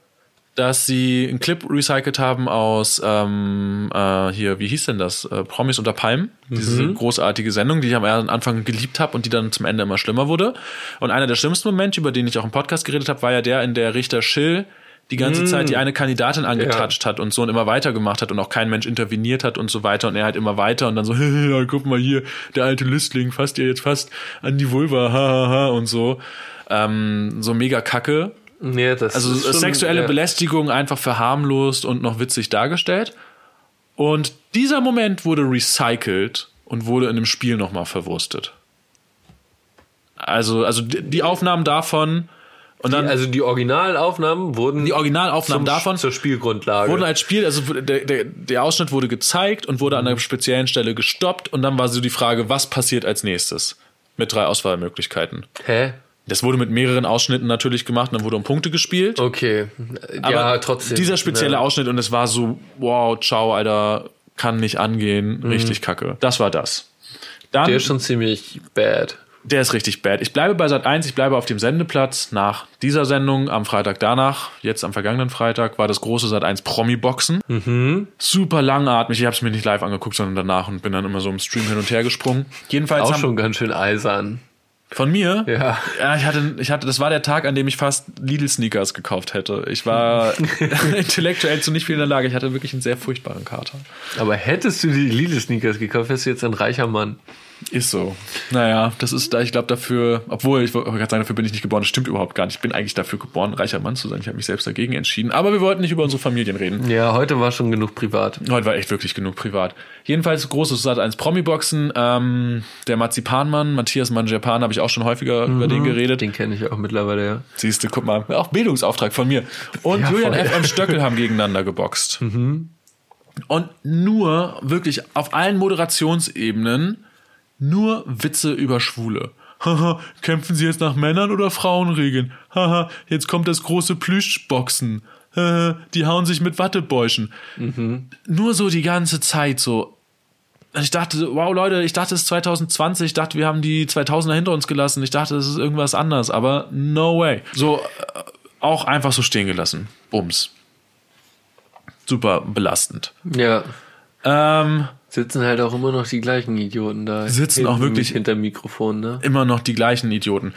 dass sie einen Clip recycelt haben aus ähm, äh, hier, wie hieß denn das? Äh, Promis unter Palmen. Diese großartige Sendung, die ich am Anfang geliebt habe und die dann zum Ende immer schlimmer wurde. Und einer der schlimmsten Momente, über den ich auch im Podcast geredet habe, war ja der, in der Richter Schill die ganze Zeit die eine Kandidatin angetatscht hat und so und immer weitergemacht hat und auch kein Mensch interveniert hat und so weiter und er halt immer weiter und dann so, [LAUGHS] ja, guck mal hier, der alte Lüstling fasst ihr jetzt fast an die Vulva, ha, ha, ha und so. Ähm, so mega kacke. Nee, das Also ist schon, sexuelle ja. Belästigung einfach verharmlost und noch witzig dargestellt. Und dieser Moment wurde recycelt und wurde in dem Spiel nochmal verwurstet. Also, also die Aufnahmen davon und dann Die, also die Originalaufnahmen wurden die Originalaufnahmen zum, davon zur Spielgrundlage. wurden als Spiel, also der, der, der Ausschnitt wurde gezeigt und wurde an einer speziellen Stelle gestoppt und dann war so die Frage, was passiert als nächstes? Mit drei Auswahlmöglichkeiten. Hä? Das wurde mit mehreren Ausschnitten natürlich gemacht und dann wurde um Punkte gespielt. Okay. Aber ja, trotzdem. Dieser spezielle Ja. Ausschnitt und es war so, wow, ciao, Alter, kann nicht angehen, richtig kacke. Das war das. Dann, Der der ist schon ziemlich bad. ist richtig bad. Ich bleibe bei Sat 1, ich bleibe auf dem Sendeplatz nach dieser Sendung am Freitag danach, jetzt am vergangenen Freitag, war das große Sat 1 Promi-Boxen. Mhm. Super langatmig. Ich habe es mir nicht live angeguckt, sondern danach und bin dann immer so im Stream hin und her gesprungen. Jedenfalls Auch haben, schon ganz schön eisern. Von mir? Ja. Ja, ich hatte, ich hatte, das war der Tag, an dem ich fast Lidl-Sneakers gekauft hätte. Ich war [LAUGHS] intellektuell zu nicht viel in der Lage. Ich hatte wirklich einen sehr furchtbaren Kater. Aber hättest du die Lidl-Sneakers gekauft, wärst du jetzt ein reicher Mann. Ist so. Naja, das ist da, ich glaube dafür, obwohl ich wollte gerade sagen, dafür bin ich nicht geboren. Das stimmt überhaupt gar nicht. Ich bin eigentlich dafür geboren, reicher Mann zu sein. Ich habe mich selbst dagegen entschieden. Aber wir wollten nicht über unsere Familien reden. Ja, heute war schon genug privat. Heute war echt wirklich genug privat. Jedenfalls großes Sat 1 Promi-Boxen. Ähm, der Marzipanmann, Matthias Manjapan, habe ich auch schon häufiger über den geredet. Den kenne ich auch mittlerweile, ja. Siehst du, guck mal, auch Bildungsauftrag von mir. Und Ja, Julian voll. FM Stöckel haben gegeneinander geboxt. Und nur wirklich auf allen Moderationsebenen nur Witze über Schwule. Haha, kämpfen sie jetzt nach Männern oder Frauenregeln? Haha, jetzt kommt das große Plüschboxen. Haha, die hauen sich mit Wattebäuschen. Nur so die ganze Zeit so. ich dachte, wow, Leute, ich dachte, es ist 2020, ich dachte, wir haben die 2000er hinter uns gelassen, ich dachte, es ist irgendwas anders, aber no way. So, äh, auch einfach so stehen gelassen. Bums. Super belastend. Ja. Ähm, Sitzen halt auch immer noch die gleichen Idioten da. Sitzen auch wirklich- hinter Mikrofon, ne? immer noch die gleichen Idioten.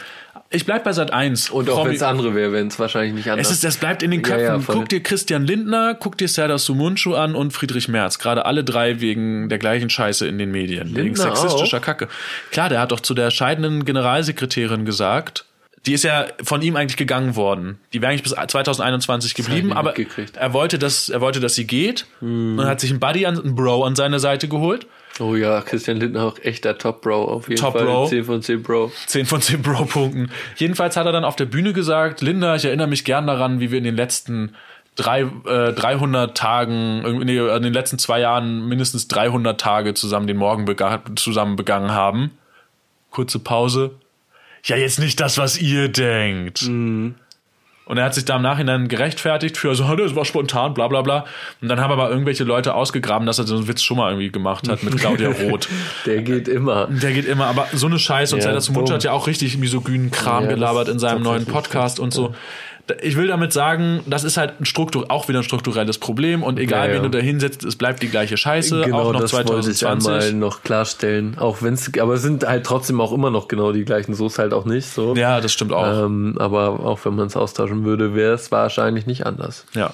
Ich bleib bei Sat 1. Und auch wenn es andere wäre, wenn es wahrscheinlich nicht anders. Es, ist, es bleibt in den Ja, Köpfen. ja, voll. guck dir Christian Lindner, guck dir Serdar Sumunchu an und Friedrich Merz. Gerade alle drei wegen der gleichen Scheiße in den Medien. wegen Lindner sexistischer Kacke. Klar, der hat doch zu der scheidenden Generalsekretärin gesagt, die ist ja von ihm eigentlich gegangen worden. Die wäre eigentlich bis 2021 geblieben, aber er wollte, dass, er wollte, dass sie geht und hat sich einen Buddy, an, einen Bro an seine Seite geholt. oh ja, Christian Lindner auch echter Top Bro auf jeden Top Fall. Bro. 10 von 10 Bro. 10 von 10 Bro-Punkten. Jedenfalls hat er dann auf der Bühne gesagt, Linda, ich erinnere mich gern daran, wie wir in den letzten drei, äh, 300 Tagen, nee, in den letzten zwei Jahren mindestens 300 Tage zusammen den Morgen bega zusammen begangen haben. Kurze Pause. Ja, jetzt nicht das, was ihr denkt. Und er hat sich da im Nachhinein gerechtfertigt für, so, das war spontan, bla bla bla. Und dann haben aber irgendwelche Leute ausgegraben, dass er so einen Witz schon mal irgendwie gemacht hat mit Claudia [LAUGHS] Roth. Der geht immer. Der geht immer, aber so eine Scheiße. Und Ja, Serdar Sumuncu dumm. hat ja auch richtig misogynen Kram Ja, gelabert in seinem neuen Podcast und so. Ich will damit sagen, das ist halt ein Struktur, auch wieder ein strukturelles Problem und egal, Ja, ja. wen du da hinsetzt, es bleibt die gleiche Scheiße, genau, auch noch das wollte ich 2020. einmal noch klarstellen. Auch wenn es, aber es sind halt trotzdem auch immer noch genau die gleichen. So ist halt auch nicht so. Ja, das stimmt auch. Ähm, aber auch wenn man es austauschen würde, wäre es wahrscheinlich nicht anders. Ja.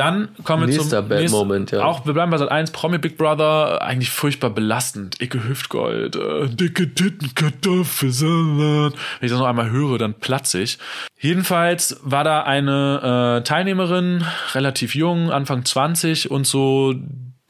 Dann kommen wir Nächster zum nächsten, Moment, ja. Auch wir bleiben bei Sat 1, Promi Big Brother, eigentlich furchtbar belastend. Icke Hüftgold, äh, dicke Titten, Kartoffelsalat. Wenn ich das noch einmal höre, dann platze ich. Jedenfalls war da eine äh, Teilnehmerin, relativ jung, Anfang 20 und so,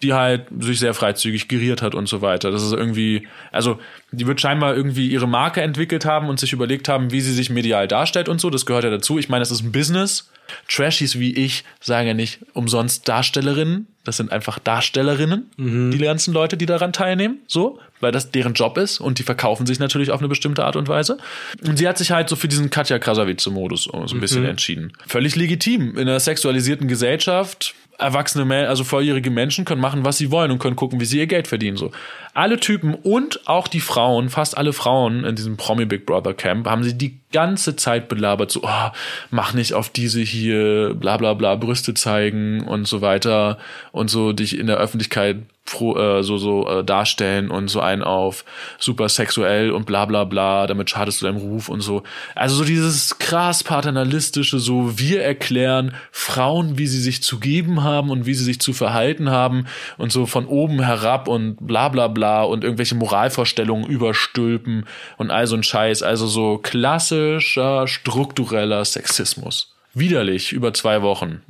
die halt sich sehr freizügig geriert hat und so weiter. Das ist irgendwie, also die wird scheinbar irgendwie ihre Marke entwickelt haben und sich überlegt haben, wie sie sich medial darstellt und so. Das gehört ja dazu. Ich meine, es ist ein Business. Trashies wie ich sagen ja nicht umsonst Darstellerinnen. Das sind einfach Darstellerinnen, die ganzen Leute, die daran teilnehmen, so, weil das deren Job ist und die verkaufen sich natürlich auf eine bestimmte Art und Weise. Und sie hat sich halt so für diesen Katja Krasavice-Modus so ein bisschen entschieden. Völlig legitim. In einer sexualisierten Gesellschaft erwachsene, also volljährige Menschen können machen, was sie wollen und können gucken, wie sie ihr Geld verdienen. So. Alle Typen und auch die Frauen, fast alle Frauen in diesem Promi Big Brother Camp, haben sie die ganze Zeit belabert, so, oh, mach nicht auf diese hier, bla bla bla, Brüste zeigen und so weiter und so dich in der Öffentlichkeit äh, so so äh, darstellen und so einen auf super sexuell und bla bla bla, damit schadest du deinem Ruf und so. Also so dieses krass paternalistische, so wir erklären Frauen, wie sie sich zu geben haben und wie sie sich zu verhalten haben und so von oben herab und bla bla bla und irgendwelche Moralvorstellungen überstülpen und all so ein Scheiß. Also so klassischer struktureller Sexismus. Widerlich über zwei Wochen.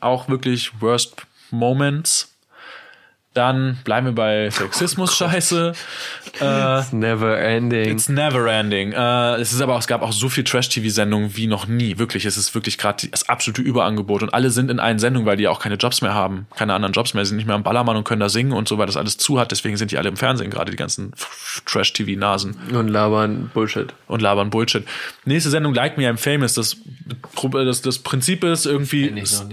Auch wirklich Worst Moments. Dann bleiben wir bei Sexismus-Scheiße. [LAUGHS] äh, It's never ending. It's never ending. Äh, es ist aber auch, es gab auch so viel Trash-TV-Sendungen wie noch nie. Wirklich, es ist wirklich gerade das absolute Überangebot und alle sind in allen Sendungen, weil die ja auch keine Jobs mehr haben, keine anderen Jobs mehr, sind nicht mehr am Ballermann und können da singen und so, weil das alles zu hat. Deswegen sind die alle im Fernsehen gerade, die ganzen Trash-TV-Nasen Und labern Bullshit. und labern Bullshit. Nächste Sendung Like Me I'm Famous. Das, das, das Prinzip ist irgendwie.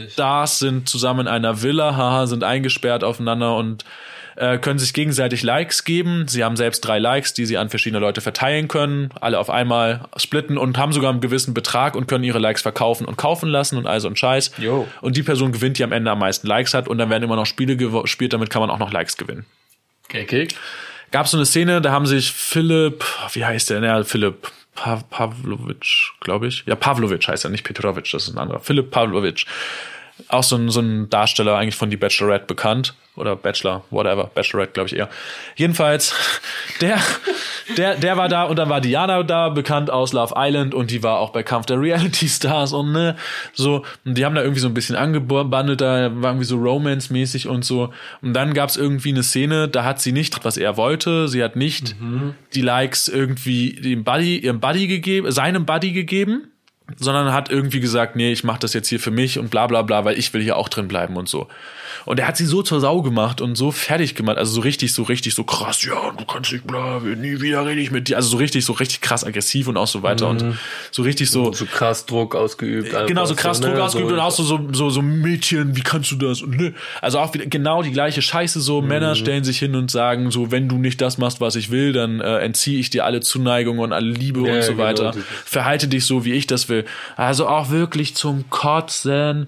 Stars sind zusammen in einer Villa, haha, sind eingesperrt aufeinander und äh, können sich gegenseitig Likes geben. Sie haben selbst drei Likes, die sie an verschiedene Leute verteilen können, alle auf einmal splitten und haben sogar einen gewissen Betrag und können ihre Likes verkaufen und kaufen lassen und all so ein Scheiß. Jo. Und die Person gewinnt, die am Ende am meisten Likes hat und dann werden immer noch Spiele gespielt, damit kann man auch noch Likes gewinnen Okay, okay. gab es so eine Szene, da haben sich Philipp, wie heißt der? Ja, Philipp pa Pavlovic, glaube ich. Ja, Pavlovic heißt er, nicht Petrovic, das ist ein anderer. Philipp Pavlovic. Auch so ein, so ein Darsteller eigentlich von Die Bachelorette bekannt. Oder Bachelor, whatever. Bachelorette, glaube ich eher. Jedenfalls, [LAUGHS] der, der, der war da und dann war Diana da, bekannt aus Love Island und die war auch bei Kampf der Reality Stars und ne, so. Und die haben da irgendwie so ein bisschen angebandelt, da war irgendwie so Romance-mäßig und so. Und dann gab es irgendwie eine Szene, da hat sie nicht, was er wollte, sie hat nicht die Likes irgendwie dem Buddy, ihrem Buddy gegeben, seinem Buddy gegeben sondern hat irgendwie gesagt, nee, ich mache das jetzt hier für mich und bla bla bla, weil ich will hier auch drin bleiben und so. Und er hat sie so zur Sau gemacht und so fertig gemacht, also so richtig, so richtig, so krass, ja, du kannst nicht bla, nie wieder rede ich mit dir, also so richtig, so richtig krass aggressiv und auch so weiter Mhm. und so richtig so, So krass Druck ausgeübt. Genau, einfach so krass ne, Druck ausgeübt so- und auch so, so, so, so Mädchen, wie kannst du das? Und, ne, also auch wieder genau die gleiche Scheiße, so Mhm. Männer stellen sich hin und sagen, so, wenn du nicht das machst, was ich will, dann äh, entziehe ich dir alle Zuneigung und alle Liebe Ja, und so genau, weiter. Verhalte dich so, wie ich das will. Also auch wirklich zum Kotzen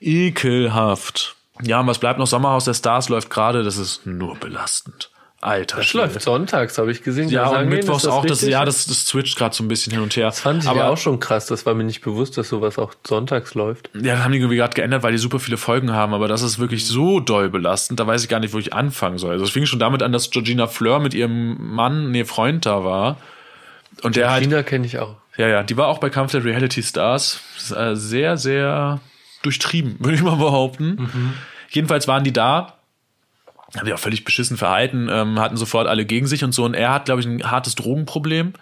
ekelhaft. Ja, und was bleibt noch? Sommerhaus der Stars läuft gerade, das ist nur belastend. Alter. Das Schwede. läuft sonntags, habe ich gesehen. Ja, und mittwochs ist auch, das, ja, das, das switcht gerade so ein bisschen hin und her. Das fand ich aber ja auch schon krass. Das war mir nicht bewusst, dass sowas auch sonntags läuft. Ja, das haben die irgendwie gerade geändert, weil die super viele Folgen haben, aber das ist wirklich so doll belastend, da weiß ich gar nicht, wo ich anfangen soll. Also es fing schon damit an, dass Georgina Fleur mit ihrem Mann, nee, Freund da war. Und der halt, kenne ich auch. ja, ja, die war auch bei Kampf der Reality Stars. Das äh, sehr, sehr durchtrieben, [LAUGHS] würde ich mal behaupten. Jedenfalls waren die da, haben die auch völlig beschissen verhalten, ähm, hatten sofort alle gegen sich und so. Und er hat, glaube ich, ein hartes Drogenproblem.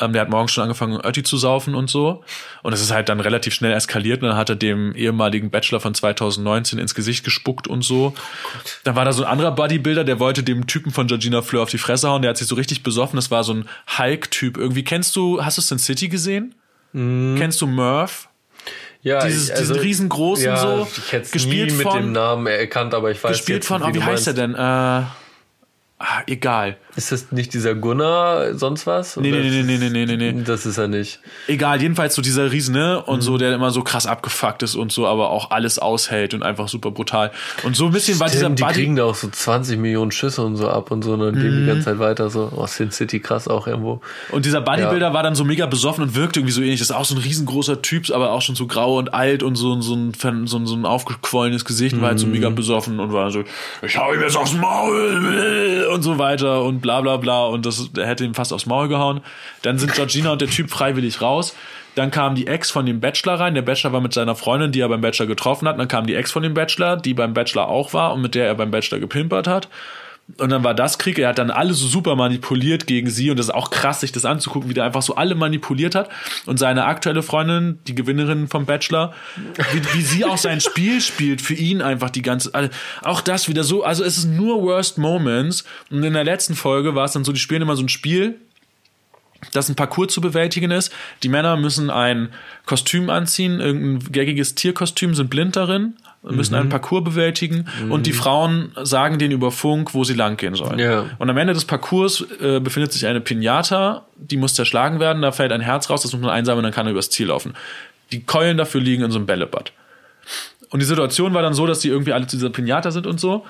Ähm, der hat morgens schon angefangen, Ötti zu saufen und so. Und es ist halt dann relativ schnell eskaliert. Und dann hat er dem ehemaligen Bachelor von 2019 ins Gesicht gespuckt und so. Dann war da so ein anderer Bodybuilder, der wollte dem Typen von Georgina Fleur auf die Fresse hauen. Der hat sich so richtig besoffen. Das war so ein Hulk-Typ irgendwie. Kennst du, hast du Sin City gesehen? Kennst du Murph? Ja, Dieses- ich- diesen riesengroßen ja, so, Ich hätte es gespielt nie mit von- dem Namen erkannt, aber ich weiß Gespielt jetzt, von, oh, du wie heißt er denn? Äh, ah, egal. Ist das nicht dieser Gunnar sonst was? Nee, nee, nee, nee, nee, nee, nee, nee. Das ist er nicht. Egal, jedenfalls so dieser Riesen, ne? Und Mhm. so, der immer so krass abgefuckt ist und so, aber auch alles aushält und einfach super brutal. Und so ein bisschen war dieser Stimmt, die Buddy. kriegen da auch so 20 Millionen Schüsse und so ab und so und dann gehen die Mhm. ganze Zeit weiter so. Oh, Sin City krass auch irgendwo. Und dieser Bodybuilder Ja. war dann so mega besoffen und wirkte irgendwie so ähnlich. Das ist auch so ein riesengroßer Typ, aber auch schon so grau und alt und so, so, ein, so, ein, so ein aufgequollenes Gesicht und war halt so Mhm. mega besoffen und war so, ich hau ihm jetzt aufs Maul und so weiter und bla bla bla und das hätte ihm fast aufs Maul gehauen. Dann sind Georgina und der Typ freiwillig raus. Dann kam die Ex von dem Bachelor rein. Der Bachelor war mit seiner Freundin, die er beim Bachelor getroffen hat. Dann kam die Ex von dem Bachelor, die beim Bachelor auch war und mit der er beim Bachelor gepimpert hat. Und dann war das Krieg. Er hat dann alle so super manipuliert gegen sie. Und das ist auch krass, sich das anzugucken, wie der einfach so alle manipuliert hat. Und seine aktuelle Freundin, die Gewinnerin vom Bachelor, wie, wie sie auch sein Spiel spielt, für ihn einfach die ganze, also auch das wieder so, also es ist nur Worst Moments. Und in der letzten Folge war es dann so, die spielen immer so ein Spiel, das ein Parcours zu bewältigen ist. Die Männer müssen ein Kostüm anziehen, irgendein gängiges Tierkostüm, sind blind darin, müssen Mhm. einen Parcours bewältigen und die Frauen sagen denen über Funk, wo sie langgehen sollen. Ja. Und am Ende des Parcours äh, befindet sich eine Pinata, die muss zerschlagen werden, da fällt ein Herz raus, das muss man einsammeln, dann kann er übers Ziel laufen. Die Keulen dafür liegen in so einem Bällebad. Und die Situation war dann so, dass die irgendwie alle zu dieser Pinata sind und so.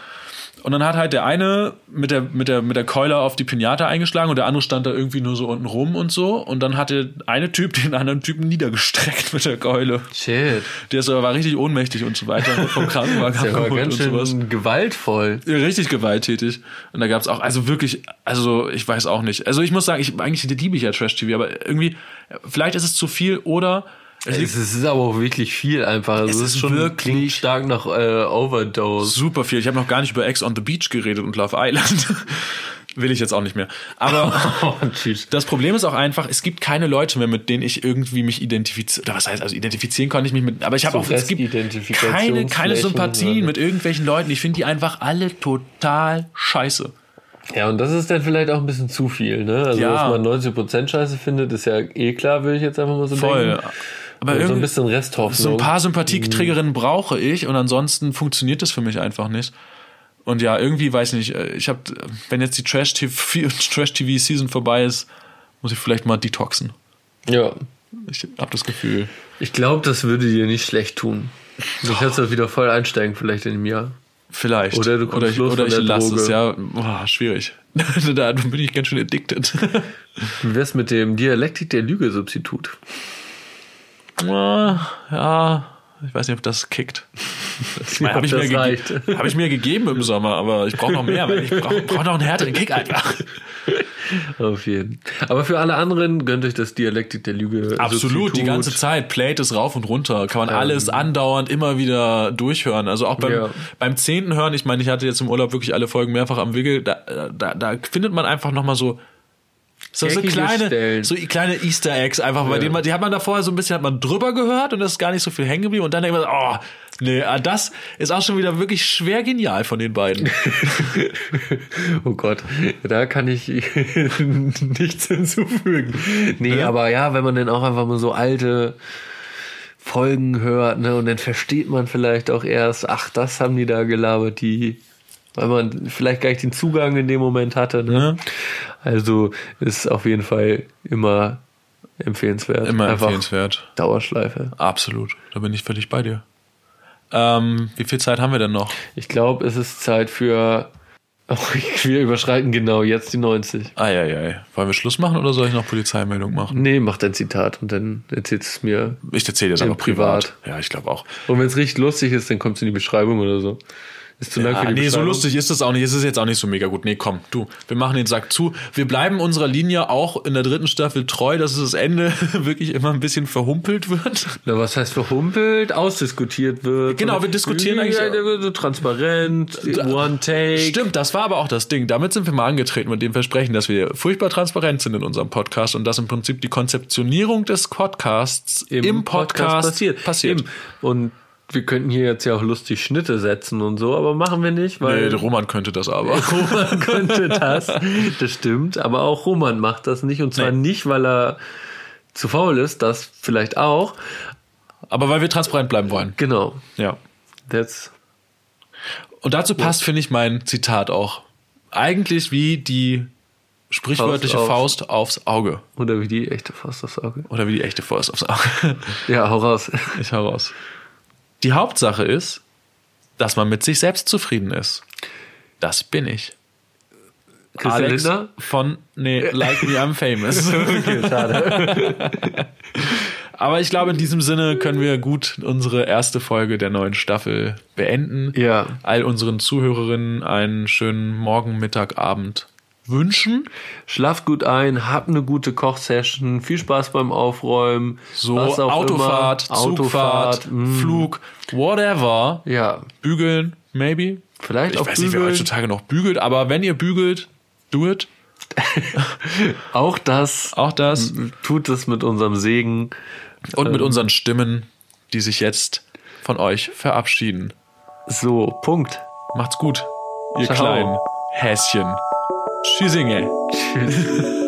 Und dann hat halt der eine mit der, mit der, mit der Keule auf die Pinata eingeschlagen und der andere stand da irgendwie nur so unten rum und so. Und dann hat der eine Typ [LAUGHS] den anderen Typen niedergestreckt mit der Keule. Shit. Der ist, war richtig ohnmächtig und so weiter. Vom Krankenwagen [LAUGHS] Der war ganz und sowas. schön gewaltvoll. Ja, richtig gewalttätig. Und da gab es auch, also wirklich, also ich weiß auch nicht. Also ich muss sagen, ich eigentlich liebe ich ja Trash-TV, aber irgendwie, vielleicht ist es zu viel oder es liegt Es ist aber auch wirklich viel einfach. Also Es es ist ist schon wirklich- stark nach äh, Overdose. super viel. Ich habe noch gar nicht über Ex on the Beach geredet und Love Island. [LAUGHS] Will ich jetzt auch nicht mehr. Aber [LAUGHS] Oh, das Problem ist auch einfach, es gibt keine Leute mehr, mit denen ich irgendwie mich identifiziere. Oder was heißt, also identifizieren konnte ich mich mit, aber ich habe So auch, es gibt keine, keine Sympathien mit irgendwelchen Leuten. Ich finde die einfach alle total scheiße. Ja, und das ist dann vielleicht auch ein bisschen zu viel, ne? Also, Ja. dass man 90% Scheiße findet, ist ja eh klar, würde ich jetzt einfach mal so Voll. denken. Aber so ein irgendwie, bisschen Resthoffnung. so ein paar Sympathieträgerinnen brauche ich und ansonsten funktioniert das für mich einfach nicht. Und ja, irgendwie weiß ich nicht, äh, ich habe, wenn jetzt die Trash-TV Trash [LAUGHS] Season vorbei ist, muss ich vielleicht mal detoxen. Ja. Ich habe das Gefühl. Ich glaube, das würde dir nicht schlecht tun. Du kannst da wieder voll einsteigen, vielleicht in einem Jahr. Vielleicht. Oder du kommst oder ich, los oder ich der lasse es, ja. Boah, schwierig. [LAUGHS] da bin ich ganz schön addicted. Wie wär's mit dem Dialektik der Lüge-Substitut? Ja, ich weiß nicht, ob das kickt. [LAUGHS] Das Ja, habe ich, hab ich mir gegeben im Sommer, aber ich brauche noch mehr, weil ich brauche brauch noch einen härteren Kick einfach. Auf jeden. Aber für alle anderen gönnt euch das Dialektik der Lüge. Absolut, die ganze Zeit. Playt es rauf und runter. Kann man alles andauernd immer wieder durchhören. Also auch beim, Ja. beim zehnten Hören, ich meine, ich hatte jetzt im Urlaub wirklich alle Folgen mehrfach am Wickel, da, da, da findet man einfach nochmal so So, so kleine, Stellen. so kleine Easter Eggs einfach, bei Ja. denen man, die hat man da vorher so ein bisschen, hat man drüber gehört und das ist gar nicht so viel hängen geblieben und dann denkt man, oh, nee, ah, das ist auch schon wieder wirklich schwer genial von den beiden. [LAUGHS] Oh Gott, da kann ich [LAUGHS] nichts hinzufügen. Nee, aber ja, wenn man dann auch einfach mal so alte Folgen hört, ne, und dann versteht man vielleicht auch erst, ach, das haben die da gelabert, die, weil man vielleicht gar nicht den Zugang in dem Moment hatte, ne? Ja. Also ist auf jeden Fall immer empfehlenswert. Immer Einfach empfehlenswert. Dauerschleife. Absolut. Da bin ich völlig bei dir. Ähm, wie viel Zeit haben wir denn noch? Ich glaube, es ist Zeit für. [LAUGHS] Oh, wir überschreiten genau jetzt die 90. Eieiei. Wollen wir Schluss machen oder soll ich noch Polizeimeldung machen? Nee, mach dein Zitat und dann erzählst du es mir. Ich erzähle das Im einfach privat. Privat. Ja, ich glaube auch. Und wenn es richtig lustig ist, dann kommt es in die Beschreibung oder so. Ist zu lang Ja, für die nee, so lustig ist es auch nicht. Es ist jetzt auch nicht so mega gut. Nee, komm, du, wir machen den Sack zu. Wir bleiben unserer Linie auch in der dritten Staffel treu, dass es das Ende [LAUGHS] wirklich immer ein bisschen verhumpelt wird. Na, was heißt verhumpelt? Ausdiskutiert wird. Genau, wir diskutieren eigentlich- so transparent, one take. Stimmt, das war aber auch das Ding. Damit sind wir mal angetreten mit dem Versprechen, dass wir furchtbar transparent sind in unserem Podcast und dass im Prinzip die Konzeptionierung des Podcasts im, Podcast, passiert. passiert. Eben. Und wir könnten hier jetzt ja auch lustig Schnitte setzen und so, aber machen wir nicht, Nee, weil der Roman könnte das aber. [LAUGHS] Roman könnte das. Das stimmt, aber auch Roman macht das nicht und zwar Nee. nicht, weil er zu faul ist, das vielleicht auch. Aber weil wir transparent bleiben wollen. Genau. Ja. That's Und dazu passt, finde ich, mein Zitat auch. Eigentlich wie die sprichwörtliche Faust Faust aufs Auge. oder wie die echte Faust aufs Auge. Oder wie die echte Faust aufs Auge. Ja, hau raus. Ich hau raus. Die Hauptsache ist, dass man mit sich selbst zufrieden ist. Das bin ich. Christian Alex Lindner? von, nee, Like Me I'm Famous. [LAUGHS] Okay, schade. [LAUGHS] Aber ich glaube, in diesem Sinne können wir gut unsere erste Folge der neuen Staffel beenden. Ja. All unseren Zuhörerinnen einen schönen Morgen, Mittag, Abend wünschen. Schlaft gut ein, habt eine gute Kochsession, viel Spaß beim Aufräumen. So Autofahrt, immer. Zugfahrt, Autofahrt, mm. Flug, whatever. Ja, Bügeln, maybe. vielleicht Ich auch weiß nicht, wer bügeln. heutzutage noch bügelt, aber wenn ihr bügelt, do it. [LAUGHS] Auch das Auch das. tut es mit unserem Segen. Und mit Ähm. unseren Stimmen, die sich jetzt von euch verabschieden. So, Punkt. Macht's gut, ihr Ciao. kleinen Häschen. Tschüssinge. Tschüss.